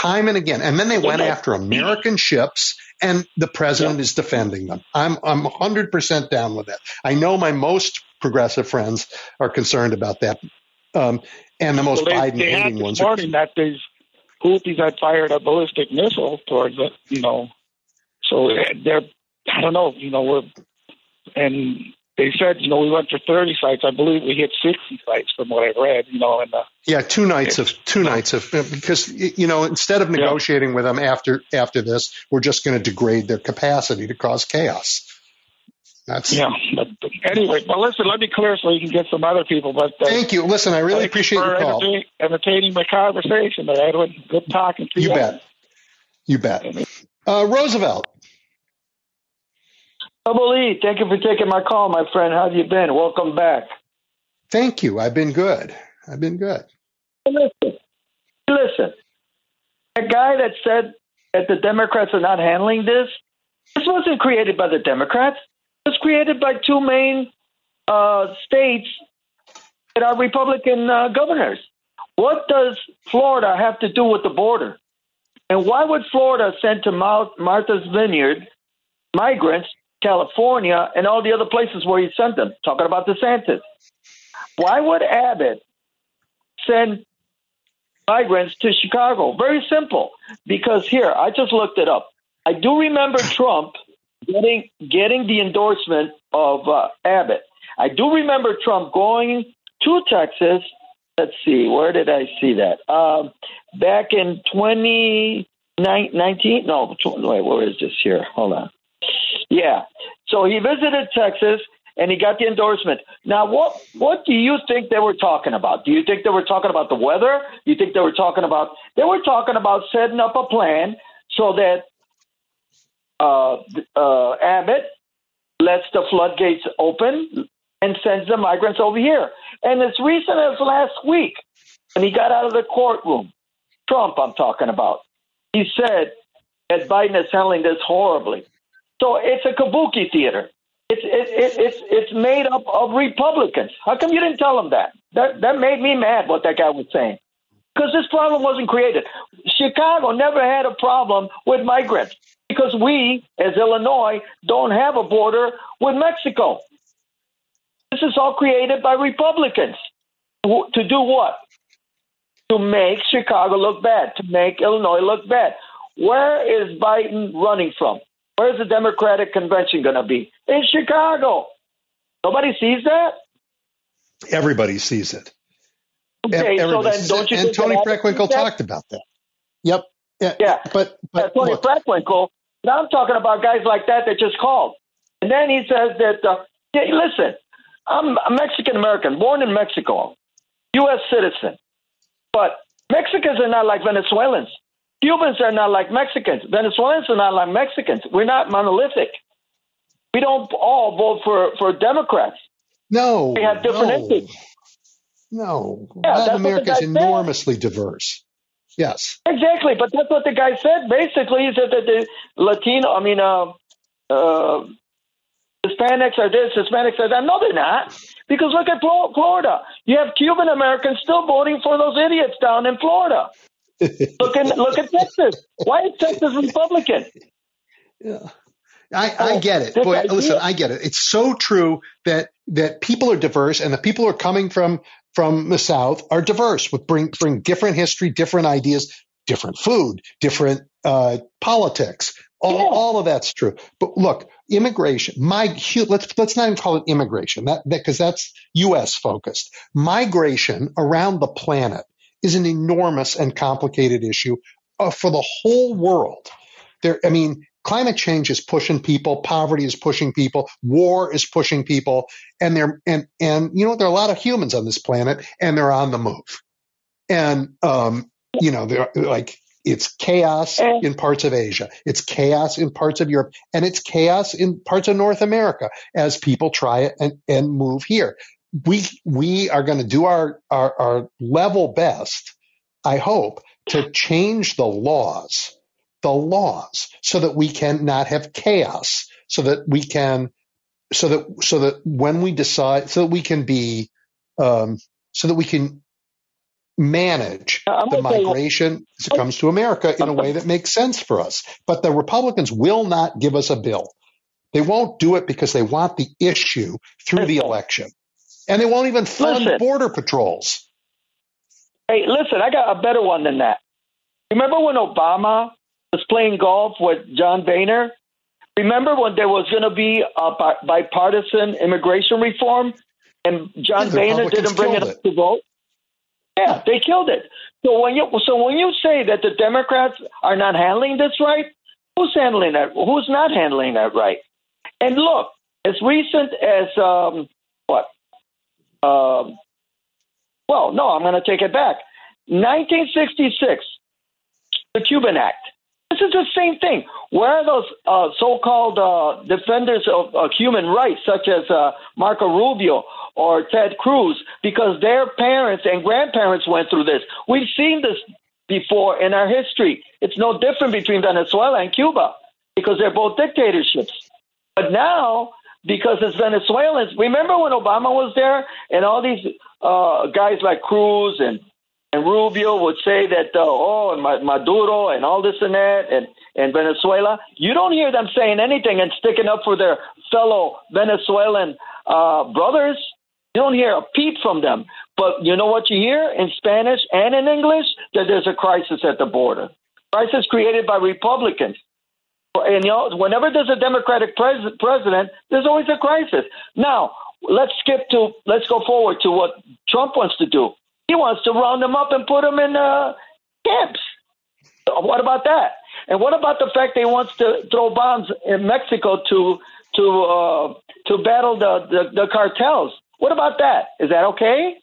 time and again. And then they went after American ships and the president is defending them. I'm, I'm 100% down with that. I know my most progressive friends are concerned about that. Um, and the most well, they, Biden they hating this ones. Are, morning that these Houthis had fired a ballistic missile towards it, you know. So they're, I don't know, you know, we're, and they said, you know, we went for 30 sites. I believe we hit 60 sites from what I've read, you know, and uh, Yeah, two nights of two nights of because you know instead of negotiating with them after after this, we're just going to degrade their capacity to cause chaos. That's yeah. But anyway, well, listen, let me clear so you can get some other people. But uh, Thank you. Listen, I really you appreciate for your call. entertain- entertaining my conversation, Edwin. Good talking to you. You bet. You bet. Uh, Roosevelt. Double E, thank you for taking my call, my friend. How have you been? Welcome back. Thank you. I've been good. I've been good. Listen, listen. A guy that said that the Democrats are not handling this, this wasn't created by the Democrats. It was created by two main uh, states that are Republican uh, governors. What does Florida have to do with the border? And why would Florida send to Mount Martha's Vineyard migrants, California, and all the other places where he sent them? Talking about DeSantis. Why would Abbott send migrants to Chicago? Very simple. Because here, I just looked it up. I do remember Trump getting getting the endorsement of uh, Abbott. I do remember Trump going to Texas. Let's see, where did I see that? Um, back in 2019? No, wait, where is this here? Hold on. Yeah. So he visited Texas and he got the endorsement. Now, what what do you think they were talking about? Do you think they were talking about the weather? You think they were talking about they were talking about setting up a plan so that uh, uh, Abbott lets the floodgates open and sends the migrants over here. And as recent as last week, when he got out of the courtroom, Trump, I'm talking about, he said that Biden is handling this horribly. So it's a kabuki theater. It's it, it, it's it's made up of Republicans. How come you didn't tell them that? That that made me mad. What that guy was saying. Because this problem wasn't created. Chicago never had a problem with migrants because we, as Illinois, don't have a border with Mexico. This is all created by Republicans. To do what? To make Chicago look bad, to make Illinois look bad. Where is Biden running from? Where's the Democratic convention going to be? In Chicago. Nobody sees that? Everybody sees it. Okay, so then don't you and Toni Preckwinkle talked about that. Yep. Yeah. yeah. But, but yeah, Toni look, Preckwinkle. Now I'm talking about guys like that that just called. And then he says that, uh, hey, listen, I'm a Mexican American, born in Mexico, U.S. citizen. But Mexicans are not like Venezuelans. Cubans are not like Mexicans. Venezuelans are not like Mexicans. We're not monolithic. We don't all vote for, for Democrats. No. We have different no. interests. No. Yeah, Latin America is guy said. enormously diverse. Yes. Exactly, but that's what the guy said. Basically, he said that the Latino, I mean, uh, uh, Hispanics are this, Hispanics are that. No, they're not. Because look at Florida. You have Cuban Americans still voting for those idiots down in Florida. Look, in, look at Texas. Why is Texas Republican? Yeah. I, I get it. Boy, listen, I get it. It's so true that that people are diverse and the people who are coming from from the South are diverse with bring bring different history, different ideas, different food, different uh, politics. All, all of that's true. But look, immigration, my let's let's not even call it immigration, that because that's U.S. focused. Migration around the planet is an enormous and complicated issue uh, for the whole world. There, I mean, climate change is pushing people, poverty is pushing people, war is pushing people, and they're and and you know there are a lot of humans on this planet, and they're on the move, and um, you know they're like it's chaos in parts of Asia, it's chaos in parts of Europe, and it's chaos in parts of North America as people try it and, and move here. We we are going to do our, our our level best, I hope, to change the laws the laws so that we can not have chaos so that we can so that so that when we decide so that we can be um, so that we can manage the migration as it comes to America in a way that makes sense for us. But the Republicans will not give us a bill. They won't do it because they want the issue through the election. And they won't even fund Listen. border patrols. Hey, listen, I got a better one than that. Remember when Obama was playing golf with John Boehner? Remember when there was going to be a bipartisan immigration reform and John Yeah, Boehner didn't bring it up to vote? Yeah, they killed it. So when you so when you say that the Democrats are not handling this right, who's handling that? Who's not handling that right? And look, as recent as um, what? Um, well, no, I'm going to take it back. 1966, the Cuban Act. This is the same thing. Where are those uh, so-called uh, defenders of uh, human rights, such as uh, Marco Rubio or Ted Cruz, because their parents and grandparents went through this? We've seen this before in our history. It's no different between Venezuela and Cuba because they're both dictatorships. But now, because it's Venezuelans, remember when Obama was there and all these uh, guys like Cruz and and Rubio would say that, uh, oh, and Maduro and all this and that, and, and Venezuela, you don't hear them saying anything and sticking up for their fellow Venezuelan uh, brothers. You don't hear a peep from them. But you know what you hear in Spanish and in English? That there's a crisis at the border. Crisis created by Republicans. And you know, whenever there's a Democratic pres- president, there's always a crisis. Now, let's skip to, let's go forward to what Trump wants to do. He wants to round them up and put them in uh, camps. What about that? And what about the fact that he wants to throw bombs in Mexico to to uh, to battle the, the, the cartels? What about that? Is that okay?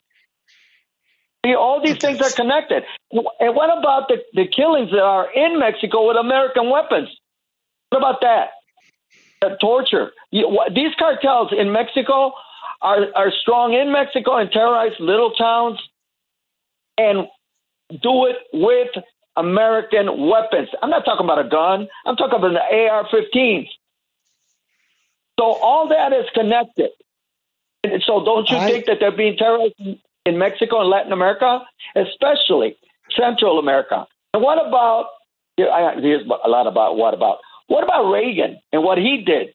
All these things are connected. And what about the, the killings that are in Mexico with American weapons? What about that? The torture. These cartels in Mexico are, are strong in Mexico and terrorize little towns and do it with American weapons. I'm not talking about a gun. I'm talking about the AR-15s. So all that is connected. And so don't you I, think that they're being terrorized in Mexico and Latin America, especially Central America? And what about? Here's a lot about what about what about Reagan and what he did?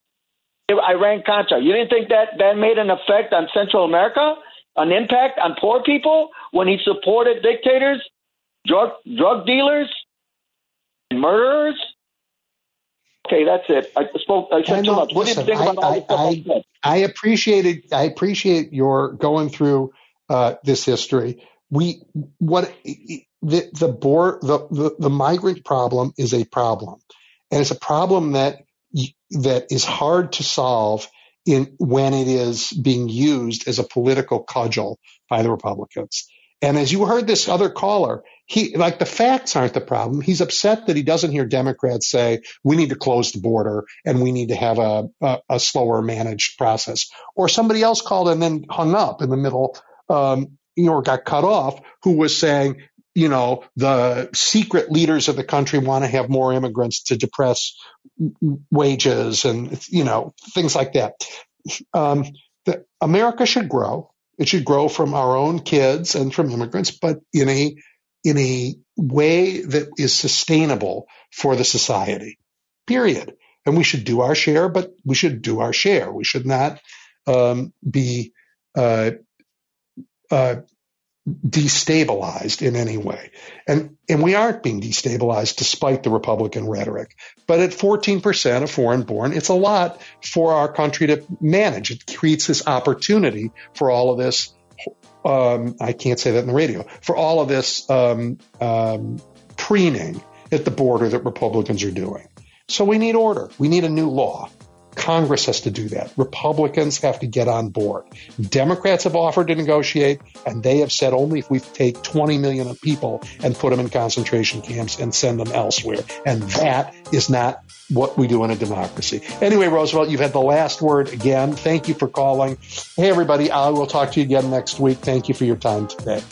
Iran Contra. You didn't think that that made an effect on Central America? an impact on poor people when he supported dictators, drug drug dealers, and murderers? Okay, that's it. I spoke. I said too much. What listen, do you think about I, I, I appreciated. I appreciate your going through uh, this history. We what the the board the, the the migrant problem is a problem, and it's a problem that that is hard to solve in when it is being used as a political cudgel by the Republicans. And as you heard this other caller, he like the facts aren't the problem. He's upset that he doesn't hear Democrats say we need to close the border and we need to have a, a, a slower managed process. Or somebody else called and then hung up in the middle, um, you know, or got cut off, who was saying, you know, the secret leaders of the country want to have more immigrants to depress wages and, you know, things like that. Um, the, America should grow. It should grow from our own kids and from immigrants, but in a, in a way that is sustainable for the society, period. And we should do our share, but we should do our share. We should not um, be uh, uh, destabilized in any way. And, and we aren't being destabilized despite the Republican rhetoric. But at 14% of foreign born, it's a lot for our country to manage. It creates this opportunity for all of this. Um, I can't say that in the radio for all of this um, um, preening at the border that Republicans are doing. So we need order. We need a new law. Congress has to do that. Republicans have to get on board. Democrats have offered to negotiate, and they have said only if we take 20 million people and put them in concentration camps and send them elsewhere. And that is not what we do in a democracy. Anyway, Roosevelt, you've had the last word again. Thank you for calling. Hey, everybody, I will talk to you again next week. Thank you for your time today.